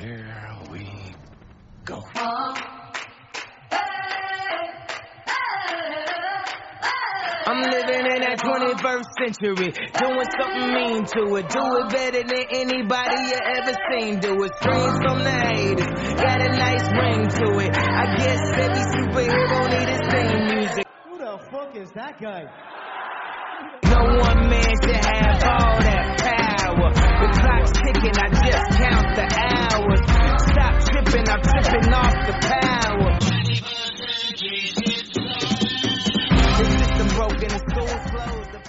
Here we go. I'm living in that 21st century, doing something mean to it. Do it better than anybody you ever seen. Do it. Screams from the haters, got a nice ring to it. I guess every superhero need his theme music. Who the fuck is that guy? No one man clock's ticking, I just count the hours. Stop tripping, I'm tripping off the power. The system broken, the school closed. The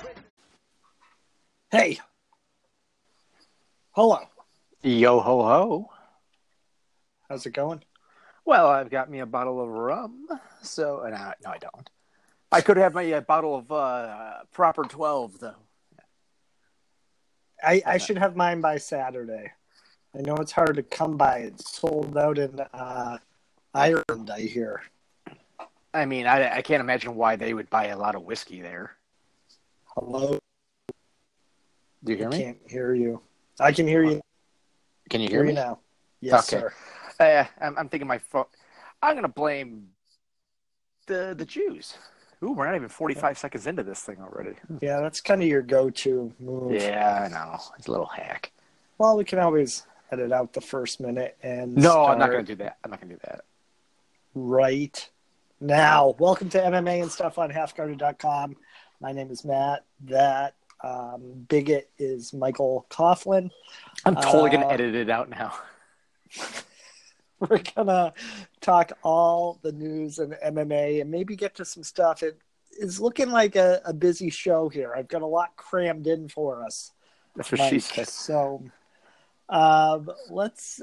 Hey. Hello. Yo ho ho. How's it going? Well, I've got me a bottle of rum. So, uh, no, no I don't. I could have my uh, bottle of uh, proper 12, though. I, I should have mine by Saturday. I know it's hard to come by. It's sold out in uh, Ireland, I hear. I mean, I, I can't imagine why they would buy a lot of whiskey there. Hello. Do you hear I me? can't hear you. I can hear you. Can you Hear hear you me? now. Yes, Okay. sir. Uh, I'm, I'm thinking my phone. I'm going to blame the the Jews. Ooh, we're not even 45 seconds into this thing already. Yeah, that's kind of your go-to move. Yeah, I know. It's a little hack. Well, we can always edit out the first minute and No, I'm not going to do that. I'm not going to do that. right now. Welcome to MMA and stuff on halfguarded.com. My name is Matt. That um, bigot is Michael Coughlin. I'm totally going Uh, to edit it out now. We're gonna talk all the news and MMA and maybe get to some stuff. It is looking like a, a busy show here. I've got a lot crammed in for us. That's what she said. So um, let's.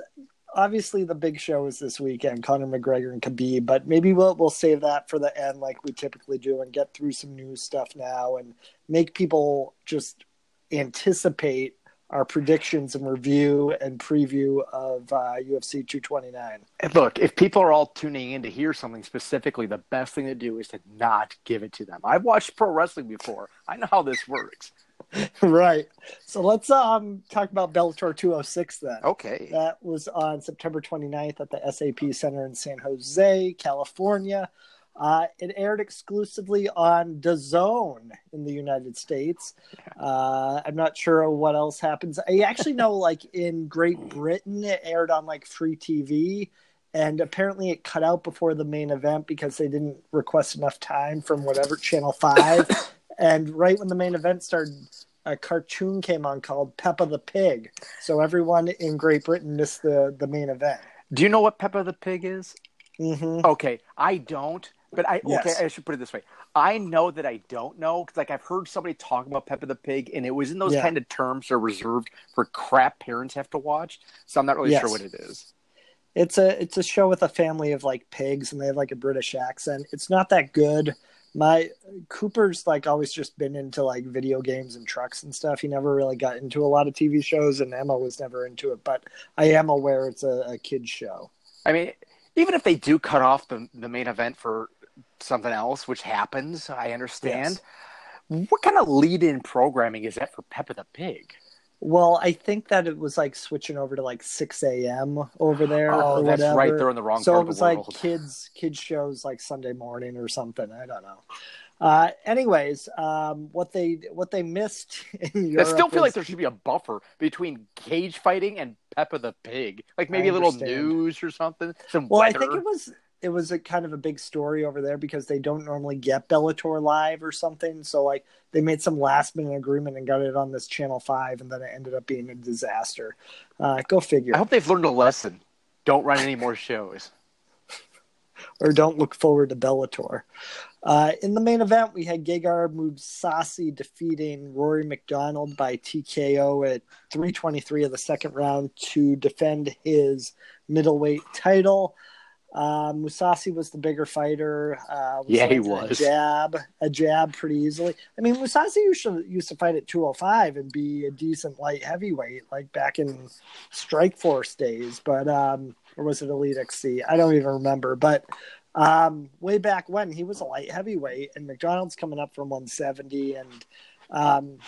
Obviously, the big show is this weekend, Conor McGregor and Khabib. But maybe we'll we'll save that for the end, like we typically do, and get through some news stuff now, and make people just anticipate our predictions and review and preview of uh, UFC 229. And Look, if people are all tuning in to hear something specifically, the best thing to do is to not give it to them. I've watched pro wrestling before. I know how this works. right. So let's um talk about Bellator 206 then. Okay. That was on September 29th at the SAP Center in San Jose, California. Uh, it aired exclusively on DAZN in the United States. Uh, I'm not sure what else happens. I actually know, like in Great Britain, it aired on like free TV, and apparently it cut out before the main event because they didn't request enough time from whatever Channel Five. and right when the main event started, a cartoon came on called Peppa the Pig. So everyone in Great Britain missed the the main event. Do you know what Peppa the Pig is? hmm Okay, I don't. But I Yes. okay, I should put it this way. I know that I don't know because like I've heard somebody talk about Peppa the Pig, and it was in those Yeah. kind of terms that are reserved for crap parents have to watch. So I'm not really Yes. sure what it is. It's a it's a show with a family of like pigs, and they have like a British accent. It's not that good. My Cooper's like always just been into like video games and trucks and stuff. He never really got into a lot of TV shows, and Emma was never into it. But I am aware it's a, a kids show. I mean, even if they do cut off the the main event for something else, which happens, I understand. What kind of lead-in programming is that for Peppa the Pig? Well, I think that it was like switching over to like six a.m. over there. Oh, or that's whatever. right. They're in the wrong so part it of was the like kids kids shows like Sunday morning or something. I don't know. Uh, anyways, um, what they what they missed in I Europe still feel like there should be a buffer between cage fighting and Peppa the Pig. Like maybe a little news or something. Some Well, weather. I think it was it was a kind of a big story over there because they don't normally get Bellator live or something. So like they made some last minute agreement and got it on this Channel Five, and then it ended up being a disaster. Uh, go figure. I hope they've learned a lesson. Don't run any more shows. or don't look forward to Bellator. Uh, in the main event, we had Gegard Mousasi defeating Rory MacDonald by TKO at 323 of the second round to defend his middleweight title. Uh, Mousasi was the bigger fighter. Uh, Yeah, he was. A jab, a jab pretty easily. I mean, Mousasi used to, used to fight at 205 and be a decent light heavyweight, like back in Strikeforce days. But um, or was it EliteXC? I don't even remember. But um, way back when he was a light heavyweight, and MacDonald's coming up from 170, and um,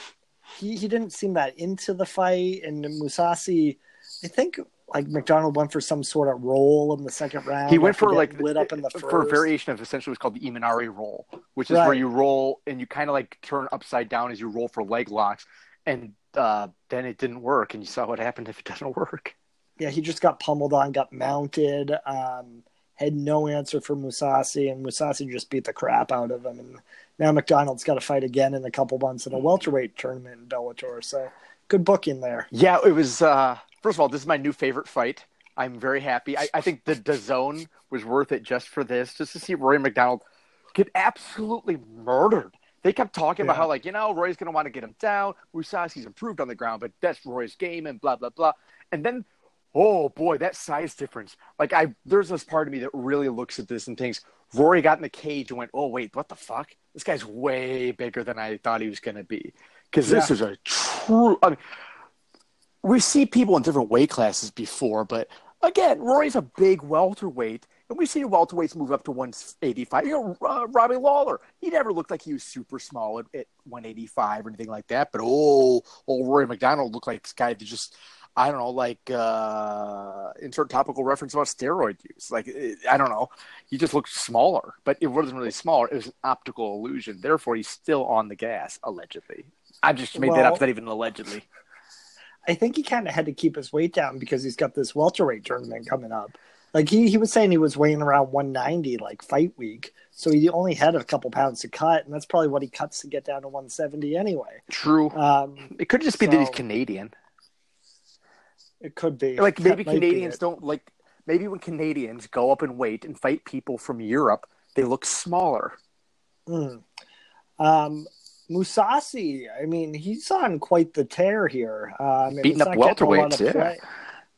he he didn't seem that into the fight. And Mousasi, I think like MacDonald went for some sort of roll in the second round. He went for like lit up in the first. for a variation of essentially what's called the Imanari roll, which is Right. where you roll and you kind of like turn upside down as you roll for leg locks, and uh, then it didn't work, and you saw what happened if it doesn't work. yeah, he just got pummeled on, got mounted, um, had no answer for Mousasi, and Mousasi just beat the crap out of him. And now MacDonald's got to fight again in a couple months in a welterweight tournament in Bellator. So good booking there. Yeah, it was. Uh, first of all, this is my new favorite fight. I'm very happy. I, I think the DAZN was worth it just for this, just to see Rory MacDonald get absolutely murdered. They kept talking about how, like, you know, Roy's going to want to get him down. Mousasi's improved on the ground, but that's Roy's game and blah, blah, blah. And then, oh boy, that size difference. Like, I there's this part of me that really looks at this and thinks Rory got in the cage and went, oh, wait, what the fuck? This guy's way bigger than I thought he was going to be. Because this is a true. I mean, we see people in different weight classes before, but again, Rory's a big welterweight, and we see welterweights move up to 185. You know, uh, Robbie Lawler, he never looked like he was super small at, at 185 or anything like that. But oh, old Rory MacDonald looked like this guy that just, I don't know, like uh, insert topical reference about steroid use. Like I don't know, he just looked smaller, but it wasn't really smaller. It was an optical illusion. Therefore, he's still on the gas allegedly. I just made that up. Not even allegedly. I think he kind of had to keep his weight down because he's got this welterweight tournament coming up. Like he, he was saying he was weighing around 190 like fight week. So he only had a couple pounds to cut, and that's probably what he cuts to get down to 170 anyway. True. Um, It could just be that he's Canadian. it could be Like maybe be Canadians don't like. Maybe when Canadians go up in weight and fight people from Europe, they look smaller. Mm. Um, Mousasi, I mean, he's on quite the tear here. Um, and Beating up not getting a lot welterweights, yeah. play.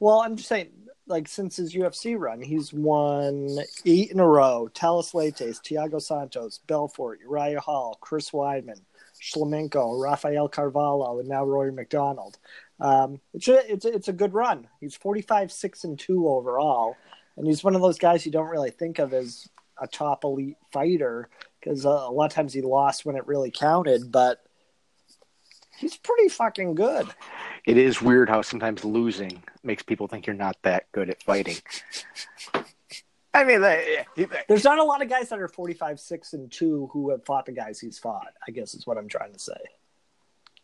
Well, I'm just saying, like since his UFC run, he's won eight in a row. Thales Leites, Thiago Santos, Belfort, Uriah Hall, Chris Weidman, Shlemenko, Rafael Carvalho, and now Rory MacDonald. Um, it's a, it's a, it's a good run. He's 45 six and two overall, and he's one of those guys you don't really think of as a top elite fighter because uh, a lot of times he lost when it really counted, but he's pretty fucking good. It is weird how sometimes losing makes people think you're not that good at fighting. I mean, like, There's not a lot of guys that are 45 6 and 2 who have fought the guys he's fought, I guess is what I'm trying to say.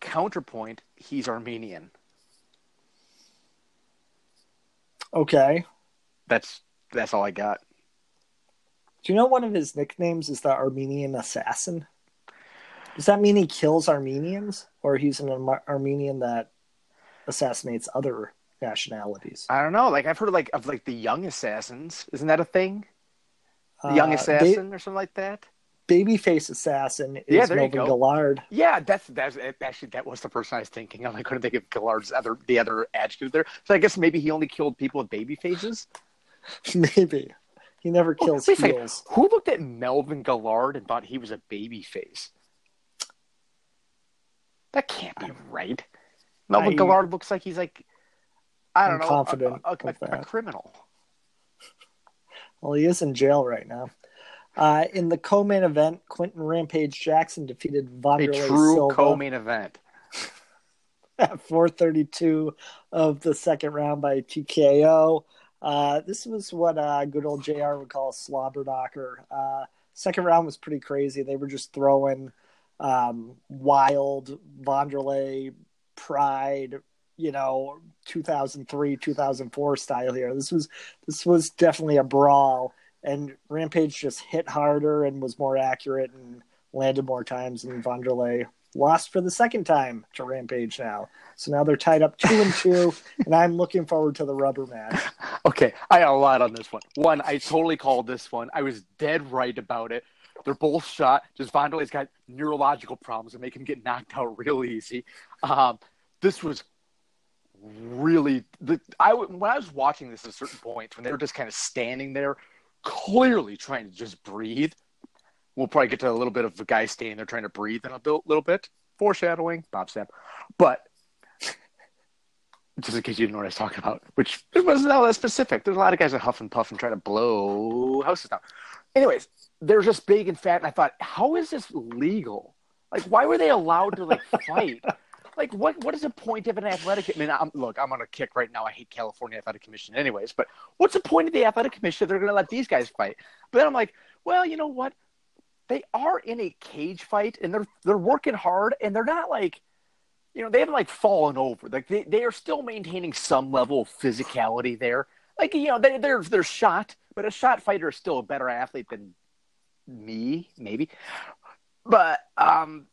counterpoint, he's Armenian. Okay. That's that's all I got. Do you know one of his nicknames is the Armenian Assassin? Does that mean he kills Armenians or he's an Ar- Armenian that assassinates other nationalities? I don't know. Like I've heard of like of like the young assassins. Isn't that a thing? The young Uh, assassin or something like that. ba- babyface assassin is Yeah, Melvin go. Guillard. Yeah, that's that's actually that was the person I was thinking of. I couldn't think of Gallard's other the other adjective there. So I guess maybe he only killed people with baby faces. Maybe. He never kills a second. Who looked at Melvin Gallard and thought he was a baby face? That can't be right. Melvin I- Gallard looks like he's like I don't I'm know, a- confident a, a, a, a criminal. Well, he is in jail right now. Uh, in the co-main event, Quinton Rampage Jackson defeated A true Silva co-main event. at 432 of the second round by TKO. Uh, this was what uh, good old JR would call a slobber knocker. Uh, second round was pretty crazy. They were just throwing um, wild Wanderlei pride, you know, 2003, 2004 style here. This was this was definitely a brawl, and Rampage just hit harder and was more accurate and landed more times, than Wanderlei lost for the second time to Rampage now. So now they're tied up two and two, and I'm looking forward to the rubber match. Okay, I got a lot on this one. One, I totally called this one. I was dead right about it. They're both shot. Just Vonderlei's got neurological problems that make him get knocked out real easy. Um, this was really the I when I was watching this at a certain points when they were just kind of standing there, clearly trying to just breathe. We'll probably get to a little bit of a guy standing there trying to breathe in a little bit. Foreshadowing, Bob Sapp. But just in case you didn't know what I was talking about, which it wasn't all that specific. There's a lot of guys that huff and puff and try to blow houses down. Anyways, they're just big and fat, and I thought, how is this legal? Like, why were they allowed to like fight? like what what is the point of an athletic? I mean, I'm, look, I'm on a kick right now. I hate California Athletic Commission, anyways. But what's the point of the athletic commission if they're going to let these guys fight? But then I'm like, well, you know what? They are in a cage fight, and they're they're working hard, and they're not like, you know, they haven't like fallen over. Like they, they are still maintaining some level of physicality there. Like you know, they they're they're shot, but a shot fighter is still a better athlete than me, maybe. But um,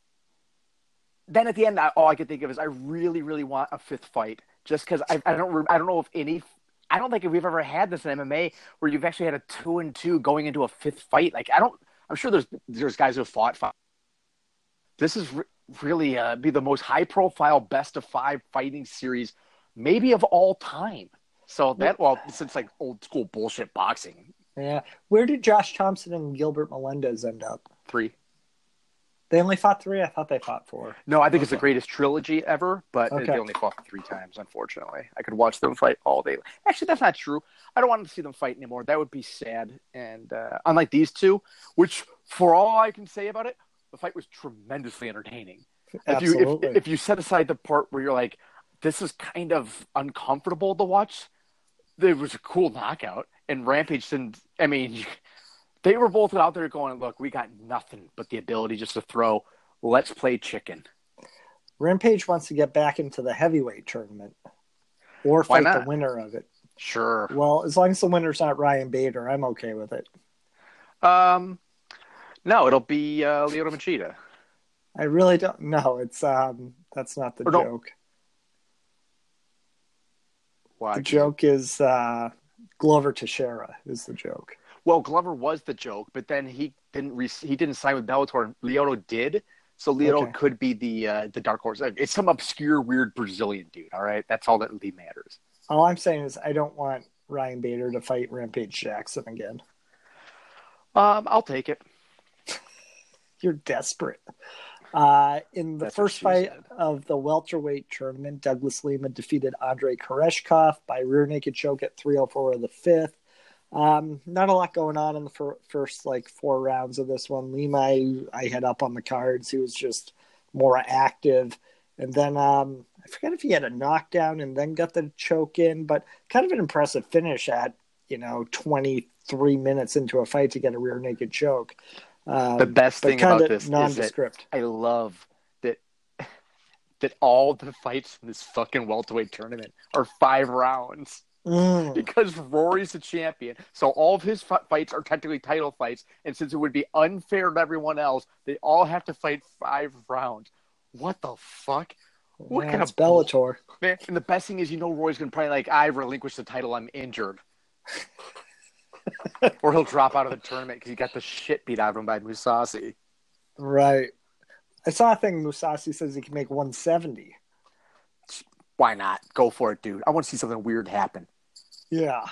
then at the end, all I could think of is I really, really want a fifth fight, just because I, I don't I don't know if any I don't think if we've ever had this in MMA where you've actually had a two and two going into a fifth fight. Like I don't, I'm sure there's there's guys who fought. Five. This is re- really uh, be the most high profile best of five fighting series, maybe of all time. So that well, since like old school bullshit boxing. Yeah, where did Josh Thomson and Gilbert Melendez end up? Three. They only fought three. I thought they fought four. No, I think okay. it's the greatest trilogy ever, but okay. they only fought three times. Unfortunately, I could watch them fight all day. Actually, that's not true. I don't want to see them fight anymore. That would be sad. And uh, unlike these two, which for all I can say about it, the fight was tremendously entertaining. Absolutely. If you if, if you set aside the part where you're like, this is kind of uncomfortable to watch, there was a cool knockout, and Rampage didn't. I mean they were both out there going, "Look, we got nothing but the ability just to throw. Let's play chicken." Rampage wants to get back into the heavyweight tournament or fight the winner of it. Sure. Well, as long as the winner's not Ryan Bader, I'm okay with it. Um, no, it'll be uh, Lyoto Machida. I really don't. No, it's um, that's not the or joke. Why? The joke is uh, Glover Teixeira is the joke. Well, Glover was the joke, but then he didn't re- he didn't sign with Bellator, and Lyoto did. So Lyoto okay. could be the uh, the dark horse. It's some obscure, weird Brazilian dude. All right, that's all that really matters. All I'm saying is I don't want Ryan Bader to fight Rampage Jackson again. Um, I'll take it. You're desperate. Uh, in the That's first fight said. of the welterweight tournament, Douglas Lima defeated Andrei Koreshkov by rear naked choke at 304 of the fifth. Um, not a lot going on in the fir- first like four rounds of this one. Lima, I, had up on the cards. He was just more active, and then um, I forget if he had a knockdown and then got the choke in, but kind of an impressive finish at you know twenty three minutes into a fight to get a rear naked choke. Um, the best thing about this is that I love that that all the fights in this fucking welterweight tournament are five rounds. Mm. Because Rory's the champion, so all of his f- fights are technically title fights. And since it would be unfair to everyone else, they all have to fight five rounds. What the fuck? What yeah, kind of Bellator? Man, and the best thing is, you know, Roy's gonna probably like, I relinquish the title. I'm injured, or he'll drop out of the tournament because he got the shit beat out of him by Mousasi. Right. I saw a thing. Mousasi says he can make 170. Why not? Go for it, dude. I want to see something weird happen. Yeah.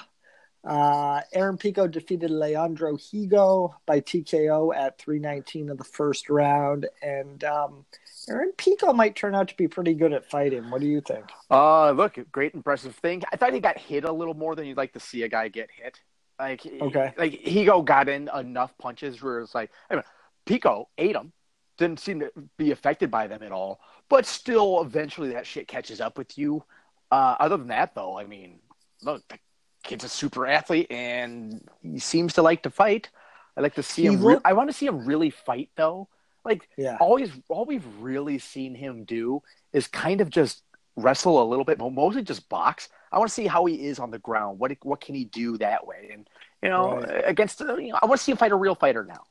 Uh, Aaron Pico defeated Leandro Higo by TKO at 319 of the first round. And um, Aaron Pico might turn out to be pretty good at fighting. What do you think? Uh, look, great, impressive thing. I thought he got hit a little more than you'd like to see a guy get hit. Like, okay. like Higo got in enough punches where it's like, I mean, Pico ate him, didn't seem to be affected by them at all. But still, eventually that shit catches up with you. Uh, other than that, though, I mean, look, the kid's a super athlete and he seems to like to fight. I like to see he him. Re- I want to see him really fight though. Like, yeah. always, all we've really seen him do is kind of just wrestle a little bit, but mostly just box. I want to see how he is on the ground. What what can he do that way? And you know, right. against uh, you know, I want to see him fight a real fighter now.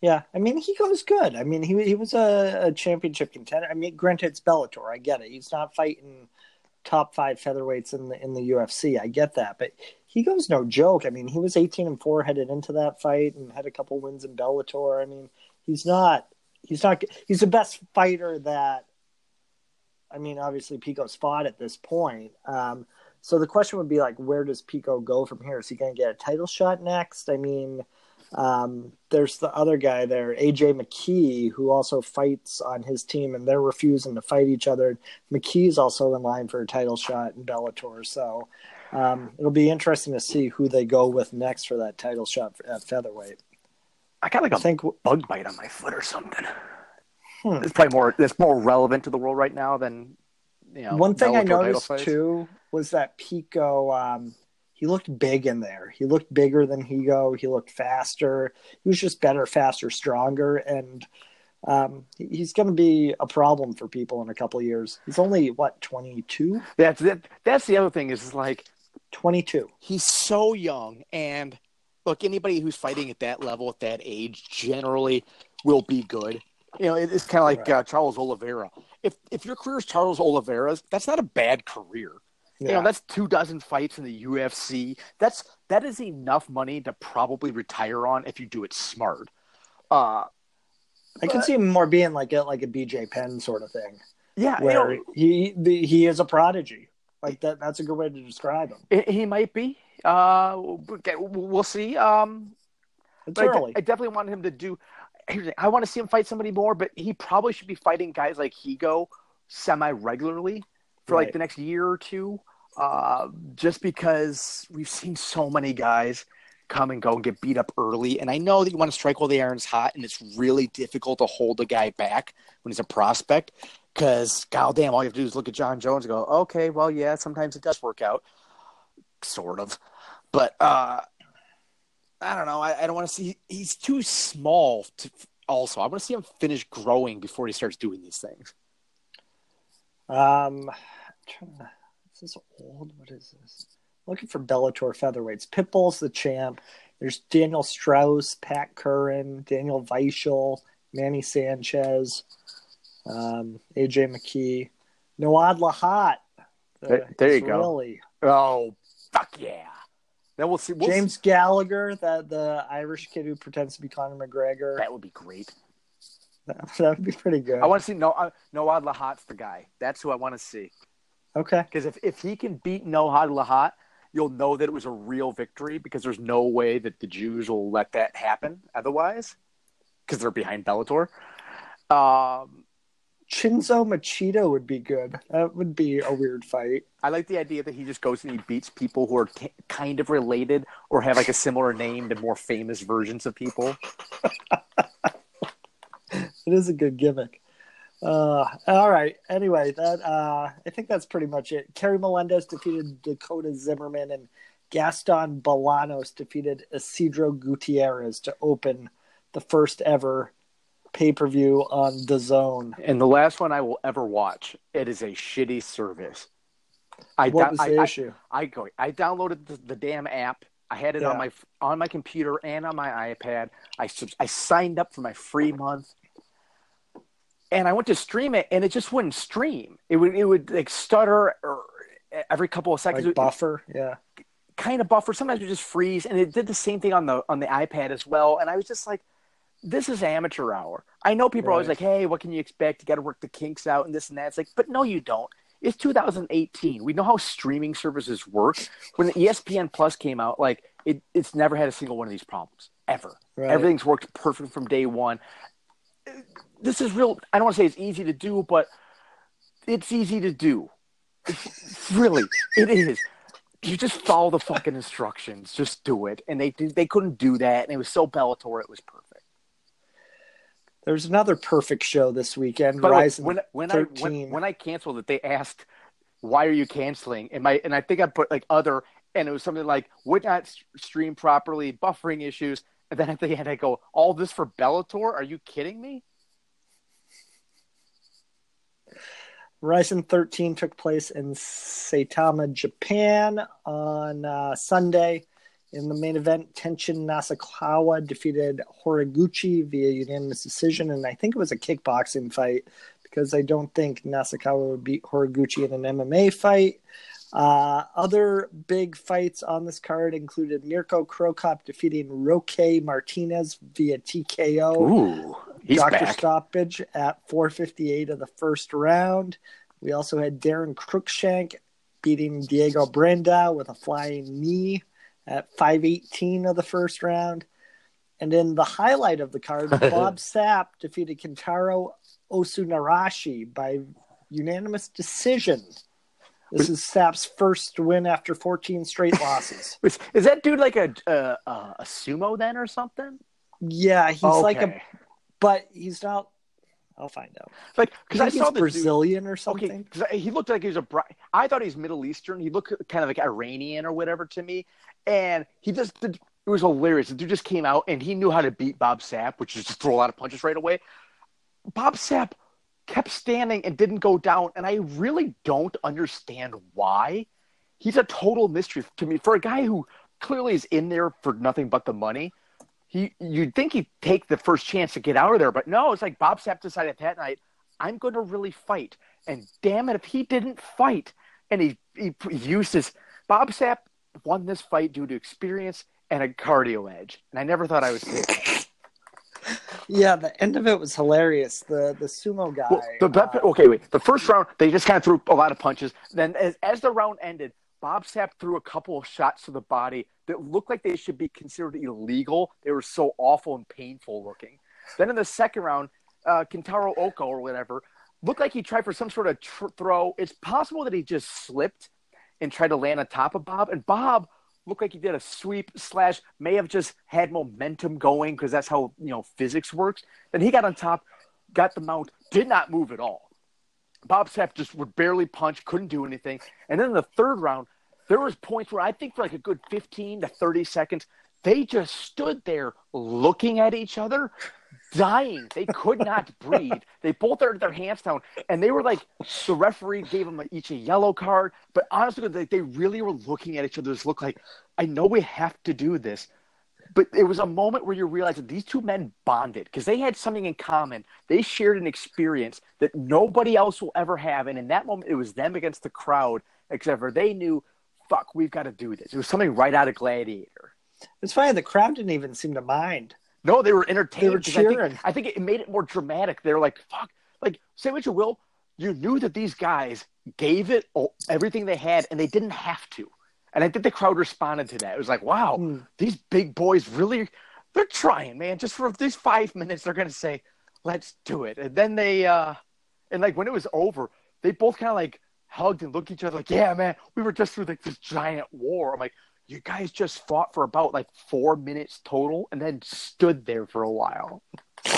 Yeah, I mean, he goes good. I mean, he he was a, a championship contender. I mean, granted, it's Bellator. I get it. He's not fighting top five featherweights in the in the UFC. I get that, but he goes no joke. I mean, he was eighteen and four headed into that fight and had a couple wins in Bellator. I mean, he's not he's not he's the best fighter that. I mean, obviously Pico's fought at this point. Um, so the question would be like, where does Pico go from here? Is he going to get a title shot next? I mean, um, there's the other guy there, AJ McKee, who also fights on his team, and they're refusing to fight each other. McKee's also in line for a title shot in Bellator, so um, it'll be interesting to see who they go with next for that title shot at featherweight. I got like a I think, bug bite on my foot or something. Hmm. It's probably more that's more relevant to the world right now than you know. One thing I Bellator title noticed too was that Pico, um, he looked big in there. He looked bigger than Higo. He looked faster. He was just better, faster, stronger, and um, he's going to be a problem for people in a couple of years. He's only what 22? That's that, that's the other thing is, like 22. he's so young and look anybody who's fighting at that level at that age generally will be good you know it's kind of like Right. uh, charles oliveira if if your career is charles oliveira's that's not a bad career you know that's two dozen fights in the ufc that's that is enough money to probably retire on if you do it smart uh I can see him more being like a like a BJ Penn sort of thing, yeah you where know, he the, he is a prodigy. Like that. That's a good way to describe him. he- he might be uh we'll see um It's But I. I definitely wanted him to do. here's the thing, I want to see him fight somebody more, but he probably should be fighting guys like Higo semi regularly for like the next year or two. Uh, just because we've seen so many guys come and go and get beat up early, and I know that you want to strike while the iron's hot, and it's really difficult to hold a guy back when he's a prospect. Because goddamn, all you have to do is look at Jon Jones and go, okay, well, yeah, sometimes it does work out, sort of. But uh, I don't know. I, I don't want to see. He's too small. To, also, I want to see him finish growing before he starts doing these things. Um, trying to, is this old? What is this? Looking for Bellator featherweights. Pitbull's the champ. There's Daniel Straus, Pat Curran, Daniel Weichel, Manny Sanchez, um, AJ McKee, Noad Lahat. the There- there you go. Oh, fuck yeah! Then we'll see. We'll James Gallagher, that the Irish kid who pretends to be Conor McGregor. that would be great. That, that would be pretty good. I want to see no uh, Noad Lahat's the guy. That's who I want to see. Okay. Because if, if he can beat Noad Lahat, you'll know that it was a real victory. Because there's no way that the Jews will let that happen otherwise. Because they're behind Bellator. Um, Chinzo Machida would be good. That would be a weird fight. I like the idea that he just goes and he beats people who are ki kind of related or have like a similar name to more famous versions of people. It is a good gimmick. Uh, all right. Anyway, that uh, I think that's pretty much it. Kerry Melendez defeated Dakota Zimmerman, and Gaston Bolanos defeated Isidro Gutierrez to open the first ever pay per view on DAZN. And the last one I will ever watch, it is a shitty service. I What do- was the I- issue? I go. I downloaded the, the damn app. I had it on my on my computer and on my iPad. I I signed up for my free month, and I went to stream it, and it just wouldn't stream. It would it would like stutter or every couple of seconds. Like buffer? Yeah. kind of buffer. Sometimes it would just freeze, and it did the same thing on the on the iPad as well. And I was just like, "This is amateur hour." I know people are always like, "Hey, what can you expect? You got to work the kinks out and this and that." It's like, but no, you don't. It's 2018. We know how streaming services work. When the ESPN Plus came out, like it, it's never had a single one of these problems ever. Right. Everything's worked perfect from day one. This is real. I don't want to say it's easy to do, but it's easy to do. It's, really, it is. You just follow the fucking instructions. Just do it. And they they couldn't do that, and it was so Bellator. It was perfect. There's another perfect show this weekend. By way, Verizon when when I when, when I canceled it, they asked, "Why are you canceling?" And my and I think I put like other, and it was something like would not stream properly, buffering issues. And then at the end, I go, "All this for Bellator? Are you kidding me?" Rizin 13 took place in Saitama, Japan on uh, Sunday. In the main event, Tenshin Nasukawa defeated Horiguchi via unanimous decision, and I think it was a kickboxing fight because I don't think Nasukawa would beat Horiguchi in an MMA fight. Uh, other big fights on this card included Mirko Cro Cop defeating Roque Martinez via TKO. Ooh, he's Doctor back. stoppage at 458 of the first round. We also had Daron Cruickshank beating Diego Brandão with a flying knee at 518 of the first round. And in the highlight of the card, Bob Sapp defeated Kentaro Osunarashi by unanimous decision. This is Sapp's first win after 14 straight losses. Is, that dude like a uh, uh, a sumo then or something? Yeah, he's like a Okay. But he's not I'll find out. Like because I saw he's the dude- Brazilian or something. Okay, something. 'cause I- he looked like he was a. I thought he was Middle Eastern. He looked kind of like Iranian or whatever to me, and he just did. It was hilarious. The dude just came out and he knew how to beat Bob Sapp, which is just throw a lot of punches right away. Bob Sapp kept standing and didn't go down, and I really don't understand why. He's a total mystery to me for a guy who clearly is in there for nothing but the money. He, you'd think he'd take the first chance to get out of there, but no. It's like Bob Sapp decided that night, I'm going to really fight, and damn it, if he didn't fight, and he he, he used his Bob Sapp won this fight due to experience and a cardio edge, and I never thought I would say that. Yeah, the end of it was hilarious. The the sumo guy. Well, the, the- uh, okay, wait. The first round, they just kind of threw a lot of punches. Then, as, as the round ended, Bob Sapp threw a couple of shots to the body that looked like they should be considered illegal. They were so awful and painful looking. Then in the second round, uh, Kentaro Oko or whatever looked like he tried for some sort of tr- throw. It's possible that he just slipped and tried to land on top of Bob, and Bob looked like he did a sweep slash may have just had momentum going because that's how you know physics works. Then he got on top, got the mount, did not move at all. Bob Sapp just would barely punch, couldn't do anything. And then in the third round, there was points where I think for like a good 15 to 30 seconds, they just stood there looking at each other, dying. They could not breathe. They both had their hands down, and they were like, the referee gave them each a yellow card. But honestly, they, they really were looking at each other. Just look like, I know we have to do this, but it was a moment where you realize that these two men bonded because they had something in common. They shared an experience that nobody else will ever have. And in that moment, it was them against the crowd, except for they knew, fuck, we've got to do this. It was something right out of Gladiator. it's funny. The crowd didn't even seem to mind. No, they were entertained. They were 'cause I think- cheering. I think, it made it more dramatic. They were like, fuck, like, say what you will, you knew that these guys gave it all, everything they had and they didn't have to. And I think the crowd responded to that. It was like, wow, Hmm. these big boys really, they're trying, man. Just for these five minutes, they're going to say, let's do it. And then they, uh, and like when it was over, they both kind of like hugged and looked at each other like, yeah, man, we were just through like this giant war. I'm like, you guys just fought for about like four minutes total and then stood there for a while.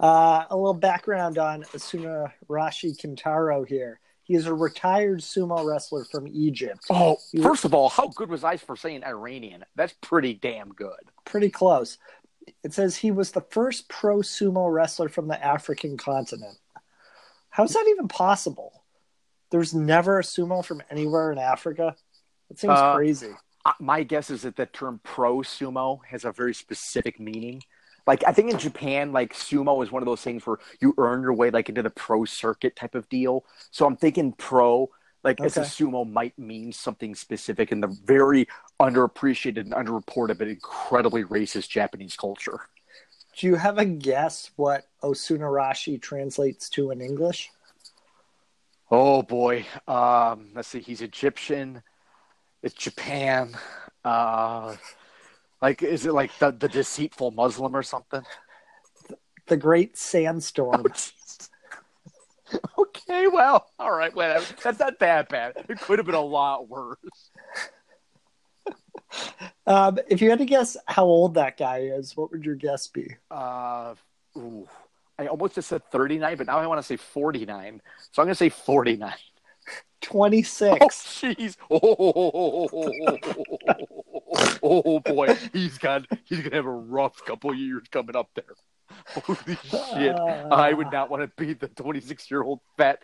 Uh, a little background on Asuna Rashi Kintaro here. He is a retired sumo wrestler from Egypt. Oh, You- first of all, how good was I for saying Iranian? That's pretty damn good. Pretty close. It says he was the first pro sumo wrestler from the African continent. How's that even possible? There's never a sumo from anywhere in Africa. That seems Uh, crazy. My guess is that the term pro sumo has a very specific meaning. Like I think in Japan, like sumo is one of those things where you earn your way like into the pro circuit type of deal. So I'm thinking pro, like as a sumo might mean something specific in the very underappreciated and underreported but incredibly racist Japanese culture. Do you have a guess what Osunarashi translates to in English? Oh boy. Um, let's see. He's Egyptian. It's Japan. Uh, like, is it like the, the deceitful Muslim or something? The Great Sandstorm. okay, well, all right, Well, That's not that bad. It could have been a lot worse. Um, if you had to guess how old that guy is, what would your guess be? Uh, ooh, I almost just said 39, but now I want to say 49. So I'm going to say 49. 26. Oh, jeez. Oh, oh, boy. He's got, he's going to have a rough couple years coming up there. Holy shit. I would not want to be the 26 year old fat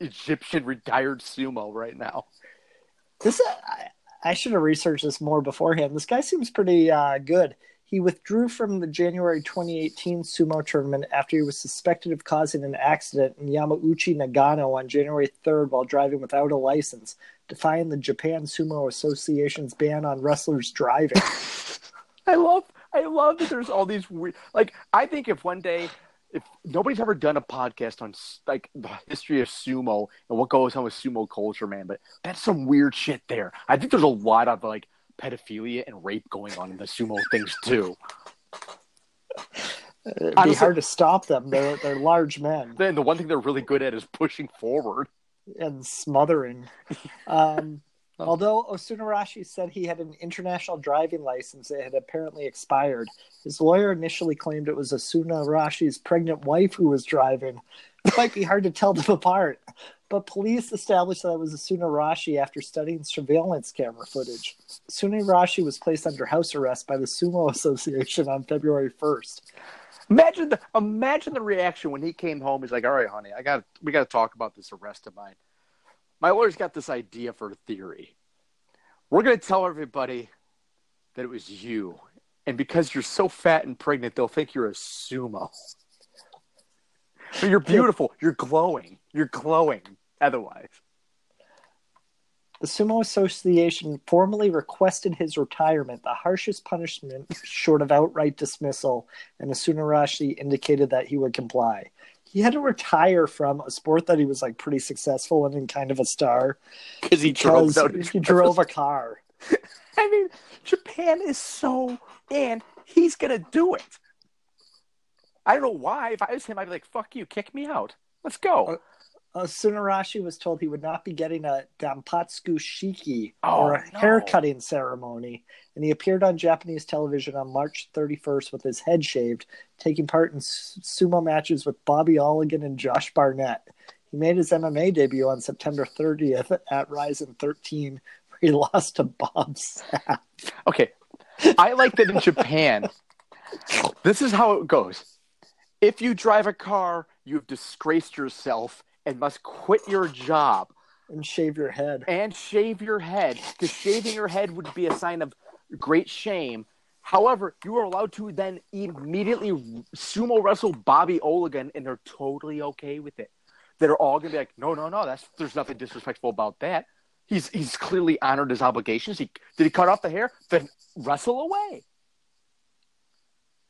Egyptian retired sumo right now. This I, I should have researched this more beforehand. This guy seems pretty uh, good. He withdrew from the January 2018 sumo tournament after he was suspected of causing an accident in Yamauchi, Nagano on January 3rd while driving without a license, defying the Japan Sumo Association's ban on wrestlers driving. I love I love that there's all these weird like I think if one day if nobody's ever done a podcast on like the history of sumo and what goes on with sumo culture, man, but that's some weird shit there. I think there's a lot of like pedophilia and rape going on in the sumo things too. It'd be Honestly- hard to stop them. They're, they're large men Then the one thing they're really good at is pushing forward. and smothering. Um, Oh. Although Osunarashi said he had an international driving license that had apparently expired, his lawyer initially claimed it was Osunarashi's pregnant wife who was driving. It might be hard to tell them apart, but police established that it was Osunarashi after studying surveillance camera footage. Osunarashi was placed under house arrest by the Sumo Association on February 1st. Imagine the imagine the reaction when he came home. He's like, "All right, honey, I got we got to talk about this arrest of mine. My lawyer's got this idea for a theory. We're going to tell everybody that it was you, and because you're so fat and pregnant, they'll think you're a sumo. But you're beautiful. You're glowing. You're glowing. Otherwise, The Sumo Association formally requested his retirement, the harshest punishment short of outright dismissal, and Asunarashi indicated that he would comply. He had to retire from a sport that he was like pretty successful in and kind of a star because he drove. because down- he drove a car. I mean, Japan is so, and he's gonna do it. I don't know why. If I was him, I'd be like, "Fuck you, kick me out. Let's go." Uh, Uh, Sunarashi was told he would not be getting a Dampatsuku Shiki Oh, or a no. haircutting ceremony, and he appeared on Japanese television on March 31st with his head shaved, taking part in sumo matches with Bobby Ologun and Josh Barnett. He made his MMA debut on September 30th at Rizin 13, where he lost to Bob Sapp. Okay, I like that in Japan. This is how it goes. If you drive a car, you have disgraced yourself and must quit your job and shave your head. and shave your head because shaving your head would be a sign of great shame. However, you are allowed to then immediately sumo wrestle Bobby Ologun, and they're totally okay with it. They're all gonna be like, "No, no, no. That's there's nothing disrespectful about that. He's he's clearly honored his obligations. He did he cut off the hair? Then wrestle away."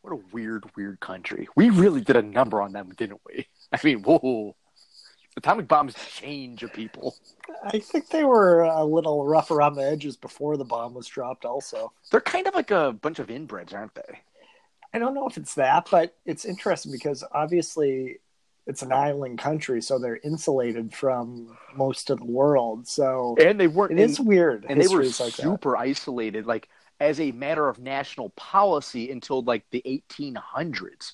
What a weird, weird country. We really did a number on them, didn't we? I mean, whoa. Atomic bombs change a people. I think they were a little rough around the edges before the bomb was dropped, also. They're kind of like a bunch of inbreds, aren't they? I don't know if it's that, but it's interesting because obviously it's an island country, so they're insulated from most of the world. So And they weren't. it is and, weird. and they were like that. super isolated, like as a matter of national policy until like the 1800s.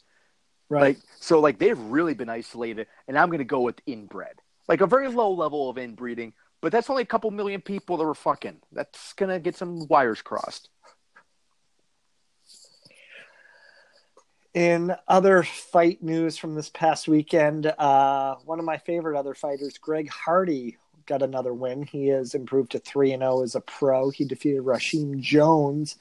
Right? Like so, like they've really been isolated. And I'm going to go with inbred, like a very low level of inbreeding. But that's only a couple million people that were fucking. That's gonna get some wires crossed. In other fight news from this past weekend, uh, one of my favorite other fighters, Greg Hardy, got another win. He has improved to 3 and 0 as a pro. He defeated Rashim Jones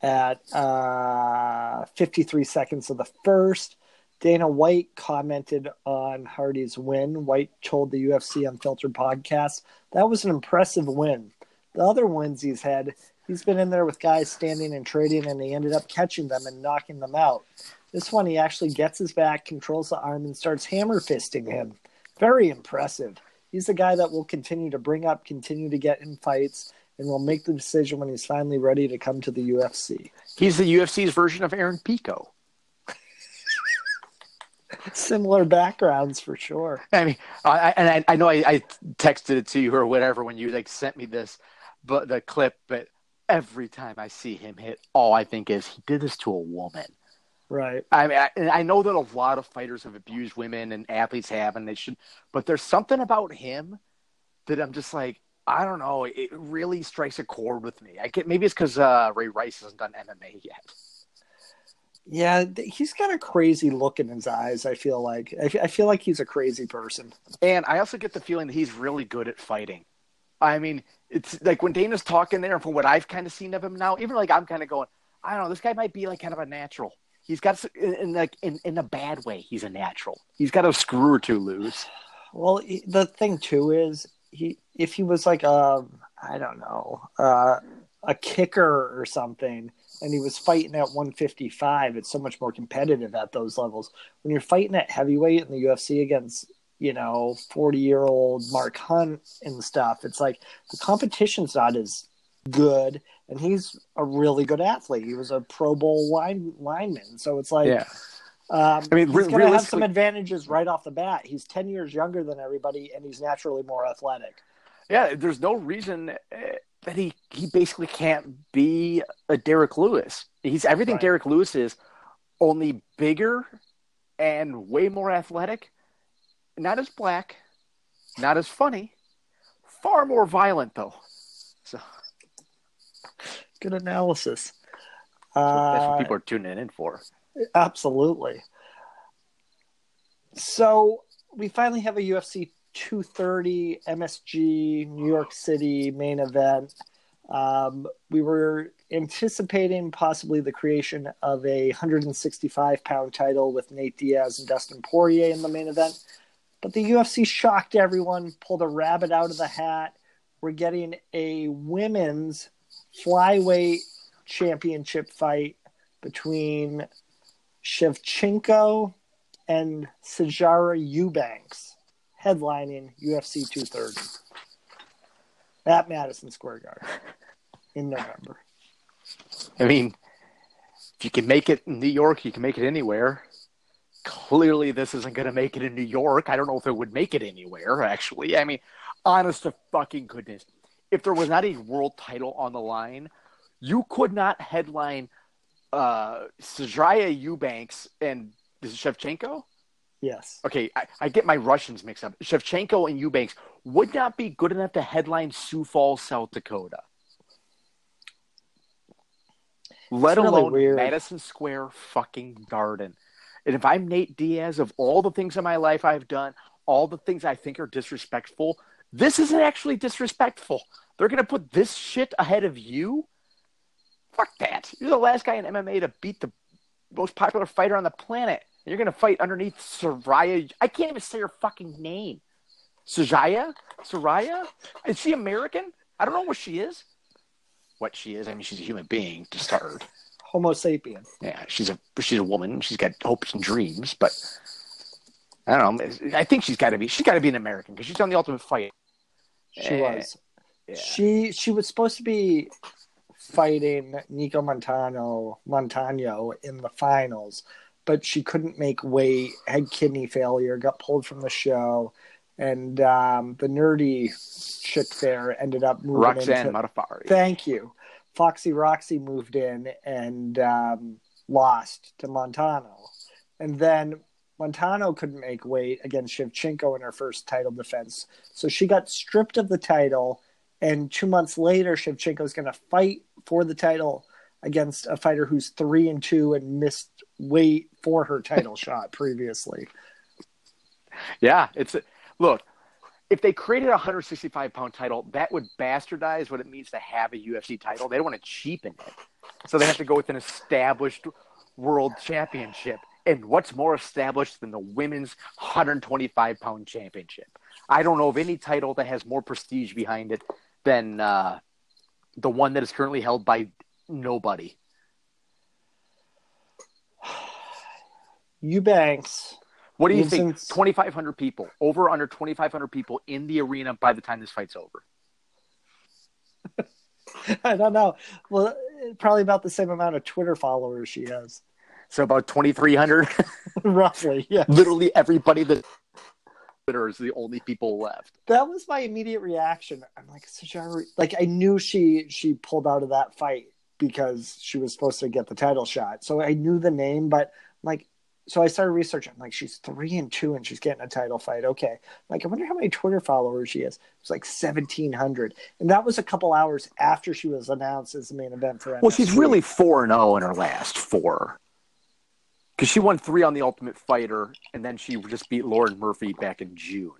at uh, 53 seconds of the first. Dana White commented on Hardy's win. White told the UFC Unfiltered podcast that was an impressive win. The other wins he's had, he's been in there with guys standing and trading, and he ended up catching them and knocking them out. This one, he actually gets his back, controls the arm, and starts hammer fisting him. Very impressive. He's the guy that will continue to bring up, continue to get in fights, and will make the decision when he's finally ready to come to the UFC. He's the UFC's version of Aaron Pico. Similar backgrounds for sure. I mean, I, and I, I know I, I texted it to you or whatever when you like sent me this, but the clip. But every time I see him hit, all I think is he did this to a woman. Right. I mean, I, and I know that a lot of fighters have abused women and athletes have, and they should. But there's something about him that I'm just like, I don't know. It really strikes a chord with me. I get maybe it's because uh, Ray Rice hasn't done MMA yet. Yeah, he's got a crazy look in his eyes. I feel like I, f- I feel like he's a crazy person. And I also get the feeling that he's really good at fighting. I mean, it's like when Dana's talking there, and from what I've kind of seen of him now, even like I'm kind of going, I don't know, this guy might be like kind of a natural. He's got, in, in like in, in a bad way, he's a natural. He's got a screw or two loose. Well, the thing too is he if he was like a I don't know uh, a kicker or something, and he was fighting at 155, it's so much more competitive at those levels. When you're fighting at heavyweight in the UFC against you know 40 year old Mark Hunt and stuff, it's like the competition's not as good, and he's a really good athlete. He was a Pro Bowl line lineman, so it's like. Yeah. Um, I mean, he's re- going to have some advantages right off the bat. He's 10 years younger than everybody, and he's naturally more athletic. Yeah, there's no reason. That he he basically can't be a Derrick Lewis. He's everything Right. Derrick Lewis is, only bigger and way more athletic. Not as black, not as funny, far more violent though. So Good analysis. that's what Uh, people are tuning in for. Absolutely. So we finally have a UFC 230 MSG New York City main event. Um, we were anticipating possibly the creation of a 165 pound title with Nate Diaz and Dustin Poirier in the main event, but the UFC shocked everyone, pulled a rabbit out of the hat. We're getting a women's flyweight championship fight between Shevchenko and Sijara Eubanks headlining UFC 230 at Madison Square Garden in November. I mean, if you can make it in New York, you can make it anywhere. Clearly, this isn't going to make it in New York. I don't know if it would make it anywhere, actually. I mean, honest to fucking goodness. If there was not a world title on the line, you could not headline uh, Sajaya Eubanks and Shevchenko? Yes. Okay, I, I get my Russians mixed up. Shevchenko and Eubanks would not be good enough to headline Sioux Falls, South Dakota. Let really alone weird. Madison Square fucking Garden. And if I'm Nate Diaz, of all the things in my life I've done, all the things I think are disrespectful, this isn't actually disrespectful. They're going to put this shit ahead of you? Fuck that. You're the last guy in MMA to beat the most popular fighter on the planet. You're going to fight underneath Soraya. I can't even say her fucking name. Sajaya? Soraya? Is she American? I don't know what she is. What she is. I mean, she's a human being to start. Homo sapien. Yeah, she's a she's a woman. She's got hopes and dreams, but I don't know. I think she's got to be she's got to be an American because she's on the Ultimate Fight. She Eh, was. Yeah. She she was supposed to be fighting Nico Montano Montano in the finals, but she couldn't make weight, had kidney failure, got pulled from the show, and um, the nerdy chick there ended up moving Roxanne into. Thank you. Foxy Roxy moved in and um, lost to Montano. And then Montano couldn't make weight against Shevchenko in her first title defense. So she got stripped of the title. And two months later, Shevchenko is going to fight for the title against a fighter who's three and two and missed weight for her title shot previously. Yeah, it's look. If they created a 165 pound title, that would bastardize what it means to have a UFC title. They don't want to cheapen it, so they have to go with an established world championship. And what's more established than the women's 125 pound championship? I don't know of any title that has more prestige behind it than uh, the one that is currently held by nobody. Eubanks, What do you Well, think? 2,500 people, over under 2,500 people in the arena by the time this fight's over. I don't know. Well, probably about the same amount of Twitter followers she has, So about 2,300. roughly. Yeah. Literally everybody that Twitter is the only people left. that was my immediate reaction. I'm like, Sijara, like I knew she she pulled out of that fight because she was supposed to get the title shot. So I knew the name, but like, so I started researching. Like, she's three and two, and she's getting a title fight. Okay, like I wonder how many Twitter followers she has. It's like 1,700, and that was a couple hours after she was announced as the main event for. Well, she's really 4 and 0 in her last four. Because she won three on the Ultimate Fighter, and then she just beat Lauren Murphy back in June.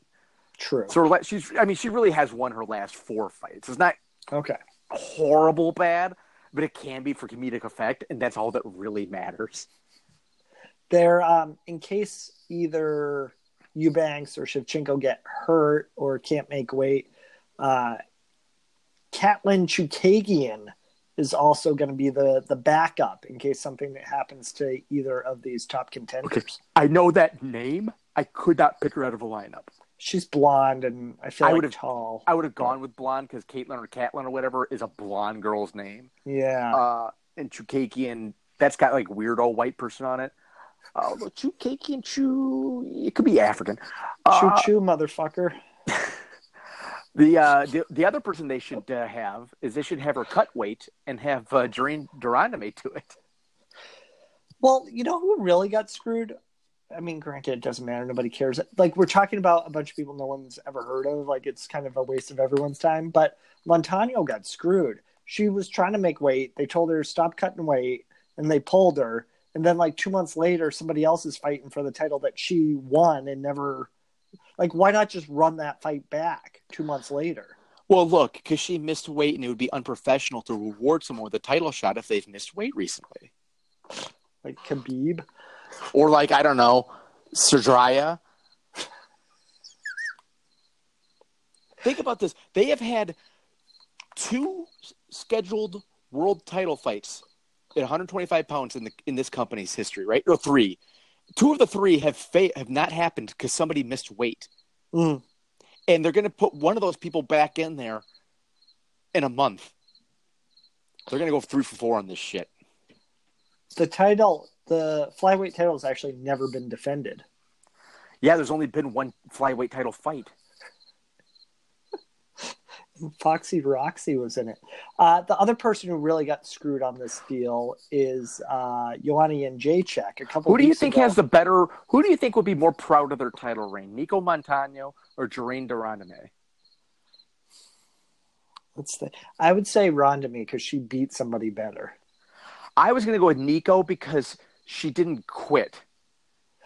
true. So her she's, I mean, she really has won her last four fights. It's not Okay. horrible bad, but it can be for comedic effect, and that's all that really matters. There, um, in case either Eubanks or Shevchenko get hurt or can't make weight, uh, Katlyn Chookagian is also going to be the the backup in case something that happens to either of these top contenders. I know that name. I could not pick her out of a lineup. She's blonde and I feel I like would've- tall. I would have gone with blonde because Caitlin or Catlin or whatever is a blonde girl's name. yeah, Uh, and Chukakian, that's got like weird old white person on it. Uh, although Chukakian, Chu, it could be African. choo Uh, motherfucker. The, uh, the the other person they should uh, have is they should have her cut weight and have uh, Doreen de Randamie to it. Well, you know who really got screwed? I mean, granted, it doesn't matter. Nobody cares. Like, we're talking about a bunch of people no one's ever heard of. Like, it's kind of a waste of everyone's time. But Montano got screwed. She was trying to make weight. They told her, stop cutting weight, and they pulled her. And then, like, two months later, somebody else is fighting for the title that she won and never. Like, why not just run that fight back two months later? Well, look, because she missed weight, and it would be unprofessional to reward someone with a title shot if they've missed weight recently. Like, Khabib. Or like I don't know, Serdraya. Think about this. They have had two scheduled world title fights at 125 pounds in the in this company's history, right? Or three. Two of the three have fa- have not happened because somebody missed weight, Mm. and they're going to put one of those people back in there in a month. They're going to go three for four on this shit. The title, the flyweight title, has actually never been defended. Yeah, there's only been one flyweight title fight. Foxy Roxy was in it. Uh, the other person who really got screwed on this deal is uh, Joanna Jędrzejczyk. A couple. Who do you think ago. has the better? Who do you think would be more proud of their title reign, Nico Montano or Germaine de Randamie? Let's think. I would say Randamie because she beat somebody better. I was going to go with Nico because she didn't quit.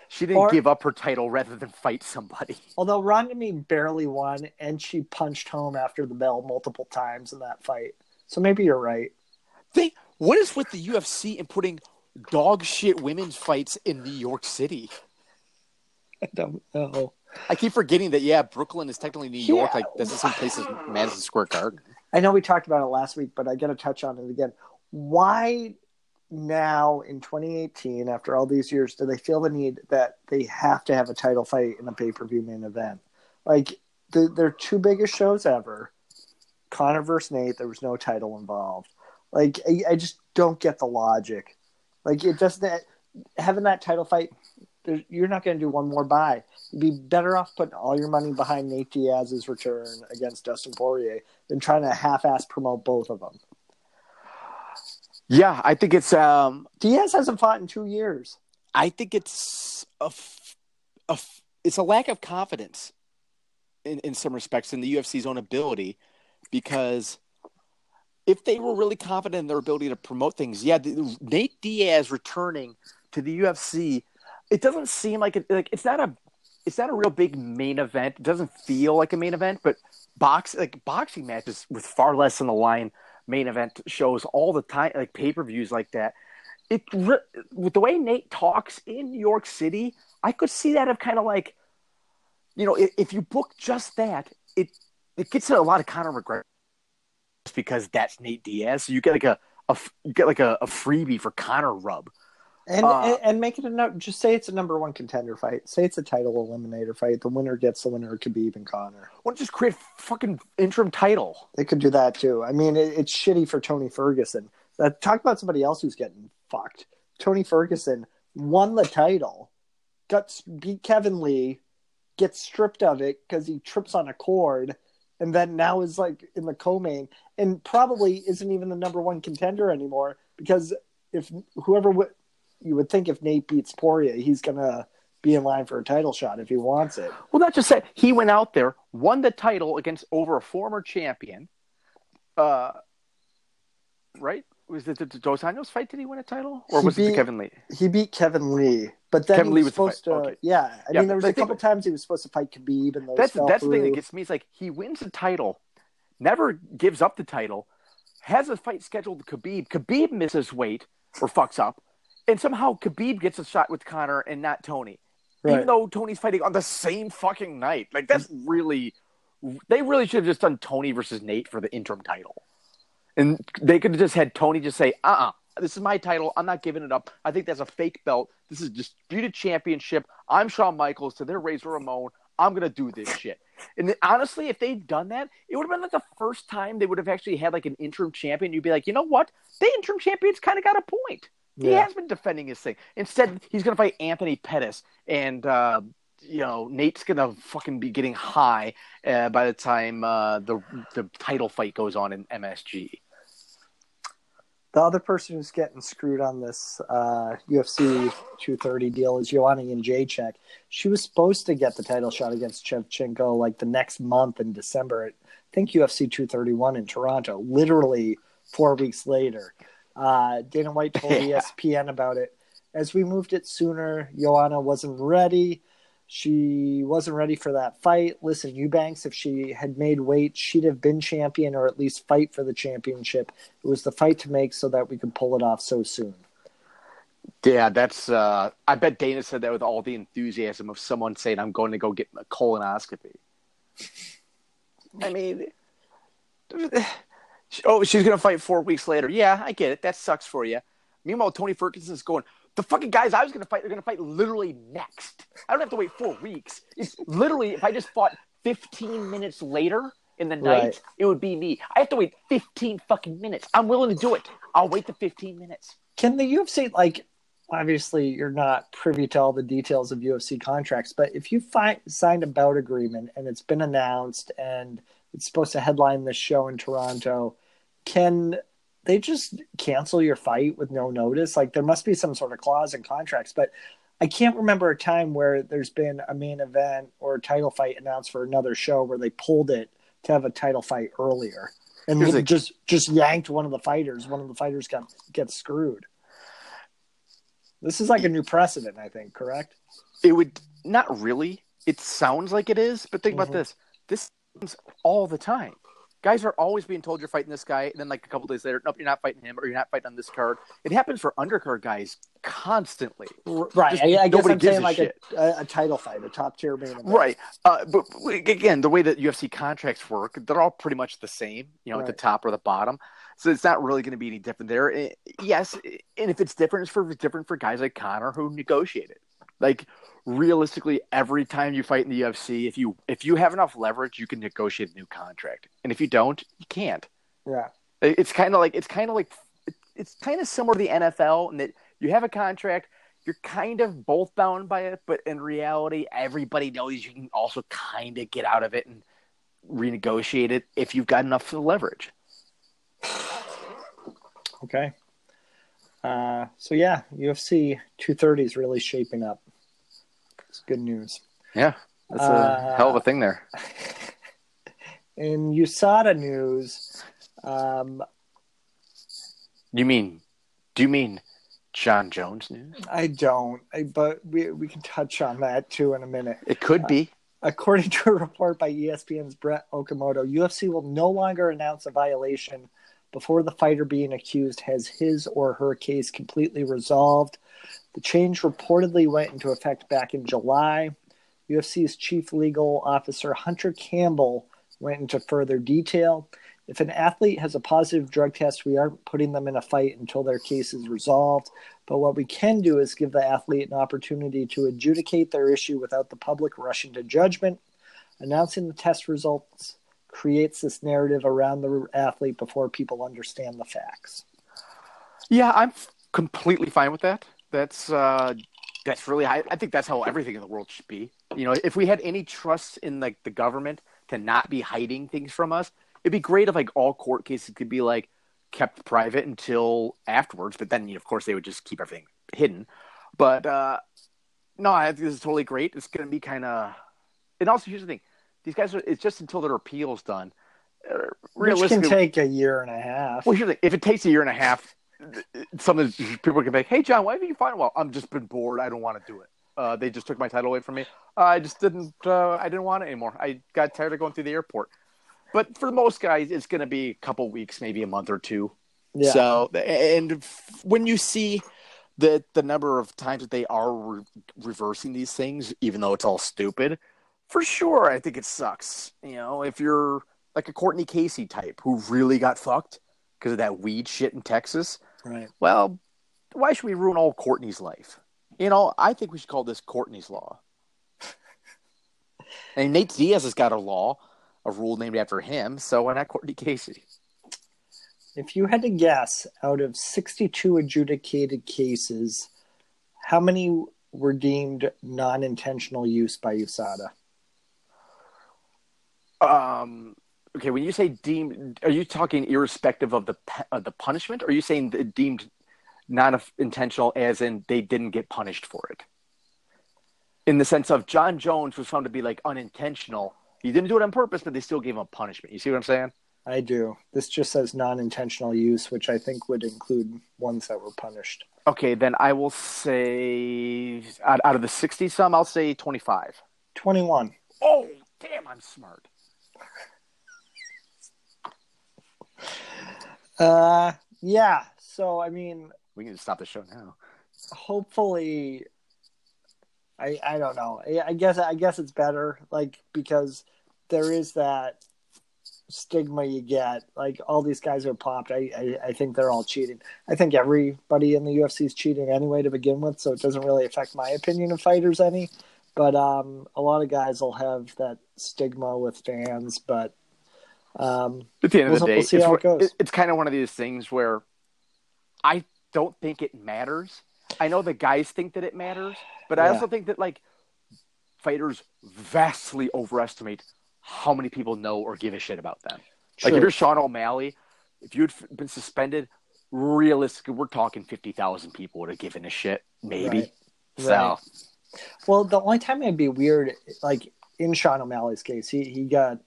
She didn't Or- give up her title rather than fight somebody. Although Randamie barely won, and she punched home after the bell multiple times in that fight. So maybe you're right. Think what is with the UFC and putting dog shit women's fights in New York City? I don't know. I keep forgetting that. Yeah, Brooklyn is technically New York. Yeah. Like this is same place as Madison Square Garden. I know we talked about it last week, but I got to touch on it again. Why now in 2018, after all these years, do they feel the need that they have to have a title fight in a pay per view main event? Like, the, their two biggest shows ever, Conor versus Nate, there was no title involved. Like, I, I just don't get the logic. Like, it doesn't, having that title fight, you're not going to do one more buy. You'd be better off putting all your money behind Nate Diaz's return against Dustin Poirier than trying to half-ass promote both of them. Yeah, I think it's. um Diaz hasn't fought in two years. I think it's a, f- a f- it's a lack of confidence in, in some respects in the UFC's own ability because if they were really confident in their ability to promote things, yeah, the, Nate Diaz returning to the UFC, it doesn't seem like it, like it's not a it's not a real big main event. It doesn't feel like a main event, but box like boxing matches with far less on the line main event shows all the time like pay-per-views like that it with the way Nate talks in New York City, I could see that of kind of like, you know, if, if you book just that, it it gets a lot of Conor McGregor just because that's Nate Diaz. So you get like a, a you get like a, a freebie for Conor rub. And, Uh, and and make it a no, just say it's a number one contender fight. Say it's a title eliminator fight. The winner gets the winner. It could be even Conor. Why don't you just create a fucking interim title? They could do that too. I mean, it, it's shitty for Tony Ferguson. Uh, talk about somebody else who's getting fucked. Tony Ferguson won the title, got beat Kevin Lee, gets stripped of it because he trips on a cord, and then now is like in the co-main, and probably isn't even the number one contender anymore because if whoever you would think if Nate beats Poirier, he's gonna be in line for a title shot if he wants it. Well, not just that he went out there, won the title against over a former champion. Uh, right? Was it the Dos Anjos fight? Did he win a title, or He was it beat- the Kevin Lee? He beat Kevin Lee, but then Kevin he Lee was supposed to. Okay. Yeah, I Yeah, mean, there was a a I think- couple times he was supposed to fight Khabib, and those That's that's the thing that gets me. It's like he wins the title, never gives up the title, has a fight scheduled with Khabib. Khabib misses weight or fucks up, and somehow Khabib gets a shot with Conor and not Tony, Right. even though Tony's fighting on the same fucking night. Like that's really, they really should have just done Tony versus Nate for the interim title, and they could have just had Tony just say, "Uh, uh this is my title. I'm not giving it up. I think that's a fake belt. This is disputed championship. I'm Shawn Michaels to their Razor Ramon. I'm gonna do this shit." And then, honestly, if they'd done that, it would have been like the first time they would have actually had like an interim champion. You'd be like, you know what? The interim champion's kind of got a point. He Yeah. has been defending his thing. Instead, he's going to fight Anthony Pettis and uh, you know Nate's gonna fucking be getting high uh, by the time uh, the the title fight goes on in MSG. The other person who's getting screwed on this uh, UFC 230 deal is Joanna Jędrzejczyk. She was supposed to get the title shot against Shevchenko like the next month in December. At, I think UFC 231 in Toronto. Literally four weeks later, uh, Dana White told Yeah. ESPN about it. As we moved it sooner, Joanna wasn't ready. She wasn't ready for that fight. Listen, Eubanks, if she had made weight, she'd have been champion or at least fight for the championship. It was the fight to make so that we could pull it off so soon. Yeah, that's. Uh, I bet Dana said that with all the enthusiasm of someone saying, "I'm going to go get a colonoscopy." I mean, oh, she's going to fight four weeks later. Yeah, I get it. That sucks for you. Meanwhile, Tony Ferguson's going. The fucking guys I was going to fight, they're going to fight literally next. I don't have to wait four weeks. It's literally if I just fought 15 minutes later in the night, Right. it would be me. I have to wait 15 fucking minutes. I'm willing to do it. I'll wait the 15 minutes. Can the UFC like obviously you're not privy to all the details of UFC contracts, but if you find signed a bout agreement and it's been announced and it's supposed to headline this show in Toronto, can they just cancel your fight with no notice? Like there must be some sort of clause in contracts, but I can't remember a time where there's been a main event or a title fight announced for another show where they pulled it to have a title fight earlier and the- just just yanked one of the fighters. One of the fighters got gets screwed. This is like a new precedent, I think. Correct? it would not really. It sounds like it is, but think Mhm. about this. This all the time. Guys are always being told you're fighting this guy, and then like a couple days later, nope, you're not fighting him, or you're not fighting on this card. It happens for undercard guys constantly. Right. Just I, I guess nobody I'm gives saying a like a, a, a title fight, a top tier main event. Right. Uh, but again, the way that UFC contracts work, they're all pretty much the same, you know, at the top or the bottom. So it's not really going to be any different there. Eh, Yes, and if it's different, it's for different for guys like Conor who negotiated. Like realistically, every time you fight in the UFC, if you if you have enough leverage, you can negotiate a new contract, and if you don't, you can't. Yeah. It's kind of like it's kind of like it's kind of similar to the NFL in that you have a contract, you're kind of both bound by it, but in reality, everybody knows you can also kind of get out of it and renegotiate it if you've got enough leverage. Okay. Uh, so yeah, UFC 230 is really shaping up. It's good news. Yeah, that's a Uh, hell of a thing there. In USADA news, um, You mean? Do you mean Jon Jones news? I don't, I, but we we can touch on that too in a minute. It could be. According to a report by ESPN's Brett Okamoto, UFC will no longer announce a violation before the fighter being accused has his or her case completely resolved. The change reportedly went into effect back in July. UFC's chief legal officer, Hunter Campbell, went into further detail. If an athlete has a positive drug test, we aren't putting them in a fight until their case is resolved. But what we can do is give the athlete an opportunity to adjudicate their issue without the public rushing to judgment. Announcing the test results creates this narrative around the athlete before people understand the facts. Yeah, I'm completely fine with that. That's uh, that's really. high. I think that's how everything in the world should be. You know, if we had any trust in like the government to not be hiding things from us, it'd be great if like all court cases could be like kept private until afterwards. But then, you know, of course, they would just keep everything hidden. But uh, no, I think this is totally great. It's going to be kind of. And also, here's the thing: these guys are. It's just until their appeal's done. Uh, Which can take a year and a half. well, here's the thing. If it takes a year and a half, some of the people can be like, "Hey, Jon, why haven't you fight well?" I'm just been bored. I don't want to do it. Uh, they just took my title away from me. I just didn't. Uh, I didn't want it anymore. I got tired of going through the airport. But for most guys, it's going to be a couple weeks, maybe a month or two. Yeah. So, and f- when you see the the number of times that they are re- reversing these things, even though it's all stupid, for sure, I think it sucks. You know, if you're like a Courtney Casey type who really got fucked because of that weed shit in Texas, right. well, why should we ruin old Courtney's life? You know, I think we should call this Courtney's law. and Nate Diaz has got a law, a rule named after him, so why not Courtney Casey? If you had to guess, out of 62 adjudicated cases, how many were deemed non-intentional use by USADA? Um, okay, when you say deemed, are you talking irrespective of the of the punishment? Or are you saying deemed not intentional, as in they didn't get punished for it? In the sense of Jon Jones was found to be like unintentional. He didn't do it on purpose, but they still gave him a punishment. You see what I'm saying? I do. This just says non-intentional use, which I think would include ones that were punished. Okay, then I will say out, out of the 60 some, I'll say 25. 21. Oh, damn, I'm smart. Uh, yeah. So I mean, We can just stop the show now. hopefully, I I don't know. I, guess I guess it's better, like because there is that stigma you get. Like all these guys are popped. I, I I think they're all cheating. I think everybody in the UFC is cheating anyway to begin with, so it doesn't really affect my opinion of fighters any. But um, a lot of guys will have that stigma with fans, but um, At the end of We'll- the day, we'll it's, it it's kind of one of these things where I don't think it matters. I know the guys think that it matters, but I Yeah. also think that like fighters vastly overestimate how many people know or give a shit about them. Like if you're Sean O'Malley, if you'd been suspended, realistically, we're talking fifty thousand people would have given a shit, maybe. Right. So Right. Well, the only time it'd be weird, like in Sean O'Malley's case, he he got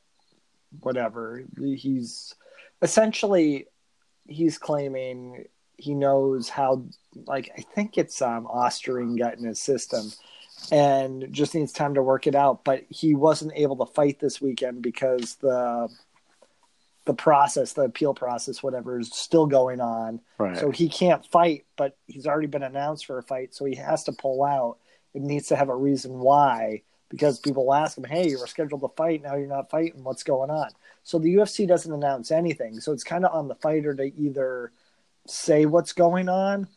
whatever. He's essentially he's claiming he knows how. Like I think it's um, Ostarine got in his system, and just needs time to work it out. But he wasn't able to fight this weekend because the the process, the appeal process, whatever, is still going on. right. So he can't fight, but he's already been announced for a fight, so he has to pull out. It needs to have a reason why, because people ask him, "Hey, you were scheduled to fight, now you're not fighting. What's going on?" So the UFC doesn't announce anything. So it's kind of on the fighter to either say what's going on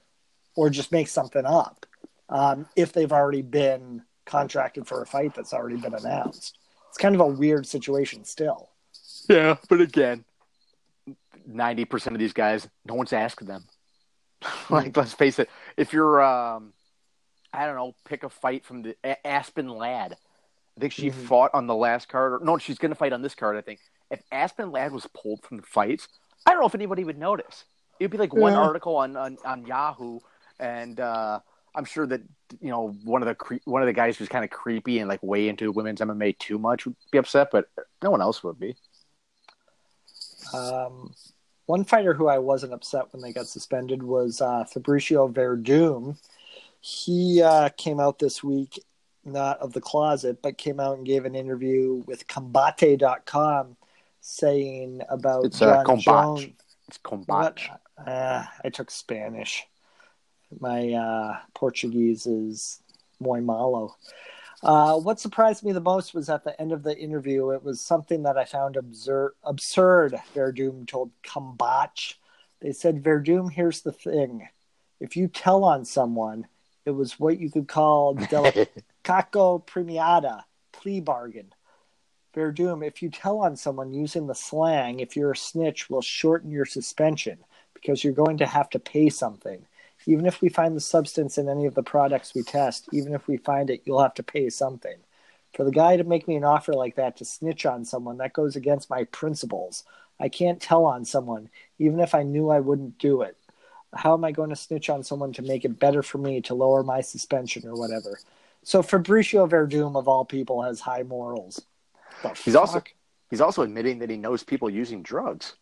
or just make something up. Um, if they've already been contracted for a fight that's already been announced, it's kind of a weird situation still. Yeah, but again, ninety percent of these guys, no one's asked them. like, let's face it. If you're, um, I don't know, pick a fight from the A- Aspen Ladd. I think she Mhm. fought on the last card. Or, no, she's going to fight on this card. I think. If Aspen Ladd was pulled from the fights, I don't know if anybody would notice. It'd be like one article on, on on Yahoo, and uh, I'm sure that you know one of the cre- one of the guys who's kind of creepy and like way into women's MMA too much would be upset, but no one else would be. Um, one fighter who I wasn't upset when they got suspended was uh, Fabricio Werdum. He uh, came out this week, not of the closet, but came out and gave an interview with Combate.com saying about It's, uh, Jon Combate. Jones. It's What? combate. Uh, I took Spanish. My uh, Portuguese is muy malo. Uh, what surprised me the most was at the end of the interview. It was something that I found absurd. Absurd. Werdum told Combach. They said, "Werdum, here's the thing: if you tell on someone, it was what you could call delicaco premiata, plea bargain. Werdum, if you tell on someone using the slang, if you're a snitch, we'll shorten your suspension because you're going to have to pay something. Even if we find the substance in any of the products we test, even if we find it, you'll have to pay something. For the guy to make me an offer like that to snitch on someone, that goes against my principles. I can't tell on someone, even if I knew I wouldn't do it. How am I going to snitch on someone to make it better for me to lower my suspension or whatever? So Fabricio Werdum, of all people, has high morals. The He's also he's also admitting that he knows people using drugs.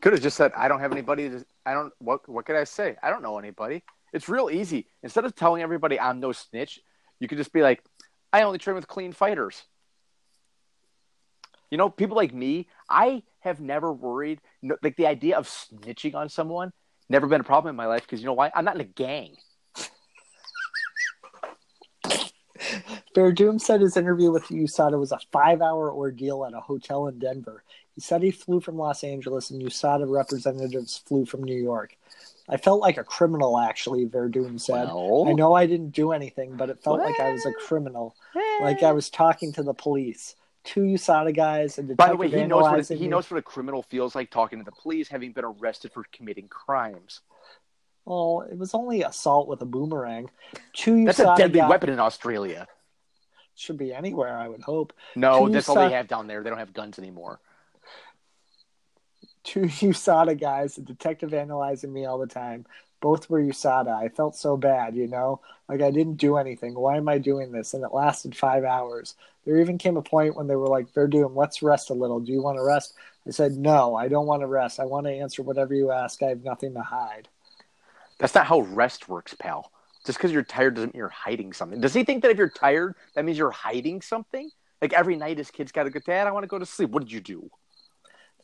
Could have just said, "I don't have anybody." To, I don't. What What could I say? I don't know anybody. It's real easy. Instead of telling everybody I'm no snitch, you could just be like, "I only train with clean fighters." You know, people like me, I have never worried. No, like the idea of snitching on someone, never been a problem in my life because you know why? I'm not in a gang. Werdum said his interview with USADA was a five hour ordeal at a hotel in Denver. He said he flew from Los Angeles and USADA representatives flew from New York. I felt like a criminal, actually, Werdum said. Well, I know I didn't do anything, but it felt like I was a criminal, like I was talking to the police. Two USADA guys and the By the way, he knows what analyzing he knows what a criminal feels like talking to the police, having been arrested for committing crimes. Well, it was only assault with a boomerang. Two That's a deadly guy- weapon in Australia. Should be anywhere, I would hope. No, Two that's all they have down there. They don't have guns anymore. Two USADA guys, a detective analyzing me all the time. Both were USADA. I felt so bad, you know? Like I didn't do anything. Why am I doing this? And it lasted five hours. There even came a point when they were like, they're doing, let's rest a little. Do you want to rest? I said, no, I don't want to rest. I want to answer whatever you ask. I have nothing to hide. That's not how rest works, pal. Just because you're tired doesn't mean you're hiding something. Does he think that if you're tired, that means you're hiding something? Like every night his kid's got to go, Dad, I want to go to sleep. What did you do?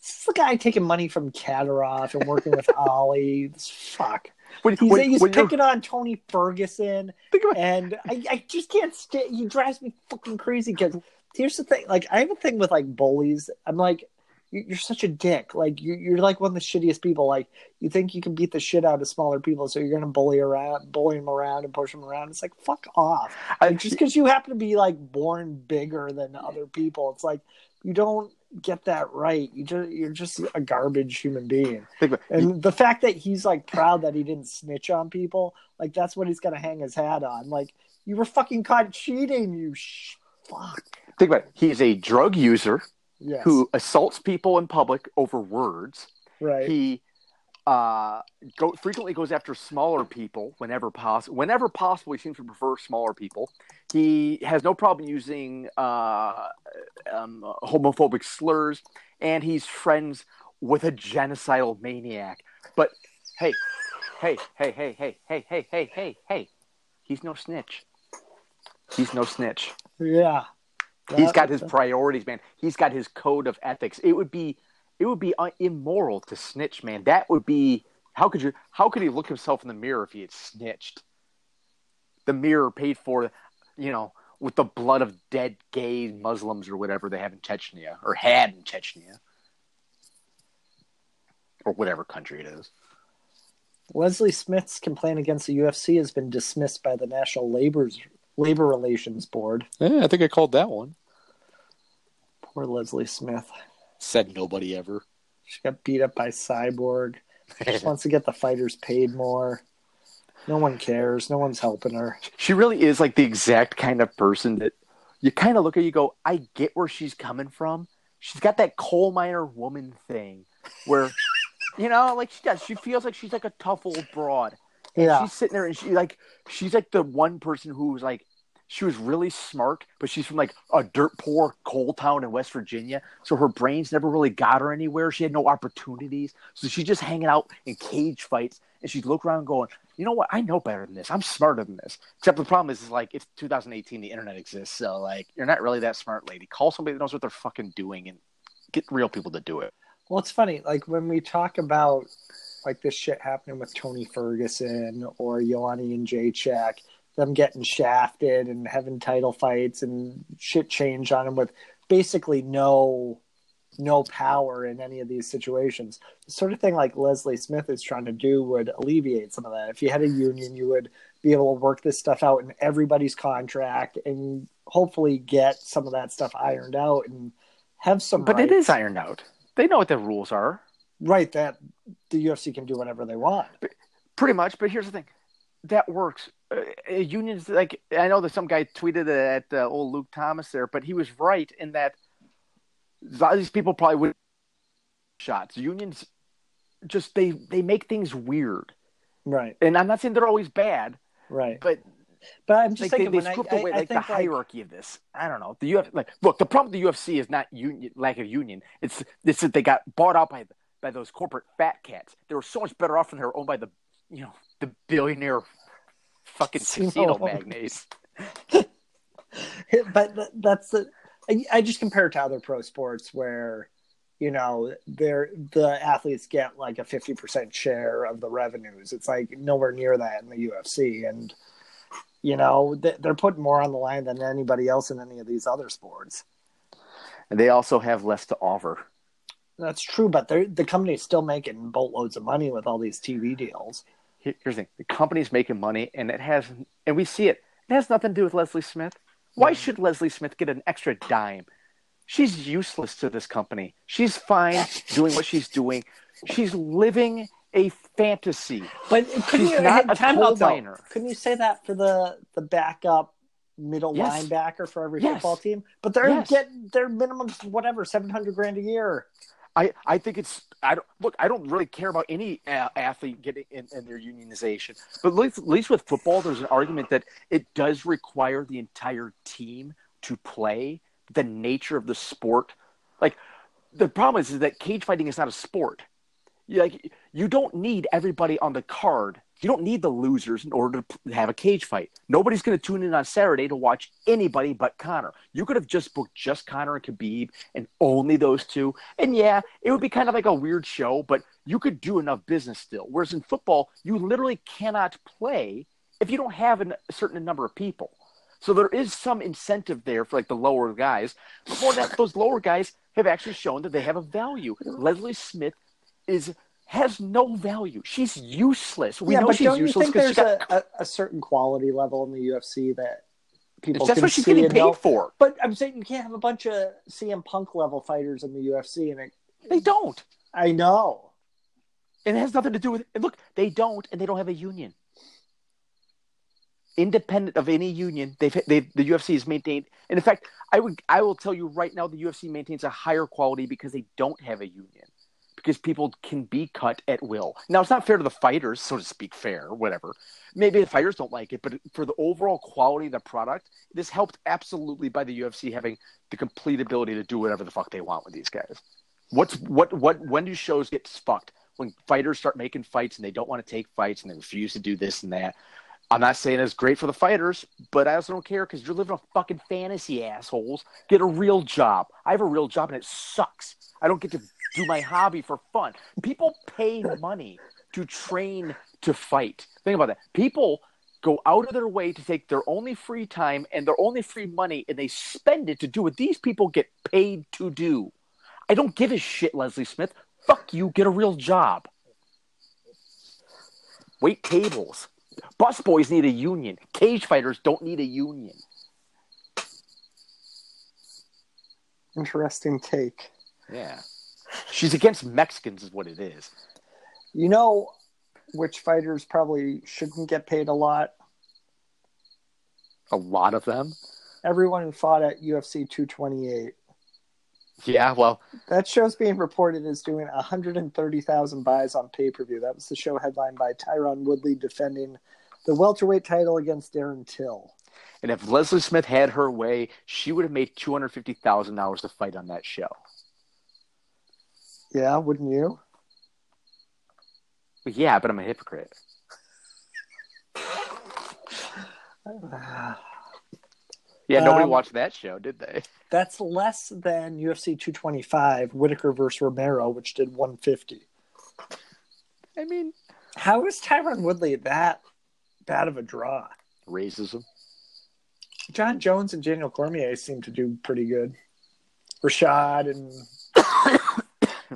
This is the guy taking money from Kadyrov and working with Ollie. This fuck. When, He's, when- he's when you're- picking on Tony Ferguson, about- and I, I just can't stay. He drives me fucking crazy because here's the thing: like I have a thing with like bullies. I'm like, you- you're such a dick. Like you- you're like one of the shittiest people. Like you think you can beat the shit out of smaller people, so you're gonna bully around, bully them around, and push them around. It's like fuck off. I- just because you happen to be like born bigger than other people, it's like you don't get that right. You just you're just a garbage human being. And the fact that he's like proud that he didn't snitch on people, like that's what he's gonna hang his hat on. Like you were fucking caught cheating, you sh- fuck. think about it. He's a drug user Yes. who assaults people in public over words. right? He uh, go, frequently goes after smaller people whenever possible. Whenever possible, he seems to prefer smaller people. He has no problem using uh, um, homophobic slurs, and he's friends with a genocidal maniac. But hey, hey, hey, hey, hey, hey, hey, hey, hey, hey, he's no snitch. He's no snitch. yeah. He's got his priorities, man. He's got his code of ethics. It would be, it would be uh, immoral to snitch, man. That would be. How could you? How could he look himself in the mirror if he had snitched? The mirror paid for, you know, with the blood of dead gay Muslims or whatever they have in Chechnya or had in Chechnya or whatever country it is. Leslie Smith's complaint against the UFC has been dismissed by the National Labor's Labor Relations Board. Yeah, I think I called that one. Poor Leslie Smith. Said nobody ever. She got beat up by Cyborg. Just wants to get the fighters paid more. No one cares. No one's helping her. she really is like the exact kind of person that you kind of look at you go i get where she's coming from she's got that coal miner woman thing where you know like she does she feels like she's like a tough old broad Yeah. she's sitting there and she like she's like the one person who's like she was really smart but she's from like a dirt poor coal town in west virginia so her brains never really got her anywhere. She had no opportunities so she's just hanging out in cage fights and she'd look around going you know what? I know better than this. I'm smarter than this. Except the problem is, is like it's 2018 the internet exists so like you're not really that smart lady. Call somebody that knows what they're fucking doing and get real people to do it. Well, it's funny. Like when we talk about like this shit happening with Tony Ferguson or Joanna Jędrzejczyk, them getting shafted and having title fights and shit change on them with basically no no power in any of these situations. The sort of thing like Leslie Smith is trying to do would alleviate some of that. If you had a union, you would be able to work this stuff out in everybody's contract and hopefully get some of that stuff ironed out and have some but it rights. is ironed out they know what the rules are right that the UFC can do whatever they want. Pretty much, but here's the thing: that works. Uh, unions, like I know that some guy tweeted at uh, old Luke Thomas there, but he was right in that a lot of these people probably would shots. Unions just they they make things weird, Right, and I'm not saying they're always bad, right. but But I'm just like thinking they when script I, away I, like I the think like, hierarchy of this. I don't know. The UFC, like look, the problem with the UFC is not union lack of union. It's it's that they got bought out by by those corporate fat cats. They were so much better off when they were owned by the you know the billionaire fucking casino magnates. but that's the I, I just compare it to other pro sports where you know they're the athletes get like a 50% share of the revenues. It's like nowhere near that in the ufc and you know they- they're putting more on the line than anybody else in any of these other sports. And they also have less to offer. that's true but they're the company's still making boatloads of money with all these tv deals Here's the thing: the company's making money, and it has, and we see it. It has nothing to do with Leslie Smith. Why should Leslie Smith get an extra dime? She's useless to this company. She's fine doing what she's doing. She's living a fantasy. But couldn't She's you not a time out, though. Couldn't you say that for the the backup middle Yes. linebacker for every Yes. football team? But they're Yes. getting their minimum whatever seven hundred grand a year. I, I think it's I don't look I don't really care about any uh, athlete getting in, in their unionization, but at least, at least with football, there's an argument that it does require the entire team to play. The nature of the sport, like the problem is, is that cage fighting is not a sport. Like you don't need everybody on the card. You don't need the losers in order to have a cage fight. Nobody's going to tune in on Saturday to watch anybody but Conor. You could have just booked just Conor and Khabib and only those two. And yeah, it would be kind of like a weird show, but you could do enough business still. Whereas in football, you literally cannot play if you don't have an, a certain number of people. So there is some incentive there for like the lower guys. Than that, those lower guys have actually shown that they have a value. Leslie Smith is has no value. She's useless. We yeah, know but she's don't you think there's got. a, a, certain quality level in the UFC that people That's can what she's see getting paid know? for. But I'm saying you can't have a bunch of CM Punk level fighters in the UFC, and it, They don't. I know. And it has nothing to do with. Look, they don't, and they don't have a union. Independent of any union, they've, they've the UFC has maintained. And in fact, I would I will tell you right now, the UFC maintains a higher quality because they don't have a union. Because people can be cut at will. Now it's not fair to the fighters, so to speak. Fair, whatever. Maybe the fighters don't like it, but for the overall quality of the product, this helped absolutely by the UFC having the complete ability to do whatever the fuck they want with these guys. What's what what when do shows get fucked? When fighters start making fights and they don't want to take fights and they refuse to do this and that. I'm not saying it's great for the fighters, but I also don't care because you're living a fucking fantasy, assholes. Get a real job. I have a real job and it sucks. I don't get to do my hobby for fun. People pay money to train to fight. Think about that. People go out of their way to take their only free time and their only free money and they spend it to do what these people get paid to do. I don't give a shit, Leslie Smith. Fuck you, get a real job. Wait tables. Busboys need a union. Cage fighters don't need a union. Interesting take. Yeah. She's against Mexicans, is what it is. You know which fighters probably shouldn't get paid a lot? A lot of them. Everyone who fought at UFC 228. Yeah, well, That show's being reported as doing 130,000 buys on pay per view. That was the show headlined by Tyron Woodley defending the welterweight title against Darren Till. and if Leslie Smith had her way, she would have made two hundred fifty thousand dollars to fight on that show. Yeah, wouldn't you? Yeah, but I'm a hypocrite. Yeah, nobody Um, watched that show, did they? That's less than UFC 225, Whitaker versus Romero, which did 150. I mean, How is Tyron Woodley that bad of a draw? racism. Jon Jones and Daniel Cormier seem to do pretty good. Rashad and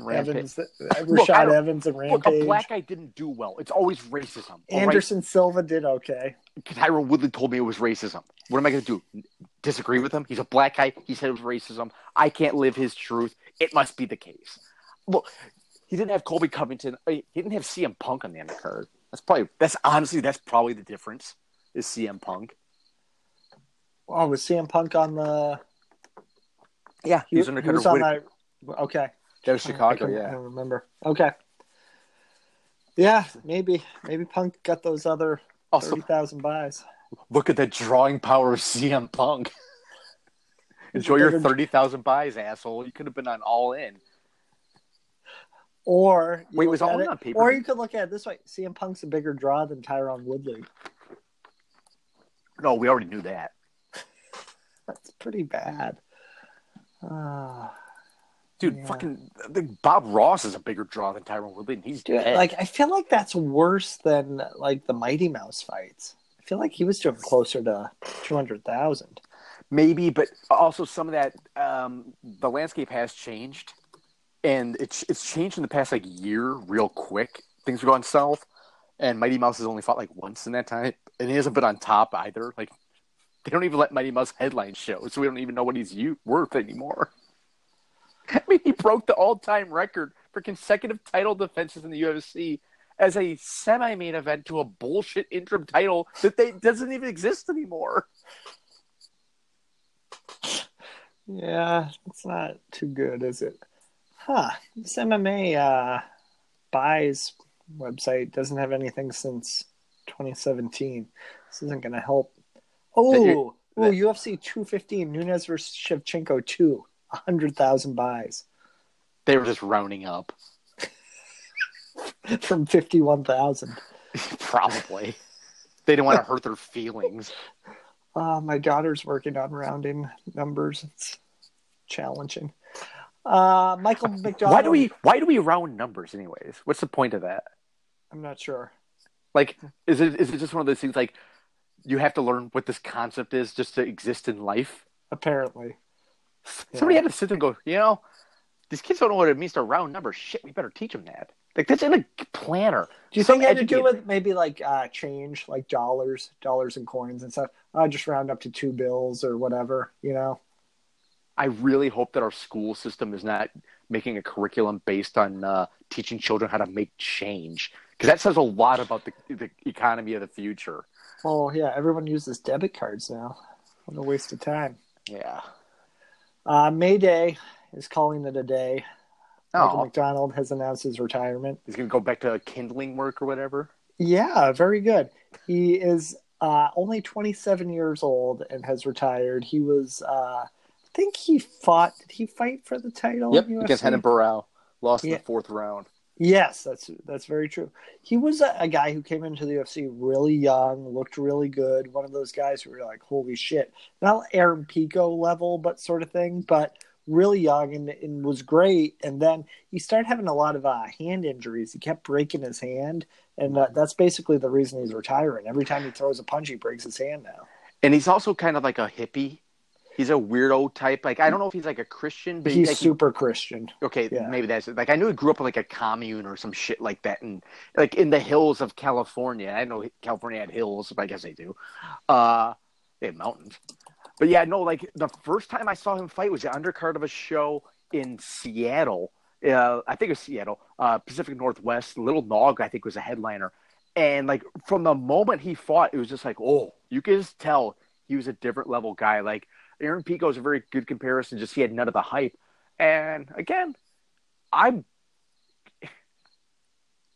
Rampage. Evans, uh, Look, Rashad Evans and Look, a black guy didn't do well. It's always racism. all right? Anderson Silva did okay. Tyron Woodley told me it was racism. What am I going to do? Disagree with him? He's a black guy. He said it was racism. I can't live his truth. It must be the case. Look, he didn't have Colby Covington. He didn't have CM Punk on the undercard. That's probably that's honestly that's probably the difference. Is CM Punk? Oh, was CM Punk on the? Yeah, He, was he was on that. Okay, That was Chicago. I Yeah, don't remember. Okay. Yeah, maybe maybe Punk got those other Also, thirty thousand buys. look at the drawing power of CM Punk. Enjoy your thirty thousand buys, asshole. You could have been on all in. Or Wait, was all in on pay-per-view? Or you could look at it this way: CM Punk's a bigger draw than Tyron Woodley. No, we already knew that. That's pretty bad. Uh, Dude, Yeah. fucking I think Bob Ross is a bigger draw than Tyron Woodley, and he's dude, dead. like I feel like that's worse than like the Mighty Mouse fights. I feel like he was doing closer to two hundred thousand. maybe, but also some of that. Um, the landscape has changed, and it's it's changed in the past like year, real quick. Things are going south, and Mighty Mouse has only fought like once in that time, and he hasn't been on top either. Like they don't even let Mighty Mouse headline shows, so we don't even know what he's worth anymore. I mean, he broke the all-time record for consecutive title defenses in the UFC as a semi-main event to a bullshit interim title that they doesn't even exist anymore. Yeah, it's not too good, is it? Huh. This MMA uh, buys website doesn't have anything since 2017. This isn't going to help. Oh, oh, UFC 215, Nunes versus Shevchenko 2, 100,000 buys They were just rounding up, from 51,000. probably. They didn't want to hurt their feelings. Uh, my daughter's working on rounding numbers. It's challenging. Uh, Michael McDonald. Why do we? Why do we round numbers, anyways? What's the point of that? I'm not sure. Like, is it is it just one of those things like you have to learn what this concept is just to exist in life? Apparently. Somebody had to sit there and go, you know, these kids don't know what it means to round numbers. Shit, we better teach them that. Like that's in a planner. Do you Some think it had to do with maybe like uh, change, like dollars, dollars and coins and stuff? Uh, just round up to two bills or whatever, you know? I really hope that our school system is not making a curriculum based on uh, teaching children how to make change because that says a lot about the, the economy of the future. Oh yeah, everyone uses debit cards now. What a waste of time. Yeah. Uh, May Day is calling it a day. Michael Oh, McDonald has announced his retirement. he's gonna go back to kindling work or whatever. Yeah, very good. He is uh, only 27 years old and has retired. He was, uh, I think he fought. Did he fight for the title? Yep, in against? Renan Barão, lost in the fourth round. Yes, that's that's very true. He was a, a guy who came into the UFC really young, looked really good. One of those guys who were like, "Holy shit!" Not Aaron Pico level, but sort of thing. But really young and, and was great. And then he started having a lot of uh, hand injuries. He kept breaking his hand, and uh, that's basically the reason he's retiring. Every time he throws a punch, he breaks his hand now. And he's also kind of like a hippie. He's a weirdo type. Like I don't know if he's like a Christian, but He's like, super Christian. okay, yeah. maybe that's it. Like I knew he grew up in like a commune or some shit like that, and like in the hills of California. I know California had hills, but I guess they do. Uh, they have mountains. But yeah, no, like the first time I saw him fight was the undercard of a show in Seattle. Uh, I think it was Seattle, uh, Pacific Northwest. Little Nog, I think, was a headliner. And like from the moment he fought, it was just like, oh, you could just tell he was a different level guy. Like Aaron Pico is a very good comparison. Just he had none of the hype. And again, I'm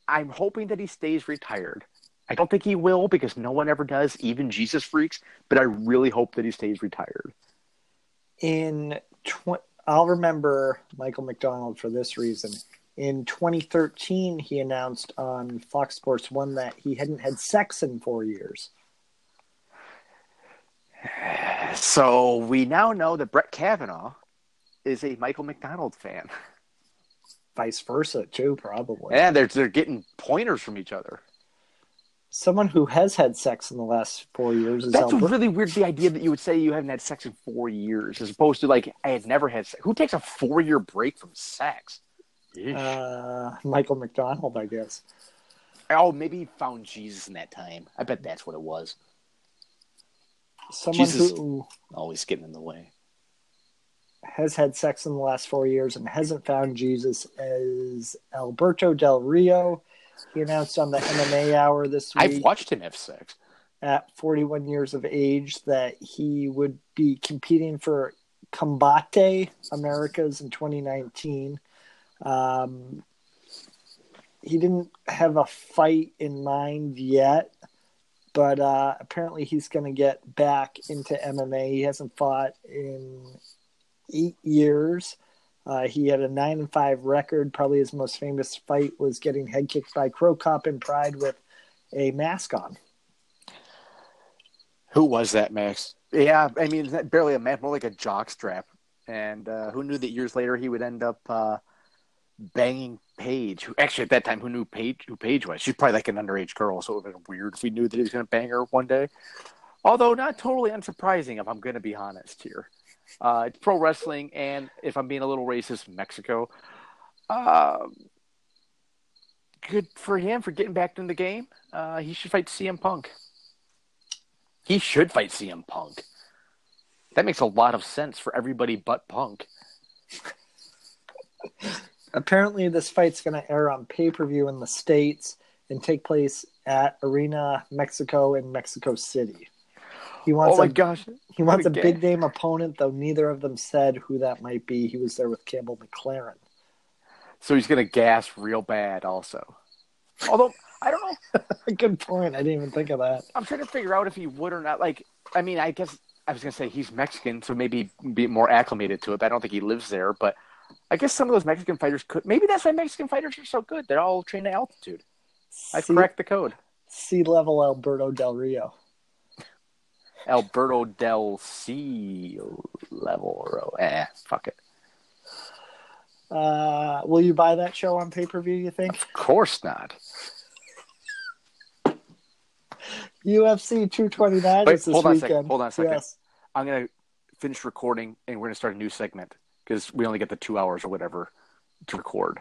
I'm hoping that he stays retired. I don't think he will because no one ever does, even Jesus freaks. But I really hope that he stays retired. in tw- I'll remember Michael McDonald for this reason. In 2013, he announced on Fox Sports One that he hadn't had sex in four years. So we now know that Brett Kavanaugh is a Michael McDonald fan, Vice versa, too, probably. and they're they're getting pointers from each other. Someone who has had sex in the last four years is That's Albert. really weird. The idea that you would say you haven't had sex in four years, as opposed to like I had never had sex. Who takes a four year break from sex? Uh, Michael McDonald, I guess. oh, maybe he found Jesus in that time. I bet that's what it was. Someone Jesus. who Always getting in the way. has had sex in the last four years and hasn't found Jesus is Alberto Del Rio. He announced on the MMA Hour this week. I've watched him have sex. at 41 years of age that he would be competing for Combate Americas in 2019. Um, he didn't have a fight in mind yet, but uh, apparently he's going to get back into MMA. He hasn't fought in eight years. Uh, he had a nine and five record. Probably his most famous fight was getting head kicked by Cro Cop in Pride with a mask on. Who was that, mask? Yeah, I mean, barely a mask, more like a jock strap. And uh, who knew that years later he would end up uh, banging Paige? Who actually at that time, who knew Paige? Who Paige was? She's probably like an underage girl, so it would have been weird if we knew that he was going to bang her one day. Although not totally unsurprising, if I'm going to be honest here. Uh, it's pro wrestling, and if I'm being a little racist, Mexico. Um, good for him for getting back in the game. Uh, he should fight CM Punk. He should fight CM Punk. That makes a lot of sense for everybody but Punk. apparently this fight's going to air on pay-per-view in the states and take place at Arena Mexico in Mexico City. He wants Oh my a, gosh. he wants a a big name opponent, though neither of them said who that might be. He was there with Campbell McLaren. So he's gonna gas real bad also. Although I don't know. Good point. I didn't even think of that. I'm trying to figure out if he would or not. Like, I mean, I guess I was gonna say he's Mexican, so maybe be more acclimated to it. But I don't think he lives there. But I guess some of those Mexican fighters could. Maybe that's why Mexican fighters are so good. They're all trained at altitude. I Sea, cracked the code. sea level Alberto Del Rio. Alberto del C level. Or, eh, fuck it. Uh, will you buy that show on pay per view? You think Of course not. UFC 229 Wait, is this hold on a weekend? second, hold on a second. Yes. I'm gonna finish recording, and we're gonna start a new segment because we only get the two hours or whatever to record,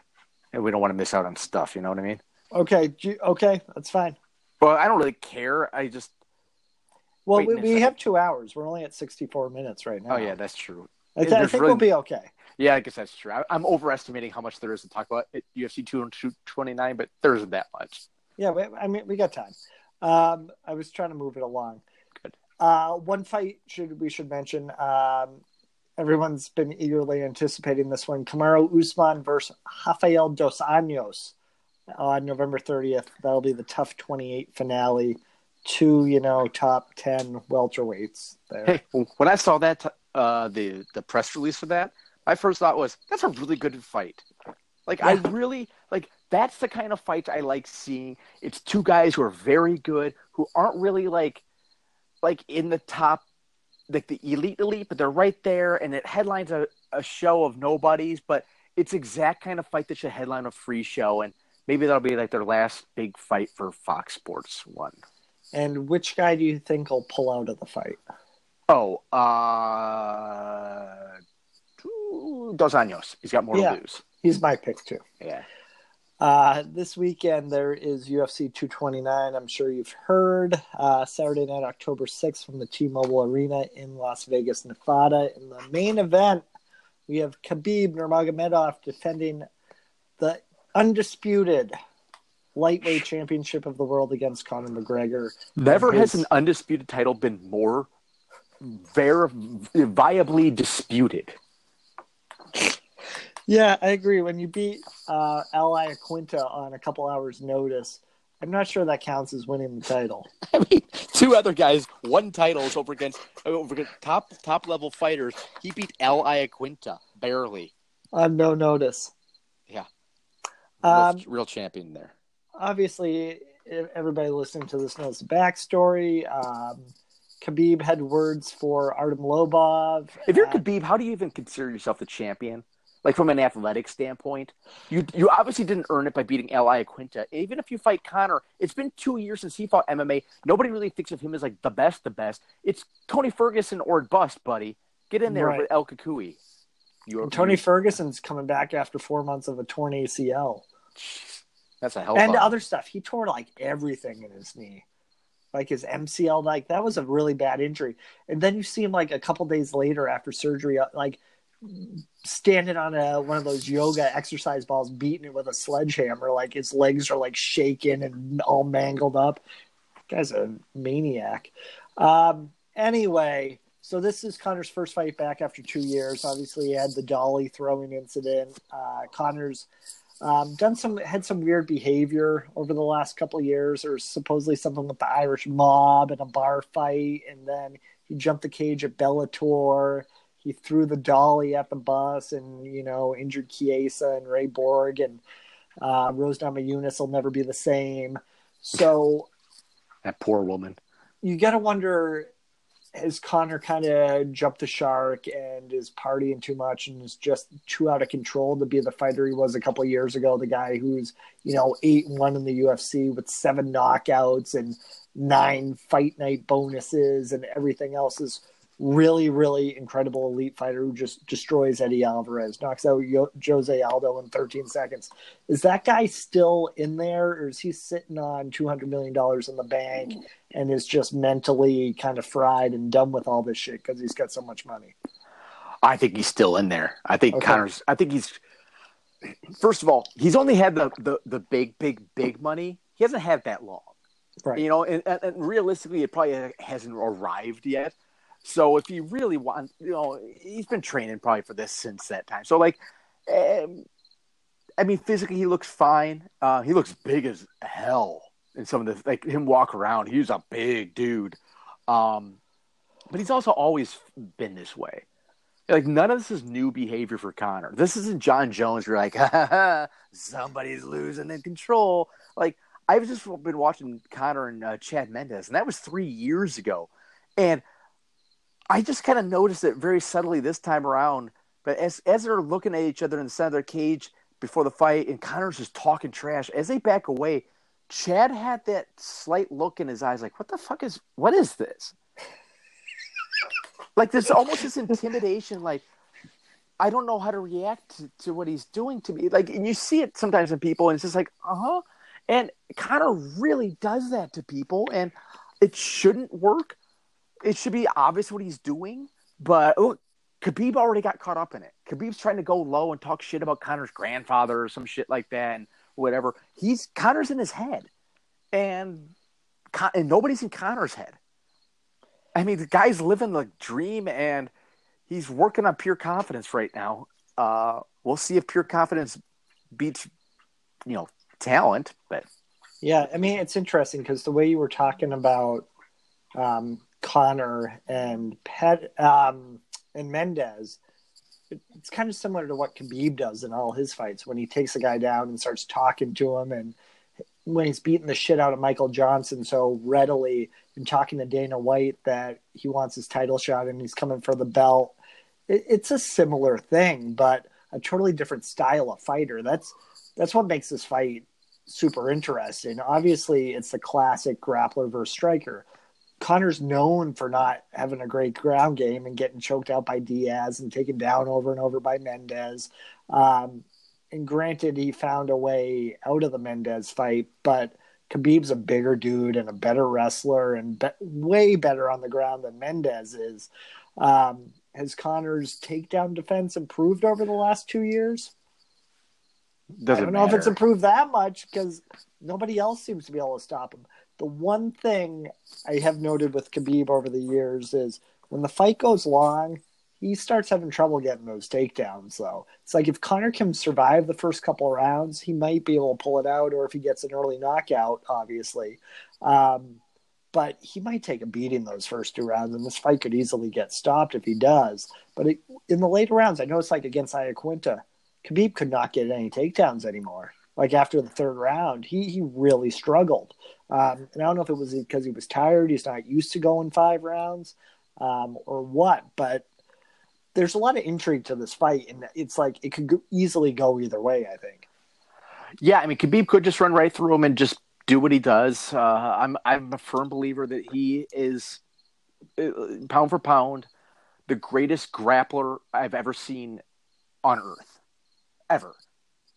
and we don't want to miss out on stuff. You know what I mean? Okay. okay. That's fine. Well, I don't really care. I just Well, we, we have two hours. We're only at 64 minutes right now. oh yeah, that's true. I, th- I think really- we'll be okay. Yeah, I guess that's true. I, I'm overestimating how much there is to talk about at UFC 229, but there isn't that much. Yeah, we, I mean, we got time. Um, I was trying to move it along. Good. Uh, one fight should we should mention. Um, everyone's been eagerly anticipating this one: Kamaru Usman versus Rafael dos Anjos on November 30th. That'll be the TUF 28 finale. Two, you know, top 10 welterweights there. Hey, when I saw that uh, the the press release for that, my first thought was that's a really good fight. Like I really like that's the kind of fight I like seeing. It's two guys who are very good, who aren't really like like in the top like the elite elite, but they're right there and it headlines a, a show of nobodies, but it's exact kind of fight that should headline a free show and maybe that'll be like their last big fight for Fox Sports one. And which guy do you think will pull out of the fight? Oh, uh, Dos Anjos. He's got more Yeah. to lose. He's my pick too. Yeah. Uh, this weekend there is UFC 229. I'm sure you've heard. Uh, Saturday night, October 6th, from the T-Mobile Arena in Las Vegas, Nevada. In the main event, we have Khabib Nurmagomedov defending the undisputed lightweight championship of the world against Conor McGregor. Never has an undisputed title been more ver- viably disputed. Yeah, I agree. When you beat uh, Al Iaquinta on a couple hours' notice, I'm not sure that counts as winning the title. I mean, two other guys won titles over against over against top top level fighters. He beat Al Iaquinta barely. On no notice. Yeah. Real, Um, real champion there. obviously everybody listening to this knows the backstory. Um, Khabib had words for Artem Lobov. If you're Uh, Khabib, how do you even consider yourself the champion? Like from an athletic standpoint, you you obviously didn't earn it by beating Al Iaquinta. Even if you fight Conor, it's been two years since he fought MMA. Nobody really thinks of him as like the best, the best. It's Tony Ferguson or bust, buddy. Get in there Right. with Al and Tony Ferguson's coming back after four months of a torn ACL That's a hell. and of a- other stuff. He tore like everything in his knee, like his MCL. Like that was a really bad injury. And then you see him like a couple days later after surgery, uh, like standing on a one of those yoga exercise balls, beating it with a sledgehammer. Like his legs are like shaking and all mangled up. Guy's a maniac. Um, anyway, so this is Conor's first fight back after two years. Obviously, he had the dolly throwing incident. Uh, Conor's um, done some had some weird behavior over the last couple years. There was supposedly something with the Irish mob and a bar fight, and then he jumped the cage at Bellator. He threw the dolly at the bus, and you know injured Chiesa and Ray Borg, and uh, Rose Namajunas will never be the same. So that poor woman. you got to wonder has Conor kind of jumped the shark and is partying too much and is just too out of control to be the fighter he was a couple of years ago? The guy who's you know eight and one in the UFC with seven knockouts and nine fight night bonuses and everything else is really really incredible elite fighter who just destroys Eddie Alvarez, knocks out Yo- Jose Aldo in 13 seconds. Is that guy still in there, or is he sitting on 200 million dollars in the bank? and is just mentally kind of fried and done with all this shit because he's got so much money. I think he's still in there. I think Okay. Conor's. I think he's. First of all, he's only had the, the the big, big, big money. he hasn't had that long. Right. You know, and, and, and realistically, it probably hasn't arrived yet. So if you really want, you know, he's been training probably for this since that time. So like, um, I mean, physically he looks fine. Uh, he looks big as hell in some of the like him walk around. He's a big dude, um, but he's also always been this way. Like none of this is new behavior for Conor. This isn't Jon Jones. You're like, somebody's losing in control. Like I've just been watching Conor and uh, Chad Mendes, and that was three years ago, and I just kind of noticed it very subtly this time around. But as as they're looking at each other in the center of their cage before the fight, and Conor's just talking trash, as they back away, Chad had that slight look in his eyes, like, "What the fuck is? What is this?" like there's almost this intimidation, like. I don't know how to react to, to what he's doing to me. Like, and you see it sometimes in people, and it's just like, uh huh. And Conor really does that to people, and it shouldn't work. It should be obvious what he's doing, but look, Khabib already got caught up in it. Khabib's trying to go low and talk shit about Conor's grandfather or some shit like that, and whatever. He's Conor's in his head, and and nobody's in Conor's head. I mean, the guy's living the dream, and he's working on pure confidence right now. Uh, we'll see if pure confidence beats, you know, talent. But yeah, I mean, it's interesting because the way you were talking about um, Conor and Pet um, and Mendes. It, it's kind of similar to what Khabib does in all his fights when he takes a guy down and starts talking to him, and when he's beating the shit out of Michael Johnson so readily and talking to Dana White that he wants his title shot and he's coming for the belt. It, it's a similar thing, but a totally different style of fighter. That's that's what makes this fight super interesting. Obviously, it's the classic grappler versus striker. Conor's known for not having a great ground game and getting choked out by Diaz and taken down over and over by Mendes. Um, and granted, he found a way out of the Mendes fight, but Khabib's a bigger dude and a better wrestler and be- way better on the ground than Mendes is. Um, has Conor's takedown defense improved over the last two years? doesn't I don't know if it's improved that much because nobody else seems to be able to stop him. The one thing I have noted with Khabib over the years is when the fight goes long, he starts having trouble getting those takedowns. Though it's like if Conor can survive the first couple rounds, he might be able to pull it out, or if he gets an early knockout, obviously. Um, but he might take a beating those first two rounds, and this fight could easily get stopped if he does. But it, in the later rounds, I know it's like against Iaquinta, Khabib could not get any takedowns anymore. Like after the third round, he he really struggled. Um, and I don't know if it was because he was tired, he's not used to going five rounds, um, or what. But there's a lot of intrigue to this fight, and it's like it could go, easily go either way. I think. Yeah, I mean, Khabib could just run right through him and just do what he does. Uh, I'm I'm a firm believer that he is uh, pound for pound the greatest grappler I've ever seen on earth, ever,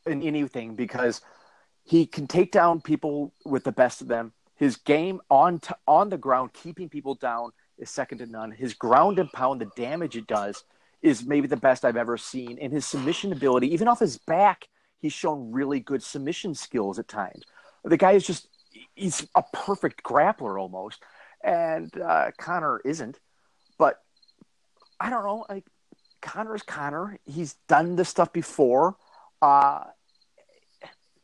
in anything because he can take down people with the best of them. His game on t- on the ground, keeping people down, is second to none. His ground and pound, the damage it does, is maybe the best I've ever seen. And his submission ability, even off his back, he's shown really good submission skills at times. The guy is just, he's a perfect grappler almost. And uh, Conor isn't. But I don't know. Like, Conor's Conor. He's done this stuff before. Uh,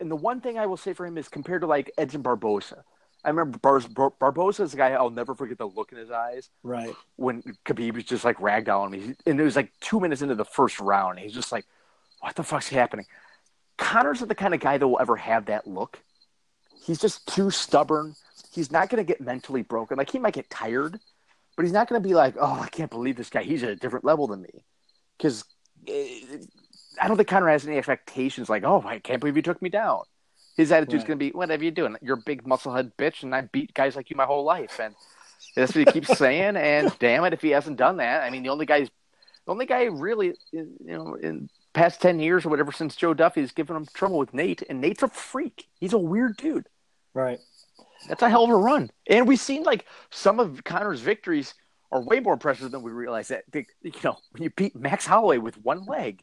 and the one thing I will say for him is compared to like Edson Barboza. I remember Bar- Bar- Barboza is a guy I'll never forget the look in his eyes Right. when Khabib was just like ragdolling me. And it was like two minutes into the first round. He's just like, what the fuck's happening? Conor's not the kind of guy that will ever have that look. He's just too stubborn. He's not going to get mentally broken. Like, he might get tired, but he's not going to be like, oh, I can't believe this guy. He's at a different level than me. Because I don't think Conor has any expectations like, oh, I can't believe you took me down. His attitude's Right. going to be, whatever you doing? You're a big musclehead bitch, and I beat guys like you my whole life. And that's what he keeps saying. And damn it, if he hasn't done that, I mean, the only guy, the only guy really, you know, in past ten years or whatever since Joe Duffy has given him trouble with Nate, and Nate's a freak. He's a weird dude. Right. That's a hell of a run. And we've seen like some of Conor's victories are way more impressive than we realize. That you know, when you beat Max Holloway with one leg,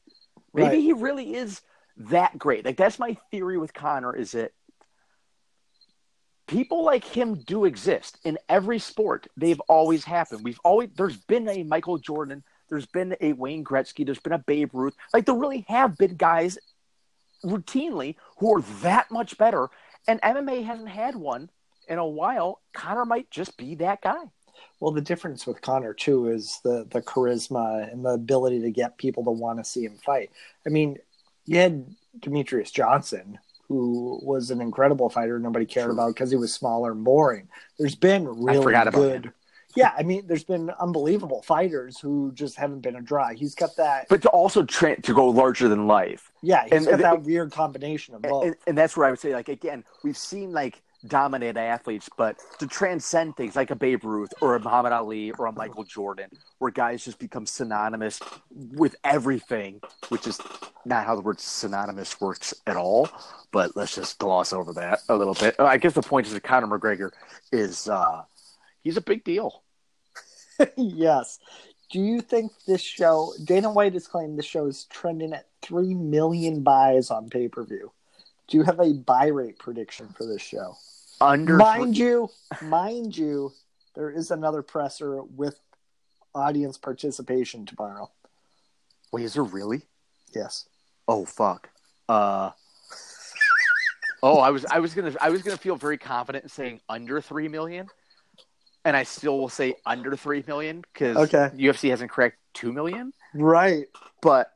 maybe Right. he really is that great. Like that's my theory with Conor is that people like him do exist in every sport. They've always happened. We've always there's been a Michael Jordan, there's been a Wayne Gretzky, there's been a Babe Ruth. Like there really have been guys routinely who are that much better. And MMA hasn't had one in a while. Conor might just be that guy. Well, the difference with Conor too is the the charisma and the ability to get people to want to see him fight. I mean, you had Demetrious Johnson, who was an incredible fighter nobody cared True. about because he was smaller and boring. There's been really good. Yeah, I mean, there's been unbelievable fighters who just haven't been a draw. He's got that. But to also tra- to go larger than life. Yeah, he's and- got that weird combination of both. and, and that's where I would say, like, again, we've seen like dominant athletes, but to transcend things like a Babe Ruth or a Muhammad Ali or a Michael Jordan, where guys just become synonymous with everything, which is not how the word synonymous works at all. But let's just gloss over that a little bit. I guess the point is that Conor McGregor is uh, he's a big deal. yes. Do you think this show? Dana White has claimed the show is trending at three million buys on pay per view. Do you have a buy rate prediction for this show? Under mind you, mind you, there is another presser with audience participation tomorrow. wait, is there really? Yes. Oh fuck. Uh Oh, I was I was gonna I was gonna feel very confident in saying under three million, and I still will say under three million because Okay. UFC hasn't cracked two million. Right. But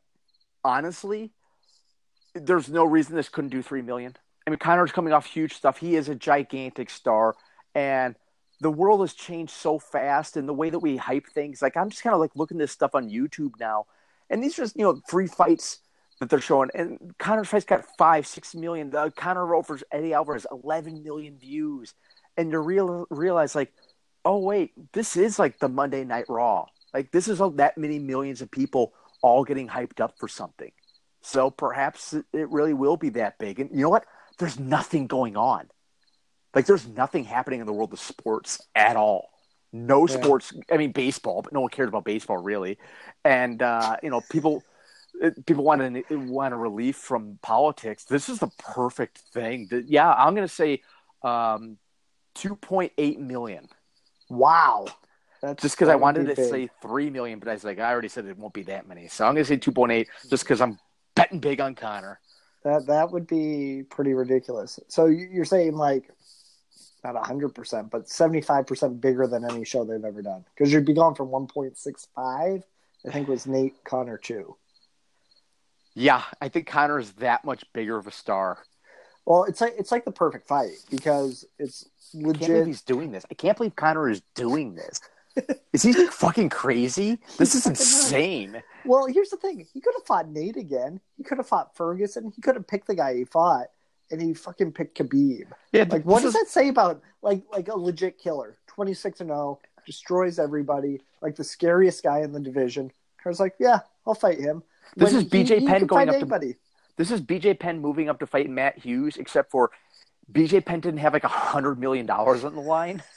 honestly, there's no reason this couldn't do three million. I mean, Conor's coming off huge stuff. He is a gigantic star, and the world has changed so fast. And the way that we hype things, like I'm just kind of like looking at this stuff on YouTube now, and these are just you know free fights that they're showing. And Conor's fight's got five, six million. The Conor over Eddie Alvarez, 11 million views, and you real realize like, oh wait, this is like the Monday Night Raw. Like this is all, that many millions of people all getting hyped up for something. So perhaps it really will be that big. And you know what? There's nothing going on. Like there's nothing happening in the world of sports at all. No Yeah. sports. I mean, baseball, but no one cares about baseball really. And uh, you know, people people want to want a relief from politics. This is the perfect thing. Yeah, I'm going to say um, 2.8 million. Wow. That's Just because I wanted to big. say three million, but I was like, I already said it won't be that many. So I'm going to say 2.8, just because I'm betting big on Conor. That that would be pretty ridiculous. So you- you're saying like not hundred percent, but seventy five percent bigger than any show they've ever done because you'd be going from one point six five. I think was Nate Conor too. Yeah, I think Conor is that much bigger of a star. Well, it's like it's like the perfect fight because it's I can't believe legit. he's doing this. I can't believe Conor is doing this. Is he fucking crazy? This is nuts. insane. Well, here's the thing: he could have fought Nate again. He could have fought Ferguson. He could have picked the guy he fought, and he fucking picked Khabib. Yeah, Like, what does that say about like like a legit killer? Twenty six and zero, destroys everybody. Like the scariest guy in the division. I was like, yeah, I'll fight him. This When is BJ he Penn can going up to- anybody. This is BJ Penn moving up to fight Matt Hughes, except for BJ Penn didn't have like a hundred million dollars on the line.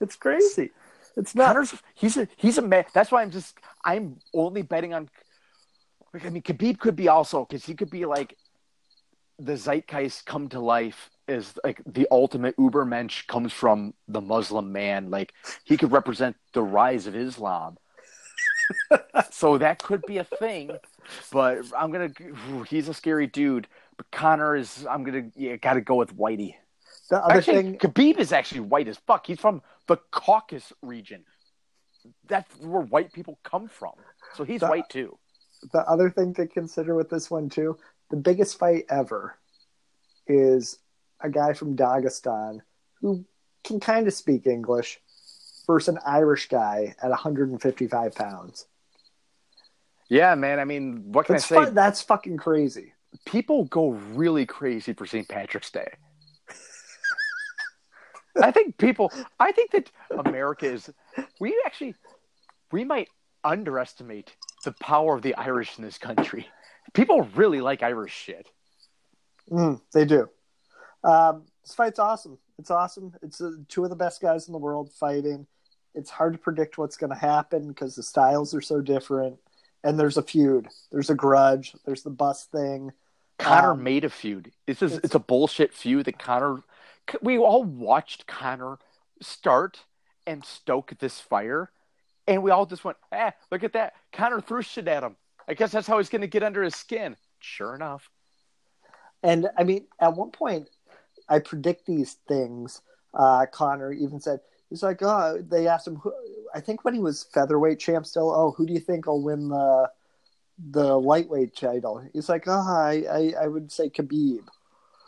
It's crazy. It's not. Conor's he's a he's a man. That's why I'm just I'm only betting on. I mean, Khabib could be also because he could be like the zeitgeist come to life is like the ultimate Ubermensch comes from the Muslim man. Like he could represent the rise of Islam. so that could be a thing, but I'm gonna. He's a scary dude. But Conor is. I'm gonna. Yeah, got to go with Whitey. The other Actually, thing, Khabib is actually white as fuck. He's from the Caucasus region. That's where white people come from. So he's The- white too. the other thing to consider with this one too, the biggest fight ever is a guy from Dagestan who can kind of speak English versus an Irish guy at 155 pounds. Yeah, man. I mean, what can That's, I say? fu- that's fucking crazy. People go really crazy for St. Patrick's Day. I think people. I think that America is. We actually, we might underestimate the power of the Irish in this country. People really like Irish shit. Mm, they do. Um, this fight's awesome. It's awesome. It's uh, two of the best guys in the world fighting. It's hard to predict what's going to happen because the styles are so different. And there's a feud. There's a grudge. There's the bus thing. Conor Um, made a feud. It's just, it's- it's a bullshit feud that Conor we all watched Conor start and stoke this fire, and we all just went, "Ah, look at that! Conor threw shit at him. I guess that's how he's going to get under his skin." Sure enough, And I mean, at one point, I predict these things. Uh, Conor even said, he's like, oh, they asked him, who, I think when he was featherweight champ still, oh, who do you think will win the the lightweight title? He's like, oh, I, I, I would say Khabib.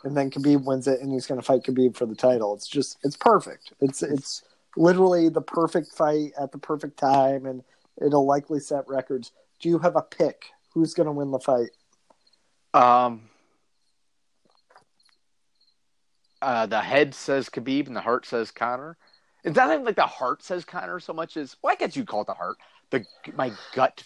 And then Khabib wins it, and he's going to fight Khabib for the title. It's just, it's perfect. It's, it's literally the perfect fight at the perfect time, and it'll likely set records. Do you have a pick? Who's going to win the fight? um, uh, the head says Khabib and the heart says Conor. It's not even like the heart says Conor so much as well. I guess you call it the heart. The my gut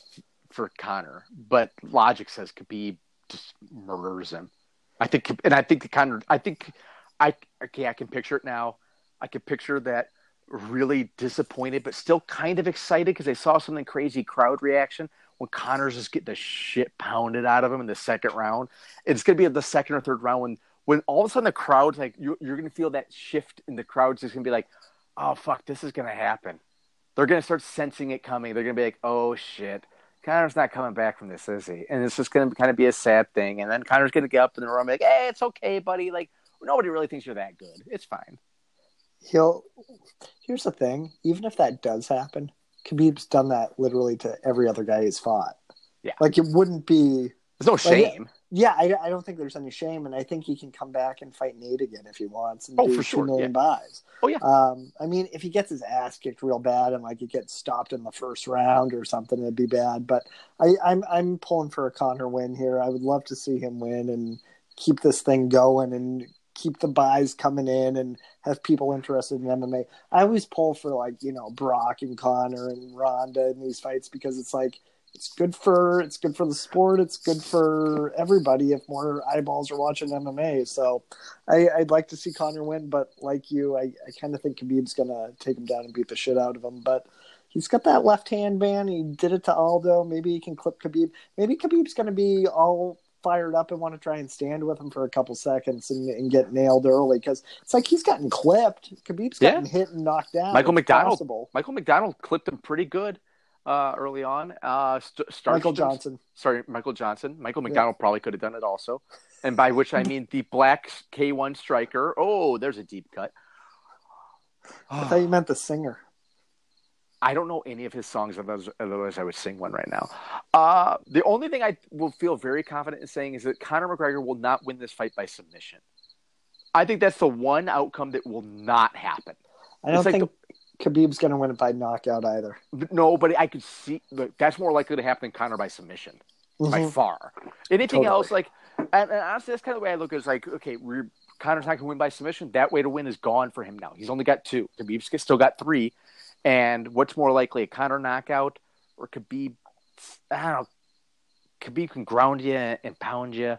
for Conor, but logic says Khabib just murders him. I think, and I think the kind of, I think I okay. I can picture it now. I can picture that really disappointed, but still kind of excited because they saw something crazy crowd reaction when Conor's just getting the shit pounded out of him in the second round. It's gonna be the second or third round when when all of a sudden the crowd's like you, you're gonna feel that shift in the crowd's just gonna be like, oh fuck, this is gonna happen. They're gonna start sensing it coming. They're gonna be like, oh shit. Conor's not coming back from this, is he? And it's just going to kind of be a sad thing. And then Conor's going to get up in the room and be like, hey, it's okay, buddy. Like, nobody really thinks you're that good. It's fine. he'll here's the thing even if that does happen khabib's done that literally to every other guy he's fought Yeah. like it wouldn't be There's no shame. Yeah I, I don't think there's any shame and i think he can come back and fight nate again if he wants and Oh, do for sure, million yeah. buys Oh, yeah. um i mean if he gets his ass kicked real bad and like it gets stopped in the first round or something it'd be bad but i i'm i'm pulling for a conor win here i would love to see him win and keep this thing going and keep the buys coming in and have people interested in MMA. I always pull for like, you know, Brock and Conor and Ronda in these fights because it's like it's good for it's good for the sport, it's good for everybody if more eyeballs are watching MMA. So I, I'd like to see Conor win, but like you, I, I kinda think Khabib's gonna take him down and beat the shit out of him. But he's got that left hand man. He did it to Aldo. Maybe he can clip Khabib. Maybe Khabib's gonna be all fired up and want to try and stand with him for a couple seconds and, and get nailed early because it's like he's gotten clipped. Khabib's gotten hit and knocked down. Michael McDonald. Michael McDonald clipped him pretty good uh, early on. Uh, st- Michael Johnson. Sorry, Michael Johnson. Michael McDonald probably could have done it also. And by which I mean the black K1 striker. Oh, there's a deep cut. I thought you meant the singer. I don't know any of his songs, otherwise, otherwise I would sing one right now. Uh, the only thing I will feel very confident in saying is that Conor McGregor will not win this fight by submission. I think that's the one outcome that will not happen. I don't It's like think Khabib's going to win it by knockout either. No, but I could see look, that's more likely to happen than Conor by submission by Mhm. far. Anything Totally. else, like, and, and honestly, that's kind of the way I look. Is like, okay, we're Conor's not going to win by submission. That way to win is gone for him now. He's only got two. Khabib's still got three. And what's more likely, a Conor knockout or Khabib? I don't know. Khabib can ground you and pound you,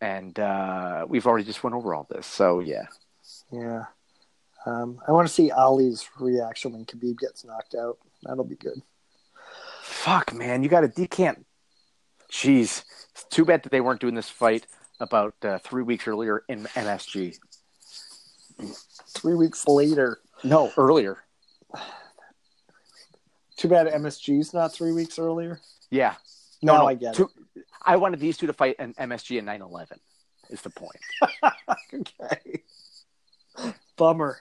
and uh, we've already just went over all this. So yeah, Yeah. Um, I want to see Ali's reaction when Khabib gets knocked out. That'll be good. fuck, man, you got to you can't. Jeez, it's too bad that they weren't doing this fight about uh, three weeks earlier in MSG. Three weeks later. No, earlier. Too bad MSG's not three weeks earlier. Yeah. Now no, I get two, I wanted these two to fight an MSG and 9/11. Is the point? okay. Bummer.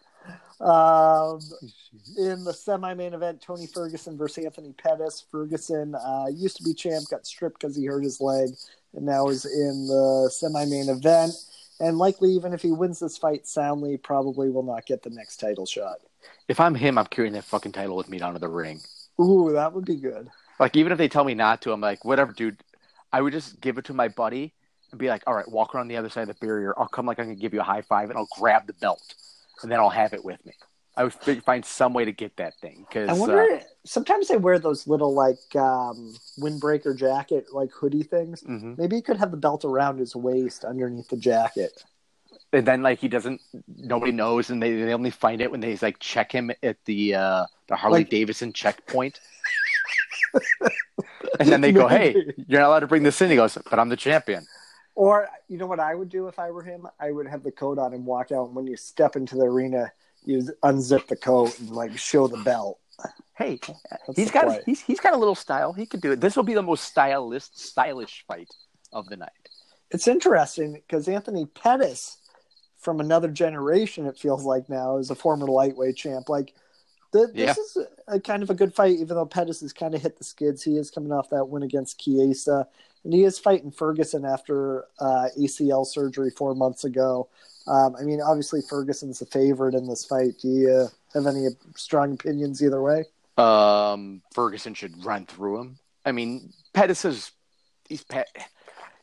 Um, in the semi-main event, Tony Ferguson versus Anthony Pettis. Ferguson uh, used to be champ, got stripped because he hurt his leg, and now is in the semi-main event. And likely, even if he wins this fight soundly, probably will not get the next title shot. If I'm him, I'm carrying that fucking title with me down to the ring. Ooh, that would be good. Like even if they tell me not to, I'm like, whatever, dude. I would just give it to my buddy and be like, all right, walk around the other side of the barrier. I'll come like I can give you a high five, and I'll grab the belt, and then I'll have it with me. I would fi- find some way to get that thing because I wonder. sometimes they wear those little like um, windbreaker jacket, like hoodie things. hmm Maybe he could have the belt around his waist underneath the jacket. and then like he doesn't, nobody knows, and they, they only find it when they like check him at the uh, the Harley Like- Davidson checkpoint. and then they go, "Hey, you're not allowed to bring this in." He goes, "But I'm the champion." Or you know what I would do if I were him? I would have the coat on and walk out. And when you step into the arena, you unzip the coat and like show the belt. Hey, That's he's got play. he's he's got a little style. He could do it. This will be the most stylish stylish fight of the night. It's interesting because Anthony Pettis, from another generation, it feels like now, is a former lightweight champ. Like, the, this Yeah. is a, a kind of a good fight, even though Pettis has kind of hit the skids. He is coming off that win against Chiesa, and he is fighting Ferguson after uh, ACL surgery four months ago. Um, I mean, obviously, Ferguson's the favorite in this fight. Do you uh, have any strong opinions either way? Um, Ferguson should run through him. I mean, Pettis is he's pet.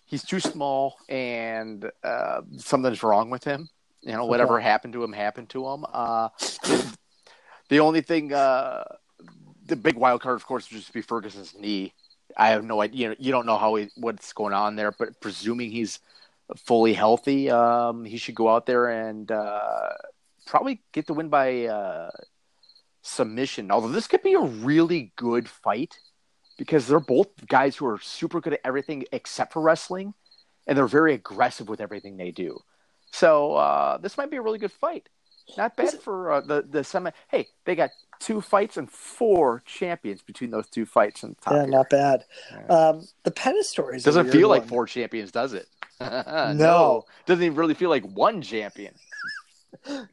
He's too small, and uh, something's wrong with him. You know, whatever happened to him happened to him. Uh, the, the only thing, uh, the big wild card, of course, would just be Ferguson's knee. I have no idea. You, know, you don't know how he, what's going on there, but presuming he's fully healthy, um, he should go out there and uh, probably get the win by uh, submission. Although this could be a really good fight because they're both guys who are super good at everything except for wrestling, and they're very aggressive with everything they do. So uh, this might be a really good fight. Not bad for uh, the the semi. Hey, they got two fights and four champions between those two fights and the top. yeah, here. not bad. Um, the Pettis story is Doesn't weird feel like four champions, does it? No. doesn't even really feel like one champion.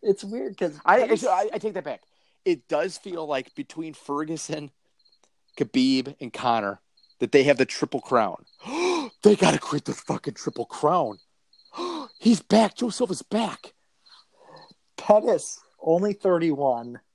It's weird because I, I I take that back. It does feel like between Ferguson, Khabib, and Conor that they have the triple crown. they got to create the fucking triple crown. He's back. Joe Silva's back. Pettis only thirty one. He's only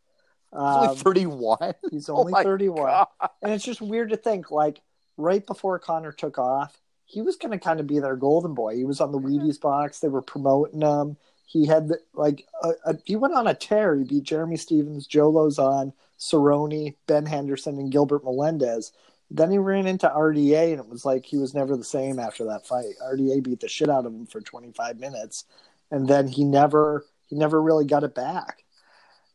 Um, 31. he's Oh only my 31. God. And it's just weird to think, like, right before Conor took off, he was going to kind of be their golden boy. He was on the Wheaties box. They were promoting him. He had, the, like, a, a, he went on a tear. He beat Jeremy Stephens, Joe Lauzon, Cerrone, Ben Henderson, and Gilbert Melendez. Then he ran into RDA, and it was like he was never the same after that fight. RDA beat the shit out of him for 25 minutes, and then he never, he never really got it back.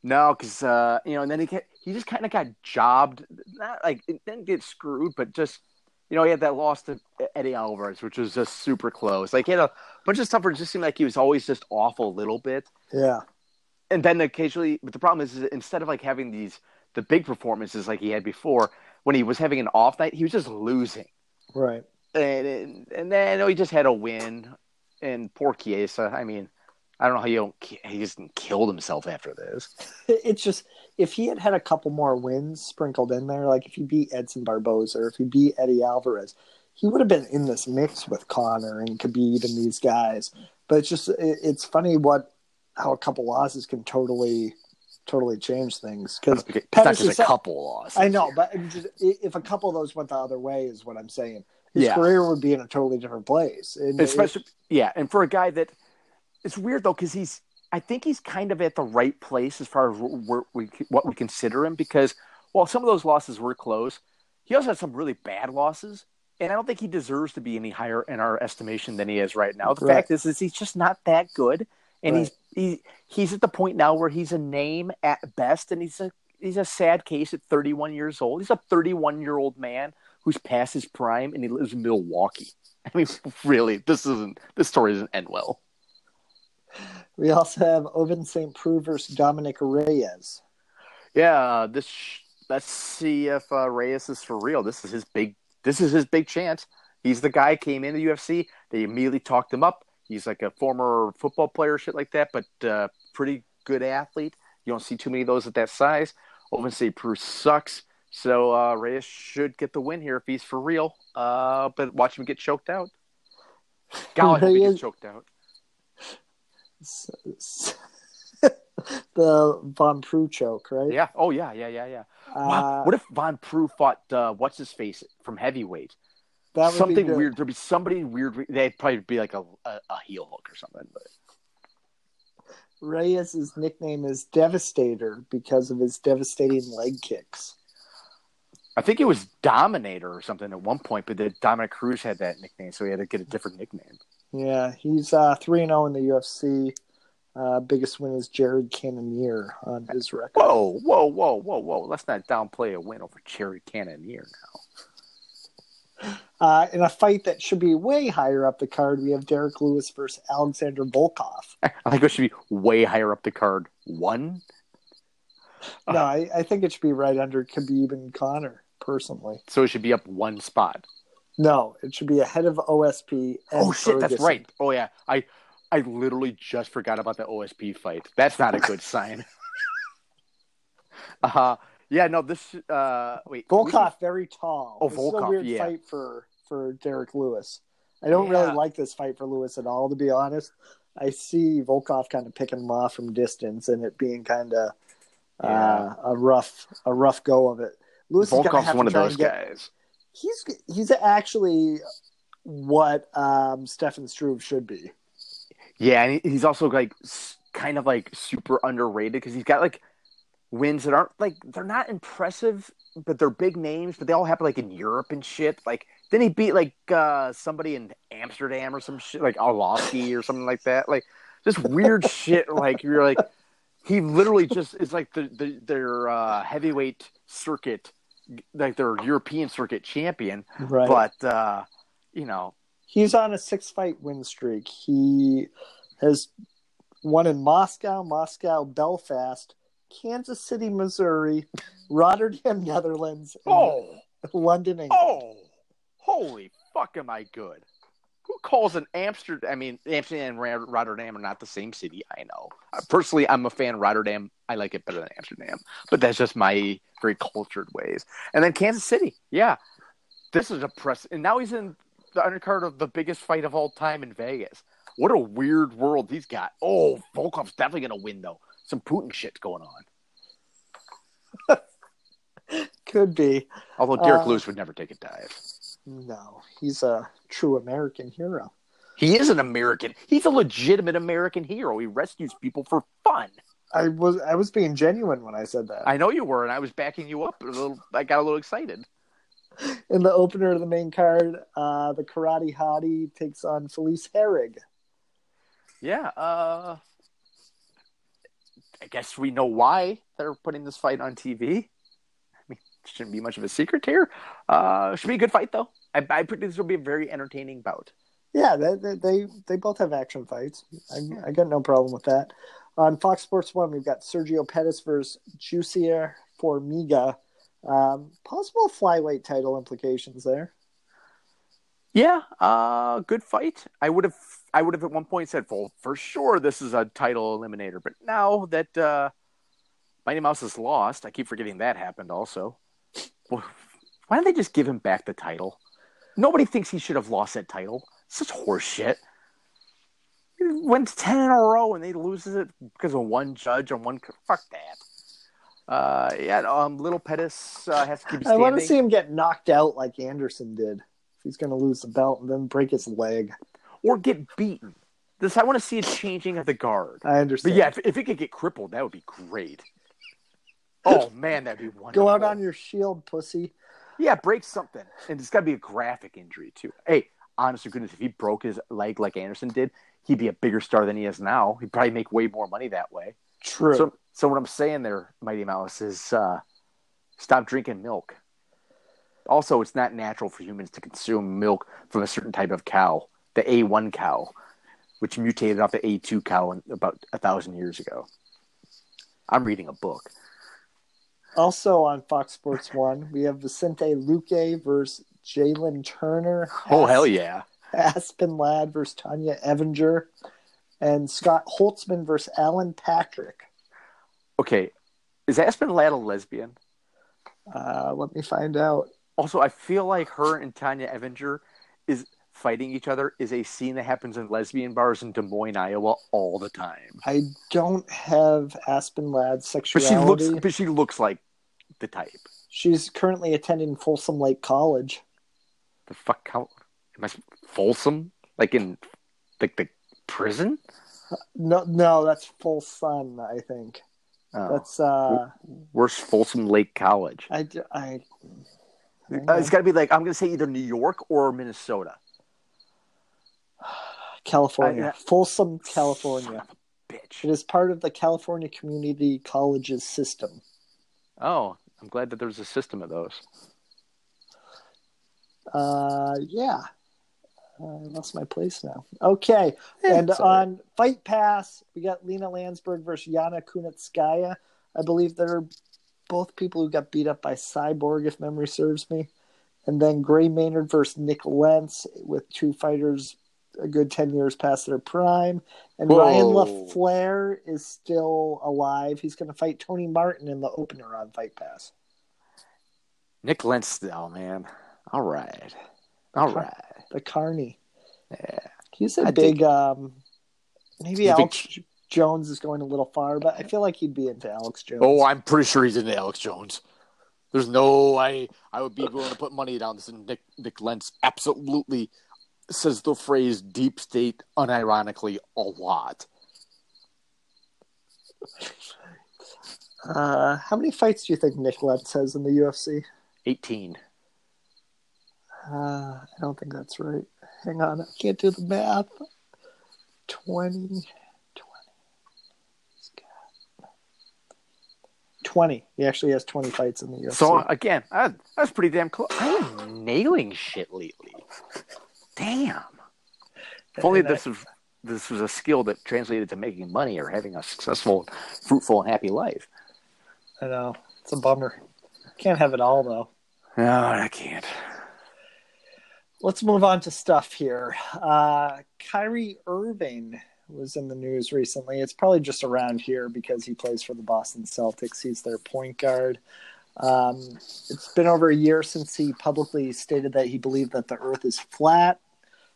No, because uh, you know, and then he get, he just kind of got jobbed. Not like it didn't get screwed, but just you know, he had that loss to Eddie Alvarez, which was just super close. Like he had a bunch of stuff where it just seemed like he was always just off a little bit, Yeah. and then occasionally. But the problem is, is instead of like having these the big performances like he had before, when he was having an off night, he was just losing. Right. And and, and then he just had a win, and poor Chiesa. I mean. I don't know how you don't. He just killed himself after this. it's just if he had had a couple more wins sprinkled in there, like if he beat Edson Barboza or if he beat Eddie Alvarez, he would have been in this mix with Conor and Khabib and these guys. But it's just it, it's funny what how a couple losses can totally totally change things because It's not just a couple losses. I know, but just, if a couple of those went the other way, is what I'm saying. His Yeah. career would be in a totally different place. And especially yeah and for a guy that it's weird though because he's i think he's kind of at the right place as far as where we, what we consider him because while some of those losses were close he also had some really bad losses and i don't think he deserves to be any higher in our estimation than he is right now the Right. fact is, is he's just not that good and Right. he's he, he's at the point now where he's a name at best and he's a he's a sad case at 31 years old he's a 31 year old man who's past his prime and he lives in milwaukee I mean, really, this isn't this story doesn't end well. We also have Ovince St. Preux versus Dominick Reyes. Yeah, this let's see if uh, Reyes is for real. This is his big. This is his big chance. He's the guy came into the UFC. They immediately talked him up. He's like a former football player, shit like that, but uh, pretty good athlete. You don't see too many of those at that size. Ovince St. Preux sucks. So uh, Reyes should get the win here if he's for real. Uh, but watch him get choked out. God, I he Reyes- gets choked out. The Von Preux choke, right? Yeah. Oh yeah. Yeah. Yeah. Yeah. Uh, Wow. What if Von Preux fought uh, what's his face from heavyweight? that would something weird. There'd be somebody weird. They'd probably be like a, a, a heel hook or something. But Reyes' nickname is Devastator because of his devastating leg kicks. I think it was Dominator or something at one point. But the Dominick Cruz had that nickname, so he had to get a different nickname. Yeah, he's uh, 3 0 in the UFC. Uh, biggest win is Jared Cannonier on his record. Whoa, whoa, whoa, whoa, whoa! Let's not downplay a win over Cherry Cannonier now. Uh, in a fight that should be way higher up the card, we have Derrick Lewis versus Alexander Volkov. I think it should be way higher up the card. One. No, I, I think it should be right under Khabib and Conor, personally. So it should be up one spot. No, it should be ahead of OSP. And Oh shit, that's right. Oh yeah, I I literally just forgot about the OSP fight. That's not a good sign. Uh huh. yeah, no, this uh wait. Volkov very tall. Oh, this is a Volkov, weird yeah. fight for for Derrick Lewis. I don't Yeah. really like this fight for Lewis at all, to be honest. I see Volkov kind of picking him off from distance and it being kind of Yeah. uh, a rough a rough go of it. Lewis is Volkov's one of those get, guys. He's he's actually what um, Stefan Struve should be. Yeah, and he's also like kind of like super underrated because he's got like wins that aren't like they're not impressive, but they're big names. But they all happen like in Europe and shit. Like then he beat like uh somebody in Amsterdam or some shit like Arlovsky or something like that. Like just weird shit. Like you're like he literally just is like the, the their uh, heavyweight circuit, like their European circuit champion. Right. But uh, you know, He's on a six fight win streak. He has won in Moscow, Moscow, Belfast, Kansas City, Missouri, Rotterdam, Netherlands, and oh. London, England. Oh, holy fuck, am I good? Who calls an Amsterdam? I mean, Amsterdam and Rotterdam are not the same city. I know. Uh, Personally, I'm a fan of Rotterdam. I like it better than Amsterdam, but that's just my very cultured ways. And then Kansas City, yeah, this is a press. And now he's in the undercard of the biggest fight of all time in Vegas. What a weird world he's got. Oh, Volkov's definitely gonna win though. Some Putin shit's going on. Could be. Although Derrick Uh, Lewis would never take a dive. No, he's a true American hero. He is an American. He's a legitimate American hero. He rescues people for fun. I was I was being genuine when I said that. I know you were, and I was backing you up a little. I got a little excited. In the opener of the main card, uh, the Karate Hottie takes on Felice Herrig. Yeah. Uh, I guess we know why they're putting this fight on TV. Shouldn't be much of a secret here. Uh, should be a good fight though. I, I predict this will be a very entertaining bout. Yeah, they they they, both have action fights. I, I got no problem with that. On Fox Sports One, we've got Sergio Pettis versus Jussier Formiga. Um, possible flyweight title implications there. Yeah, uh, good fight. I would have, I would have at one point said, "Well, for sure, this is a title eliminator." But now that uh, Mighty Mouse is lost, I keep forgetting that happened. Also, why don't they just give him back the title? Nobody thinks he should have lost that title. It's Such horseshit. He went ten in a row and they loses it because of one judge and one. Fuck that. Uh, yeah, um, little Pettis uh, has to keep I want to see him get knocked out like Anderson did. If he's going to lose the belt and then break his leg, or get beaten. This I want to see a changing of the guard. I understand. But yeah, if, if it could get crippled, that would be great. Oh man, that'd be wonderful. go out on your shield, pussy. yeah, break something, and it's got to be a graphic injury too. Hey, honest to goodness, if he broke his leg like Anderson did, he'd be a bigger star than he is now. He'd probably make way more money that way. True. So, so what I'm saying there, Mighty Mouse, is uh, stop drinking milk. Also, it's not natural for humans to consume milk from a certain type of cow, the A1 cow, which mutated off the A2 cow about a thousand years ago. I'm reading a book. Also on Fox Sports One, we have Vicente Luque versus Jalin Turner. Oh hell yeah! Aspen Ladd versus Tonya Evinger, and Scott Holtzman versus Alan Patrick. Okay, is Aspen Ladd a lesbian? Uh, let me find out. Also, I feel like her and Tonya Evinger is fighting each other is a scene that happens in lesbian bars in Des Moines, Iowa, all the time. I don't have Aspen Ladd's But she sexuality. looks, but she looks like the type. She's currently attending Folsom Lake College. The fuck? How am I Folsom? Like in like the prison? No, no, that's Full Sun. I think Oh. that's. uh Where's Folsom Lake College? I I. hang Uh, it's got to be like I'm going to say either New York or Minnesota. California, I- Folsom, California. bitch. It is part of the California Community Colleges system. Oh, I'm glad that there's a system of those. Uh, yeah. Uh, I lost my place now. Okay. Yeah, and on Fight Pass, we got Lina Landsberg versus Yana Kunitskaya. I believe they're both people who got beat up by Cyborg, if memory serves me. And then Gray Maynard versus Nik Lentz with two fighters a good 10 years past their prime. And Ryan Whoa. LaFleur is still alive. He's going to fight Tony Martin in the opener on Fight Pass. Nik Lentz, though, man. All right. All right. The Carny. Yeah. He's a I big, um, maybe He's a big- Alex Jones is going a little far, but I feel like he'd be into Alex Jones. Oh, I'm pretty sure he's into Alex Jones. There's no I I would be willing to put money down this Nick Nik Lentz absolutely says the phrase deep state unironically a lot. Uh, how many fights do you think Nik Lentz has in the UFC? 18. Uh, I don't think that's right. Hang on, I can't do the math. 20, 20. He's got 20. He actually has 20 fights in the UFC. So again, I, I was pretty damn close. I am nailing shit lately. Damn. If only And I- this was this was a skill that translated to making money or having a successful, fruitful, and happy life. I know. It's a bummer. Can't have it all, though. No, I can't. Let's move on to stuff here. Uh, Kyrie Irving was in the news recently. It's probably just around here because he plays for the Boston Celtics. He's their point guard. Um, it's been over a year since he publicly stated that he believed that the earth is flat.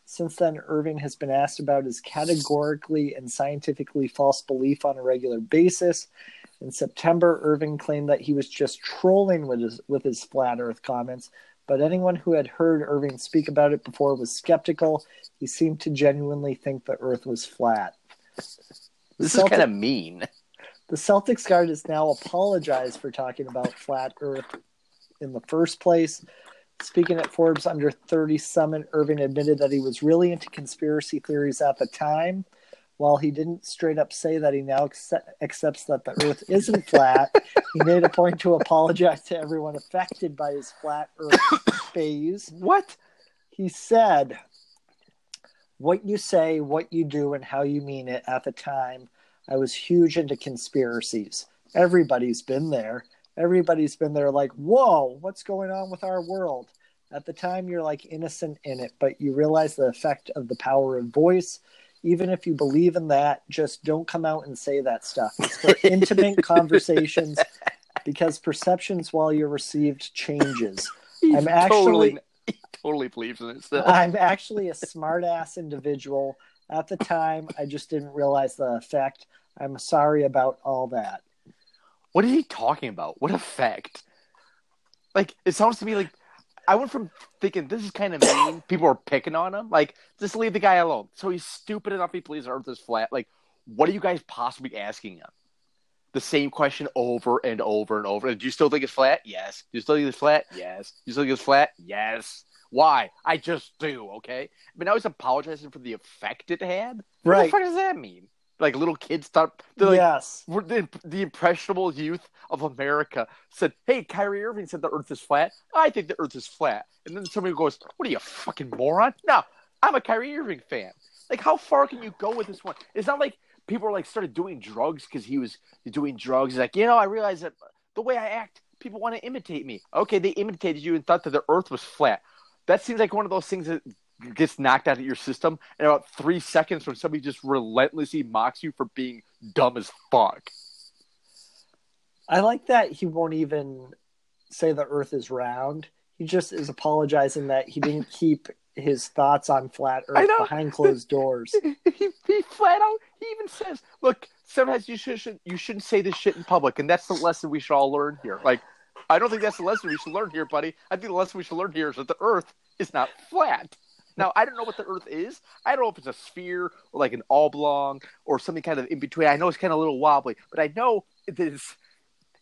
Since then, Irving has been asked about his categorically and scientifically false belief on a regular basis. In September, Irving claimed that he was just trolling with his, with his flat earth comments, but anyone who had heard Irving speak about it before was skeptical. He seemed to genuinely think the earth was flat. This Celtic- is kind of mean. The Celtics guard has now apologized for talking about flat earth in the first place. Speaking at Forbes Under 30 Summit, Irving admitted that he was really into conspiracy theories at the time. While he didn't straight up say that he now accept, accepts that the earth isn't flat, he made a point to apologize to everyone affected by his flat earth phase. What? He said, What you say, what you do, and how you mean it at the time, I was huge into conspiracies. Everybody's been there. Everybody's been there, like, whoa, what's going on with our world? At the time, you're like innocent in it, but you realize the effect of the power of voice. Even if you believe in that, just don't come out and say that stuff. It's for intimate conversations because perceptions while you're received changes. He's I'm actually- totally, totally believes in it still. I'm actually a smart ass individual. At the time, I just didn't realize the effect. I'm sorry about all that. What is he talking about? What effect? Like, it sounds to me like I went from thinking this is kind of mean, people are picking on him. Like, just leave the guy alone. So he's stupid enough he believes earth is flat. Like, what are you guys possibly asking him? The same question over and over and over. Do you still think it's flat? Yes. Do you still think it's flat? Yes. Do you still think it's flat? Yes. Why? I just do, okay? But now he's apologizing for the effect it had? What Right. the fuck does that mean? Like, little kids start. They're like, yes. the, the impressionable youth of America said, "Hey, Kyrie Irving said the Earth is flat. I think the Earth is flat." And then somebody goes, "What are you, a fucking moron?" No, I'm a Kyrie Irving fan. Like, how far can you go with this one? It's not like people are like started doing drugs because he was doing drugs. He's like, you know, I realize that the way I act, people want to imitate me. Okay, they imitated you and thought that the Earth was flat. That seems like one of those things that gets knocked out of your system in about three seconds when somebody just relentlessly mocks you for being dumb as fuck. I like that he won't even say the earth is round. He just is apologizing that he didn't keep his thoughts on flat earth behind closed doors. he, he flat out he even says, "Look, sometimes you should, should you shouldn't say this shit in public, and that's the lesson we should all learn here." Like, I don't think that's the lesson we should learn here, buddy. I think the lesson we should learn here is that the Earth is not flat. Now, I don't know what the Earth is. I don't know if it's a sphere or like an oblong or something kind of in between. I know it's kind of a little wobbly, but I know it is.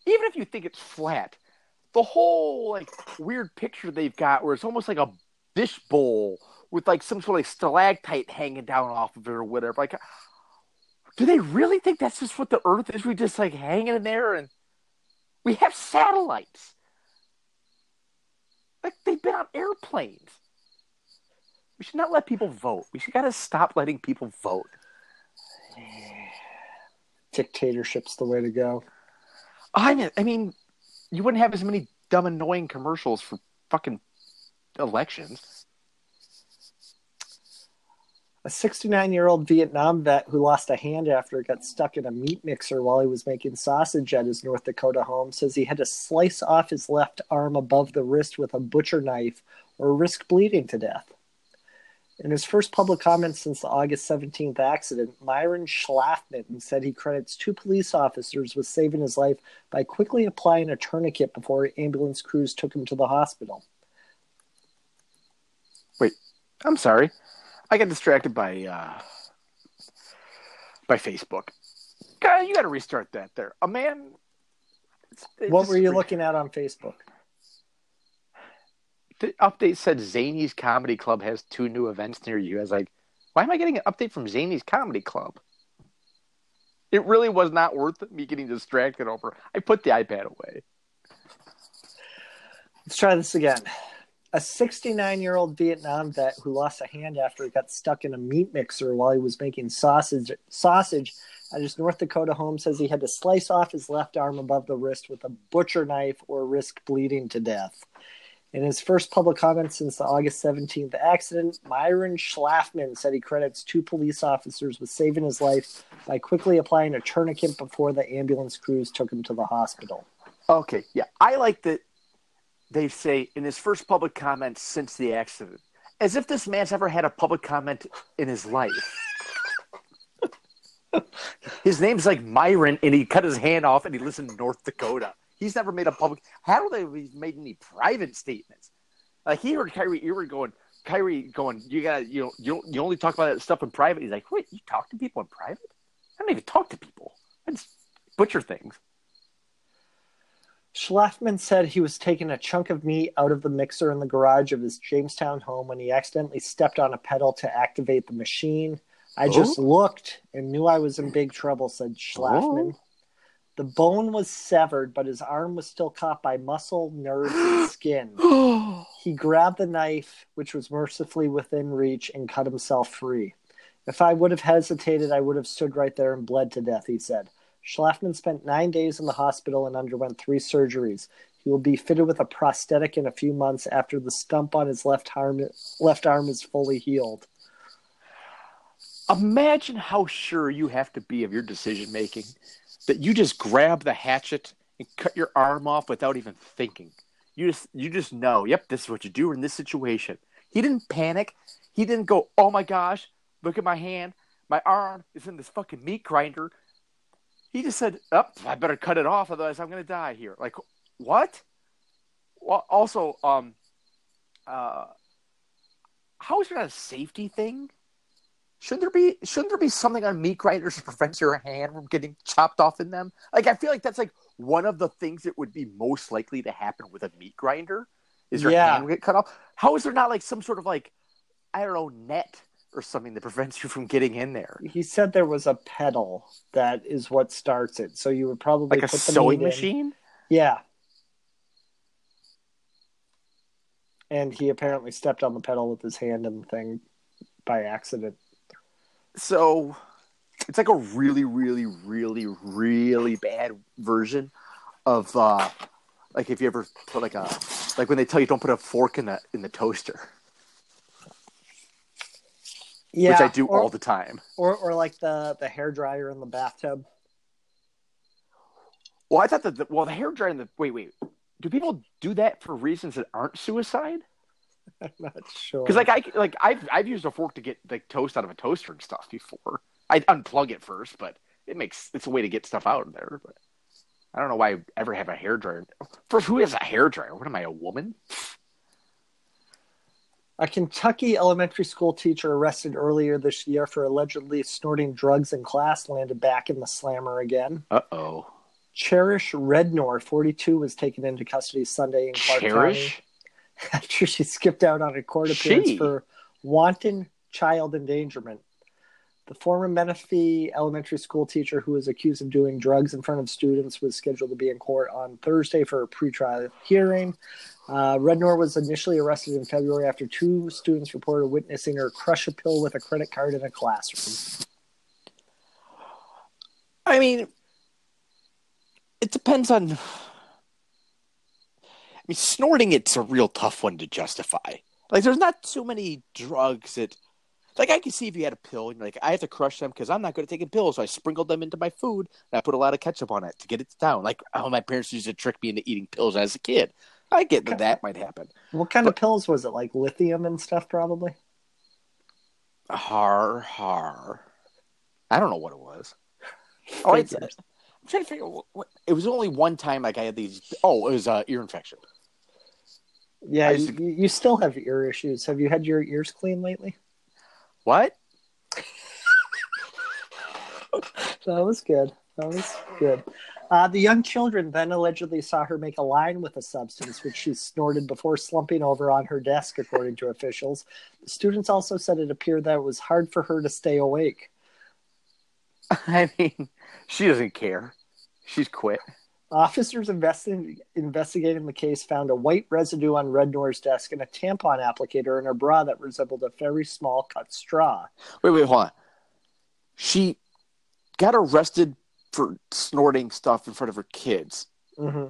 Even if you think it's flat, the whole like weird picture they've got where it's almost like a dish bowl with like some sort of like stalactite hanging down off of it or whatever. Like, do they really think that's just what the Earth is? We just like hanging in there and we have satellites. Like they've been on airplanes. We should not let people vote. We should got to stop letting people vote. Dictatorship's the way to go. I mean, I mean, you wouldn't have as many dumb, annoying commercials for fucking elections. A 69 year old Vietnam vet who lost a hand after it got stuck in a meat mixer while he was making sausage at his North Dakota home says he had to slice off his left arm above the wrist with a butcher knife or risk bleeding to death. In his first public comments since the August 17th accident, Myron Schlafman said he credits two police officers with saving his life by quickly applying a tourniquet before ambulance crews took him to the hospital. Wait, I'm sorry. I got distracted by uh, by Facebook. God, you got to restart that. There, a man. it's- it's What were you re- looking at on Facebook? The update said Zany's Comedy Club has two new events near you. I was like, why am I getting an update from Zany's Comedy Club? It really was not worth me getting distracted over. I put the iPad away. Let's try this again. A 69 year old Vietnam vet who lost a hand after he got stuck in a meat mixer while he was making sausage sausage at his North Dakota home says he had to slice off his left arm above the wrist with a butcher knife or risk bleeding to death. In his first public comment since the August 17th accident, Myron Schlafman said he credits two police officers with saving his life by quickly applying a tourniquet before the ambulance crews took him to the hospital. Okay, yeah. I like that they say in his first public comment since the accident, as if this man's ever had a public comment in his life. his name's like Myron, and he cut his hand off and he lives in North Dakota. He's never made a public. How do they he's made any private statements? Like he heard Kyrie Irving going, Kyrie going, you got you know you you only talk about that stuff in private. He's like, wait, you talk to people in private? I don't even talk to people. I just butcher things. Schlafman said he was taking a chunk of meat out of the mixer in the garage of his Jamestown home when he accidentally stepped on a pedal to activate the machine. I just Oh. looked and knew I was in big trouble, said Schlafman. Oh. The bone was severed, but his arm was still caught by muscle, nerves, and skin. He grabbed the knife, which was mercifully within reach, and cut himself free. If I would have hesitated, I would have stood right there and bled to death, he said. Schlafman spent nine days in the hospital and underwent three surgeries. He will be fitted with a prosthetic in a few months after the stump on his left arm, left arm is fully healed. Imagine how sure you have to be of your decision making that you just grab the hatchet and cut your arm off without even thinking. You just you just know, yep, this is what you do in this situation. He didn't panic. He didn't go, "Oh my gosh, look at my hand. My arm is in this fucking meat grinder." He just said, "Up, I better cut it off otherwise I'm going to die here." Like, what? Well, also um uh how is there not a safety thing? Shouldn't there be shouldn't there be something on meat grinders to prevent your hand from getting chopped off in them? Like I feel like that's like one of the things that would be most likely to happen with a meat grinder is your Yeah. hand get cut off. How is there not like some sort of like I don't know net or something that prevents you from getting in there? He said there was a pedal that is what starts it. So you would probably Like a put the sewing meat in. machine? Yeah. And he apparently stepped on the pedal with his hand and the thing by accident. So it's like a really, really, really, really bad version of uh like if you ever put like a like when they tell you don't put a fork in the in the toaster, Yeah, which I do or, all the time. or or like the the hair dryer in the bathtub. Well, I thought that the, well the hair dryer in the wait wait do people do that for reasons that aren't suicide? I'm not sure. Because like I like I've I've used a fork to get like toast out of a toaster and stuff before. I unplug it first, but it makes it's a way to get stuff out of there. But I don't know why I ever have a hair dryer. First, who has a hair dryer? What am I, a woman? A Kentucky elementary school teacher arrested earlier this year for allegedly snorting drugs in class landed back in the slammer again. Uh oh. Cherish Rednor, 42, was taken into custody Sunday in Clark County Cherish. after she skipped out on a court appearance She? for wanton child endangerment. The former Menifee elementary school teacher who was accused of doing drugs in front of students was scheduled to be in court on Thursday for a pretrial hearing. Uh, Rednor was initially arrested in February after two students reported witnessing her crush a pill with a credit card in a classroom. I mean, it depends on. I mean, snorting it's a real tough one to justify. Like, there's not too many drugs that. Like, I can see if you had a pill and like, I have to crush them because I'm not good at taking pills. So I sprinkled them into my food and I put a lot of ketchup on it to get it down. Like, how my parents used to trick me into eating pills as a kid. I get that that might happen. What kind of pills was it? Like lithium and stuff, probably? Har, har. I don't know what it was. Oh, I'm trying to figure out what, what, it was only one time like I had these. Oh, it was uh, ear infection. Yeah, you, you still have ear issues. Have you had your ears cleaned lately? What? That was good. That was good. Uh, the young children then allegedly saw her make a line with a substance which she snorted before slumping over on her desk, according to officials. The students also said it appeared that it was hard for her to stay awake. I mean, she doesn't care. She's quit. Officers investi- investigating the case found a white residue on Rednor's desk and a tampon applicator in her bra that resembled a very small cut straw. Wait, wait, hold on. She got arrested for snorting stuff in front of her kids. hmm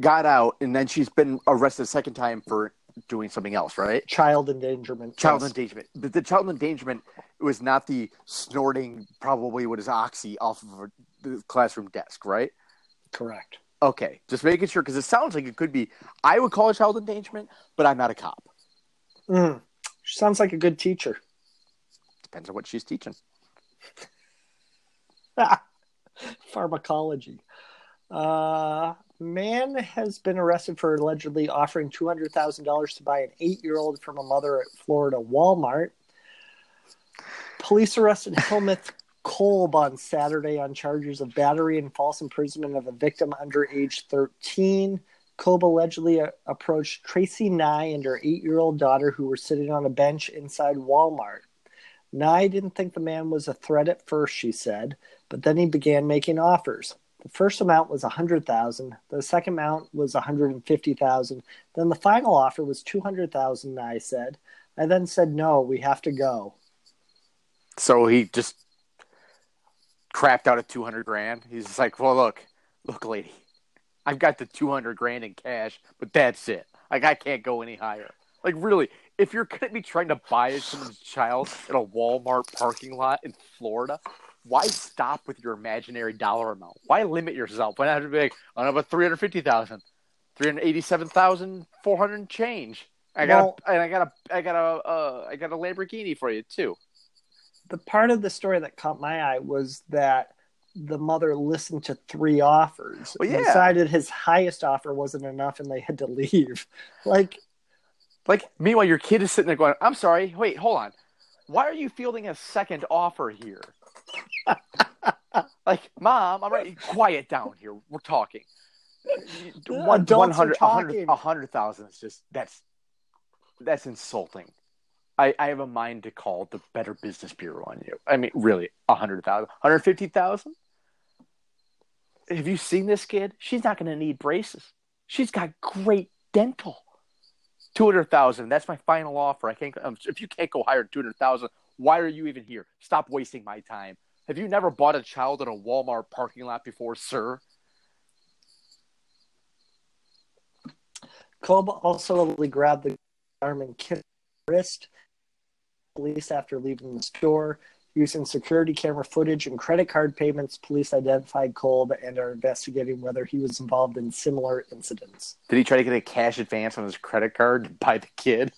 Got out, and then she's been arrested a second time for doing something else, right? Child endangerment. Child yes. endangerment. But the child endangerment was not the snorting, probably what is oxy off of her, the classroom desk, right? Correct. Okay, just making sure because it sounds like it could be. I would call it child endangerment, but I'm not a cop. Mm. She sounds like a good teacher. Depends on what she's teaching. Pharmacology. Uh, man has been arrested for allegedly offering $200,000 to buy an eight year old from a mother at Florida Walmart. Police arrested Helmuth Kolb on Saturday on charges of battery and false imprisonment of a victim under age 13. Kolb allegedly uh, approached Tracy Nye and her eight year old daughter, who were sitting on a bench inside Walmart. Nye didn't think the man was a threat at first, she said, but then he began making offers. The first amount was a hundred thousand. The second amount was a hundred and fifty thousand. Then the final offer was two hundred thousand. Nye said. I then said, "No, we have to go." So he just crapped out at 200 grand. He's just like, well, look, look, lady, I've got the 200 grand in cash, but that's it. Like, I can't go any higher. Like, really, if you're going to be trying to buy someone's child in a Walmart parking lot in Florida, why stop with your imaginary dollar amount? Why limit yourself? Why not have to be like, I don't know about 350,000, 387,400 and change. I got Well- a, and I got a I got a uh, I got a Lamborghini for you too. The part of the story that caught my eye was that the mother listened to three offers Well, and yeah. decided his highest offer wasn't enough, and they had to leave. Like, Like, meanwhile, your kid is sitting there going, I'm sorry, wait, hold on. Why are you fielding a second offer here? like, mom, I'm ready. Quiet down here. We're talking. One, 100, talking. 100, 100,000 is just, that's, that's insulting. I, I have a mind to call the Better Business Bureau on you. I mean, really, 100,000, 150,000? Have you seen this kid? She's not going to need braces. She's got great dental. Two hundred thousand. That's my final offer. I can't. Um, if you can't go higher than two hundred thousand, why are you even here? Stop wasting my time. Have you never bought a child in a Walmart parking lot before, sir? Kolb also grabbed the arm and her wrist. Police, after leaving the store, using security camera footage and credit card payments, police identified Kolb and are investigating whether he was involved in similar incidents. Did he try to get a cash advance on his credit card to buy the kid?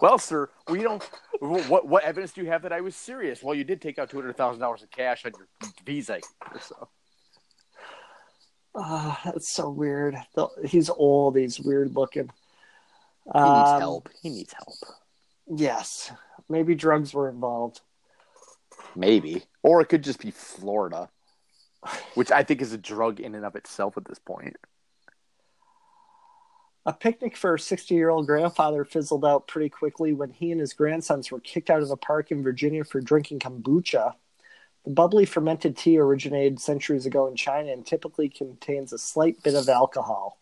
well, sir, we don't. What what evidence do you have that I was serious? Well, you did take out two hundred thousand dollars in cash on your Visa. So. Ah, that's so weird. He's old. He's weird looking. He needs Um, help. He needs help. Yes, maybe drugs were involved. Maybe. Or it could just be Florida, which I think is a drug in and of itself at this point. A picnic for a 60 year old grandfather fizzled out pretty quickly when he and his grandsons were kicked out of a park in Virginia for drinking kombucha. The bubbly fermented tea originated centuries ago in China and typically contains a slight bit of alcohol.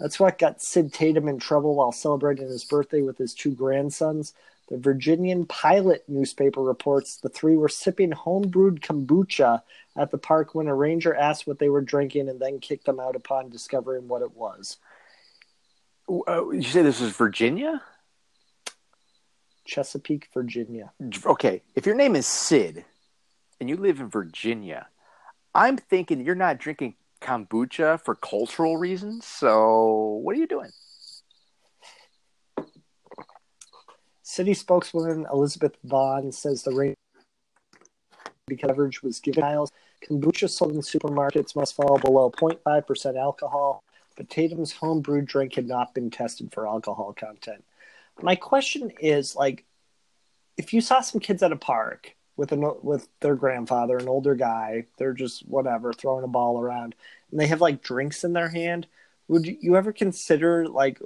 That's what got Sid Tatum in trouble while celebrating his birthday with his two grandsons. The Virginian Pilot newspaper reports the three were sipping homebrewed kombucha at the park when a ranger asked what they were drinking and then kicked them out upon discovering what it was. Uh, you say this is Virginia? Chesapeake, Virginia. Okay, if your name is Sid and you live in Virginia, I'm thinking you're not drinking kombucha for cultural reasons. So, what are you doing? City spokeswoman Elizabeth Vaughn says the rain because coverage was given miles. Kombucha sold in supermarkets must fall below 0.5% alcohol, but Tatum's homebrewed drink had not been tested for alcohol content. My question is like, if you saw some kids at a park with an with their grandfather, an older guy, they're just whatever throwing a ball around, and they have like drinks in their hand, would you ever consider like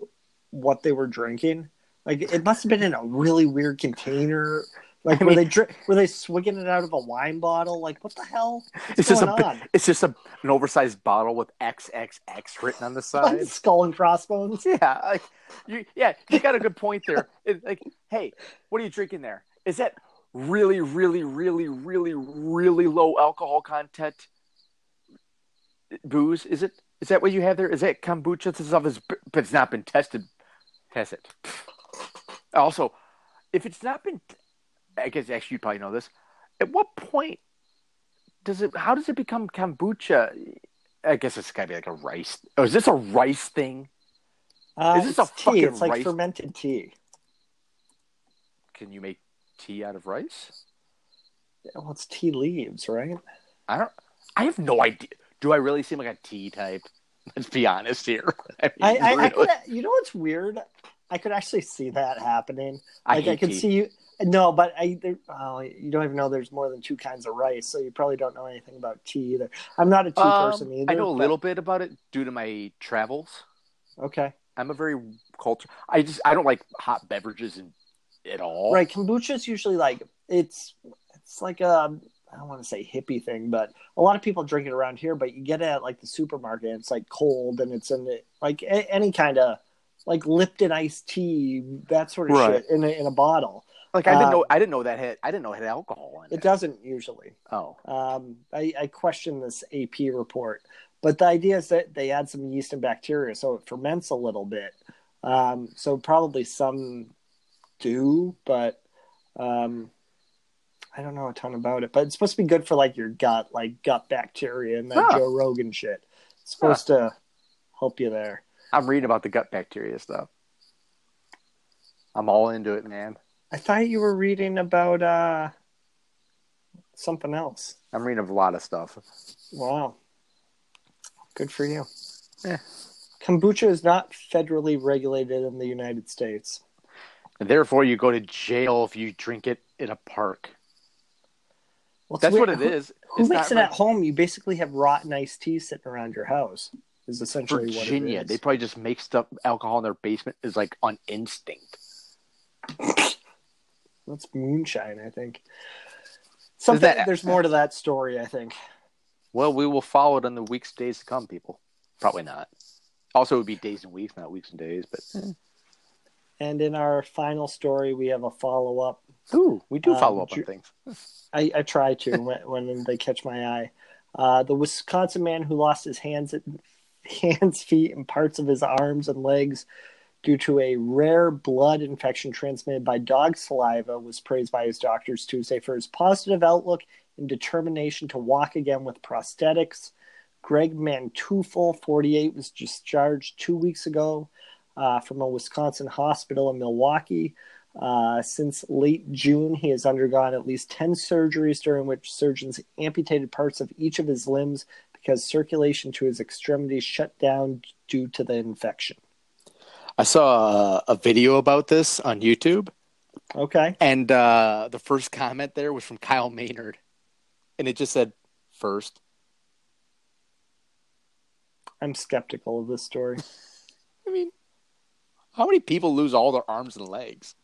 what they were drinking? Like it must have been in a really weird container. Like I were mean- they dri- were they swigging it out of a wine bottle? Like what the hell? What's It's just a on? it's just a, an oversized bottle with XXX written on the Like side. skull and crossbones. Yeah, like you, yeah, you got a good point there. It, like, hey, what are you drinking there? Is that really, really, really, really, really low alcohol content booze? Is it? Is that what you have there? Is that kombucha? This stuff is, but it's not been tested. Test it. Also, if it's not been, I guess actually you probably know this. At what point does it? How does it become kombucha? I guess it's gotta be like a rice. Oh, is this a rice thing? Uh, Is this a tea. fucking It's like rice- fermented tea. Can you make tea out of rice? Yeah, Well, it's tea leaves, right? I don't. I have no idea. Do I really seem like a tea type? Let's be honest here. I, mean, I, I, I could, you know what's weird? I could actually see that happening. I Like I, hate could tea. see you. No, but I there, oh, you don't even know there's more than two kinds of rice, so you probably don't know anything about tea either. I'm not a tea Um, person either. I know a but- little bit about it due to my travels. Okay, I'm a very culture. I just I don't like hot beverages in, at all. right. Kombucha is usually like it's it's like a I don't want to say hippie thing, but a lot of people drink it around here. But you get it at like the supermarket. And it's like cold and it's in the, like a, any kind of like Lipton iced tea, that sort of Right. shit in a, in a bottle. Like I didn't Um, know. I didn't know that had. I didn't know it had alcohol in it. It doesn't usually. Oh, Um, I, I question this AP report, but the idea is that they add some yeast and bacteria, so it ferments a little bit. Um, so probably some do, but um, I don't know a ton about it. But it's supposed to be good for like your gut, like gut bacteria and that Huh. Joe Rogan shit. It's supposed to help you there. I'm reading about the gut bacteria stuff. I'm all into it, man. I thought you were reading about uh, something else. I'm reading a lot of stuff. Wow. Good for you. Yeah. Kombucha is not federally regulated in the United States. And therefore, you go to jail if you drink it in a park. Well, That's weird. what it is. Who-. Who makes it not at home? You basically have rotten iced tea sitting around your house. Is essentially Virginia. They probably just make stuff alcohol in their basement is like on instinct. That's moonshine, I think. Something. that- there's more to that story, I think. Well, we will follow it in the weeks, days to come, people. Probably not. Also, it would be days and weeks, not weeks and days. But hmm. And in our final story, we have a follow up. ooh, we do Um, follow up Ju- on things. I, I try to when, when they catch my eye. Uh, the Wisconsin man who lost his hands, hands, feet, and parts of his arms and legs due to a rare blood infection transmitted by dog saliva was praised by his doctors Tuesday for his positive outlook and determination to walk again with prosthetics. Greg Manteufel, 48, was discharged two weeks ago uh, from a Wisconsin hospital in Milwaukee. Uh, since late June, he has undergone at least 10 surgeries during which surgeons amputated parts of each of his limbs because circulation to his extremities shut down due to the infection. I saw a, a video about this on YouTube, Okay. and uh, the first comment there was from Kyle Maynard, and it just said first. I'm skeptical of this story. I mean, How many people lose all their arms and legs?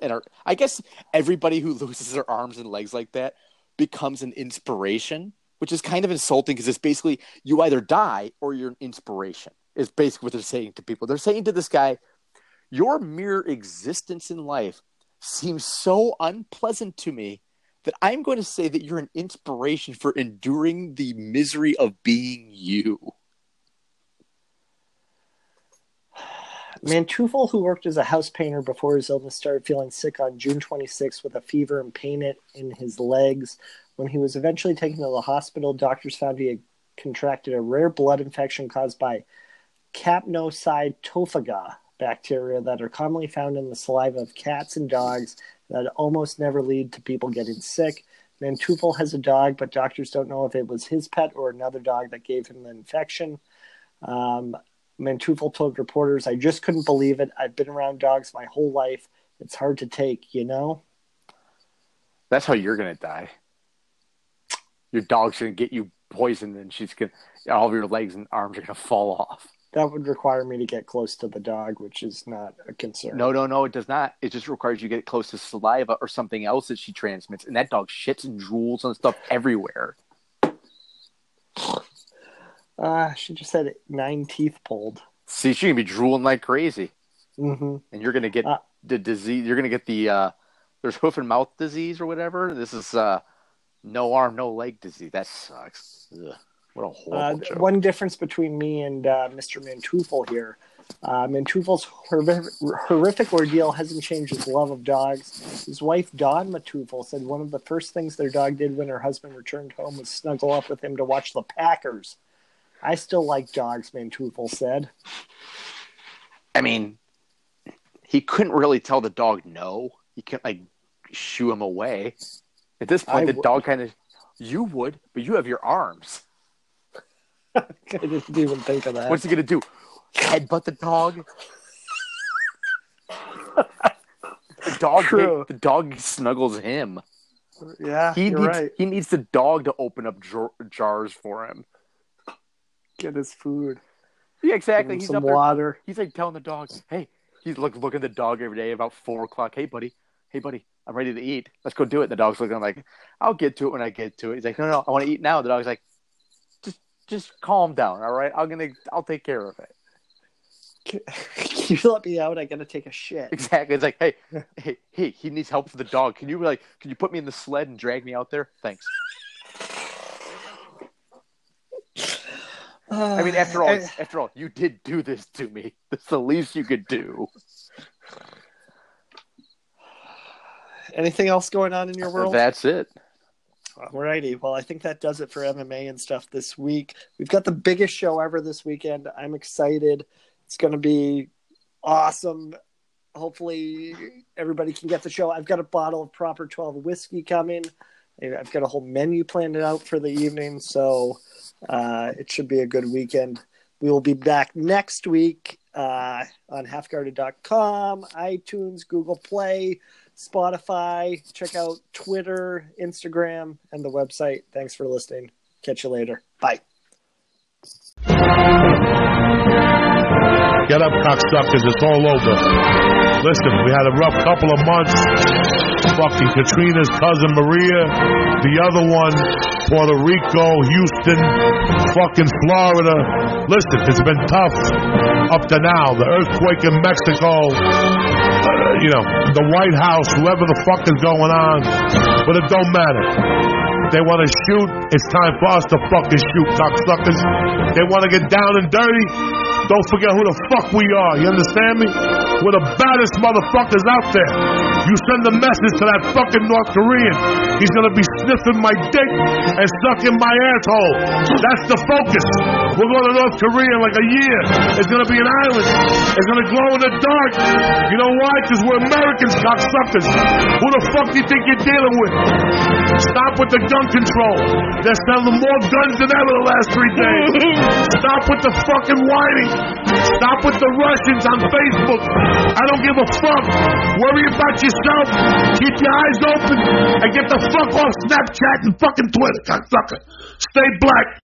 And are, I guess everybody who loses their arms and legs like that becomes an inspiration, which is kind of insulting because it's basically you either die or you're an inspiration. Is basically what they're saying to people. They're saying to this guy, "Your mere existence in life seems so unpleasant to me that I'm going to say that you're an inspiration for enduring the misery of being you." Manteufel, who worked as a house painter before his illness, started feeling sick on June 26 with a fever and pain in his legs. When he was eventually taken to the hospital, doctors found he had contracted a rare blood infection caused by capnocytophaga bacteria that are commonly found in the saliva of cats and dogs that almost never lead to people getting sick. Manteufel has a dog, but doctors don't know if it was his pet or another dog that gave him the infection. Um, Told reporters, I just couldn't believe it. I've been around dogs my whole life. It's hard to take, you know? That's how you're going to die. Your dog's going to get you poisoned and she's going to, all of your legs and arms are going to fall off. That would require me to get close to the dog, which is not a concern. No, no, no, it does not. It just requires you get close to saliva or something else that she transmits. And that dog shits and drools and stuff everywhere. Uh, she just had nine teeth pulled. See, she can be drooling like crazy, mm-hmm. and you're gonna get uh, the disease. You're gonna get the uh, there's hoof and mouth disease or whatever. This is uh, no arm, no leg disease. That sucks. Ugh, what a horrible uh, One difference between me and uh, Mr. Manteufel here. Uh, Manteufel's horrific, horrific ordeal hasn't changed his love of dogs. His wife, Dawn Manteufel, said one of the first things their dog did when her husband returned home was snuggle up with him to watch the Packers. I still like dogs, Manteufel said. I mean, he couldn't really tell the dog no. He can't like shoo him away. At this point, I the w- dog kind of you would, but you have your arms. I didn't even think of that. What's he gonna do? Headbutt the dog? the dog. True. The dog snuggles him. Yeah, he needs right. he needs the dog to open up jar- jars for him get his food. Yeah, exactly. He's some water. There, he's like telling the dog, "Hey, he's like looking at the dog every day about four o'clock. Hey, buddy. Hey, buddy. I'm ready to eat. Let's go do it." The dog's looking like, "I'll get to it when I get to it." He's like, "No, no, I want to eat now." The dog's like, "Just, just calm down, all right? I'm gonna, I'll take care of it." Can you let me out? I gotta take a shit. Exactly. It's like, hey, hey, hey, he needs help for the dog. Can you like, can you put me in the sled and drag me out there? Thanks. I mean, after all, uh, after all, you did do this to me. That's the least you could do. Anything else going on in your world? That's it. Alrighty. Well, I think that does it for MMA and stuff this week. We've got the biggest show ever this weekend. I'm excited. It's going to be awesome. Hopefully, everybody can get the show. I've got a bottle of proper 12 whiskey coming. I've got a whole menu planned out for the evening. So uh, it should be a good weekend. We will be back next week uh, on halfguarded.com, iTunes, Google Play, Spotify. Check out Twitter, Instagram, and the website. Thanks for listening. Catch you later. Bye. Get up, cocksuckers. It's all over. Listen, we had a rough couple of months. Fucking Katrina's cousin Maria. The other one, Puerto Rico, Houston, fucking Florida. Listen, it's been tough up to now. The earthquake in Mexico. Uh, you know, the White House, whoever the fuck is going on. But it don't matter. They want to shoot. It's time for us to fucking shoot, cocksuckers. They want to get down and dirty. Don't forget who the fuck we are. You understand me? We're the baddest motherfuckers out there. You send a message to that fucking North Korean. He's gonna be sniffing my dick and sucking my asshole. That's the focus. We're going to North Korea in like a year. It's gonna be an island. It's gonna glow in the dark. You know why? Because we're Americans, cocksuckers. Who the fuck do you think you're dealing with? Stop with the gun control. They're selling more guns than ever the last three days. Stop with the fucking whining. Stop with the Russians on Facebook. I don't give a fuck. Worry about yourself. Keep your eyes open and get the fuck off Snapchat and fucking Twitter, cocksucker. Stay black.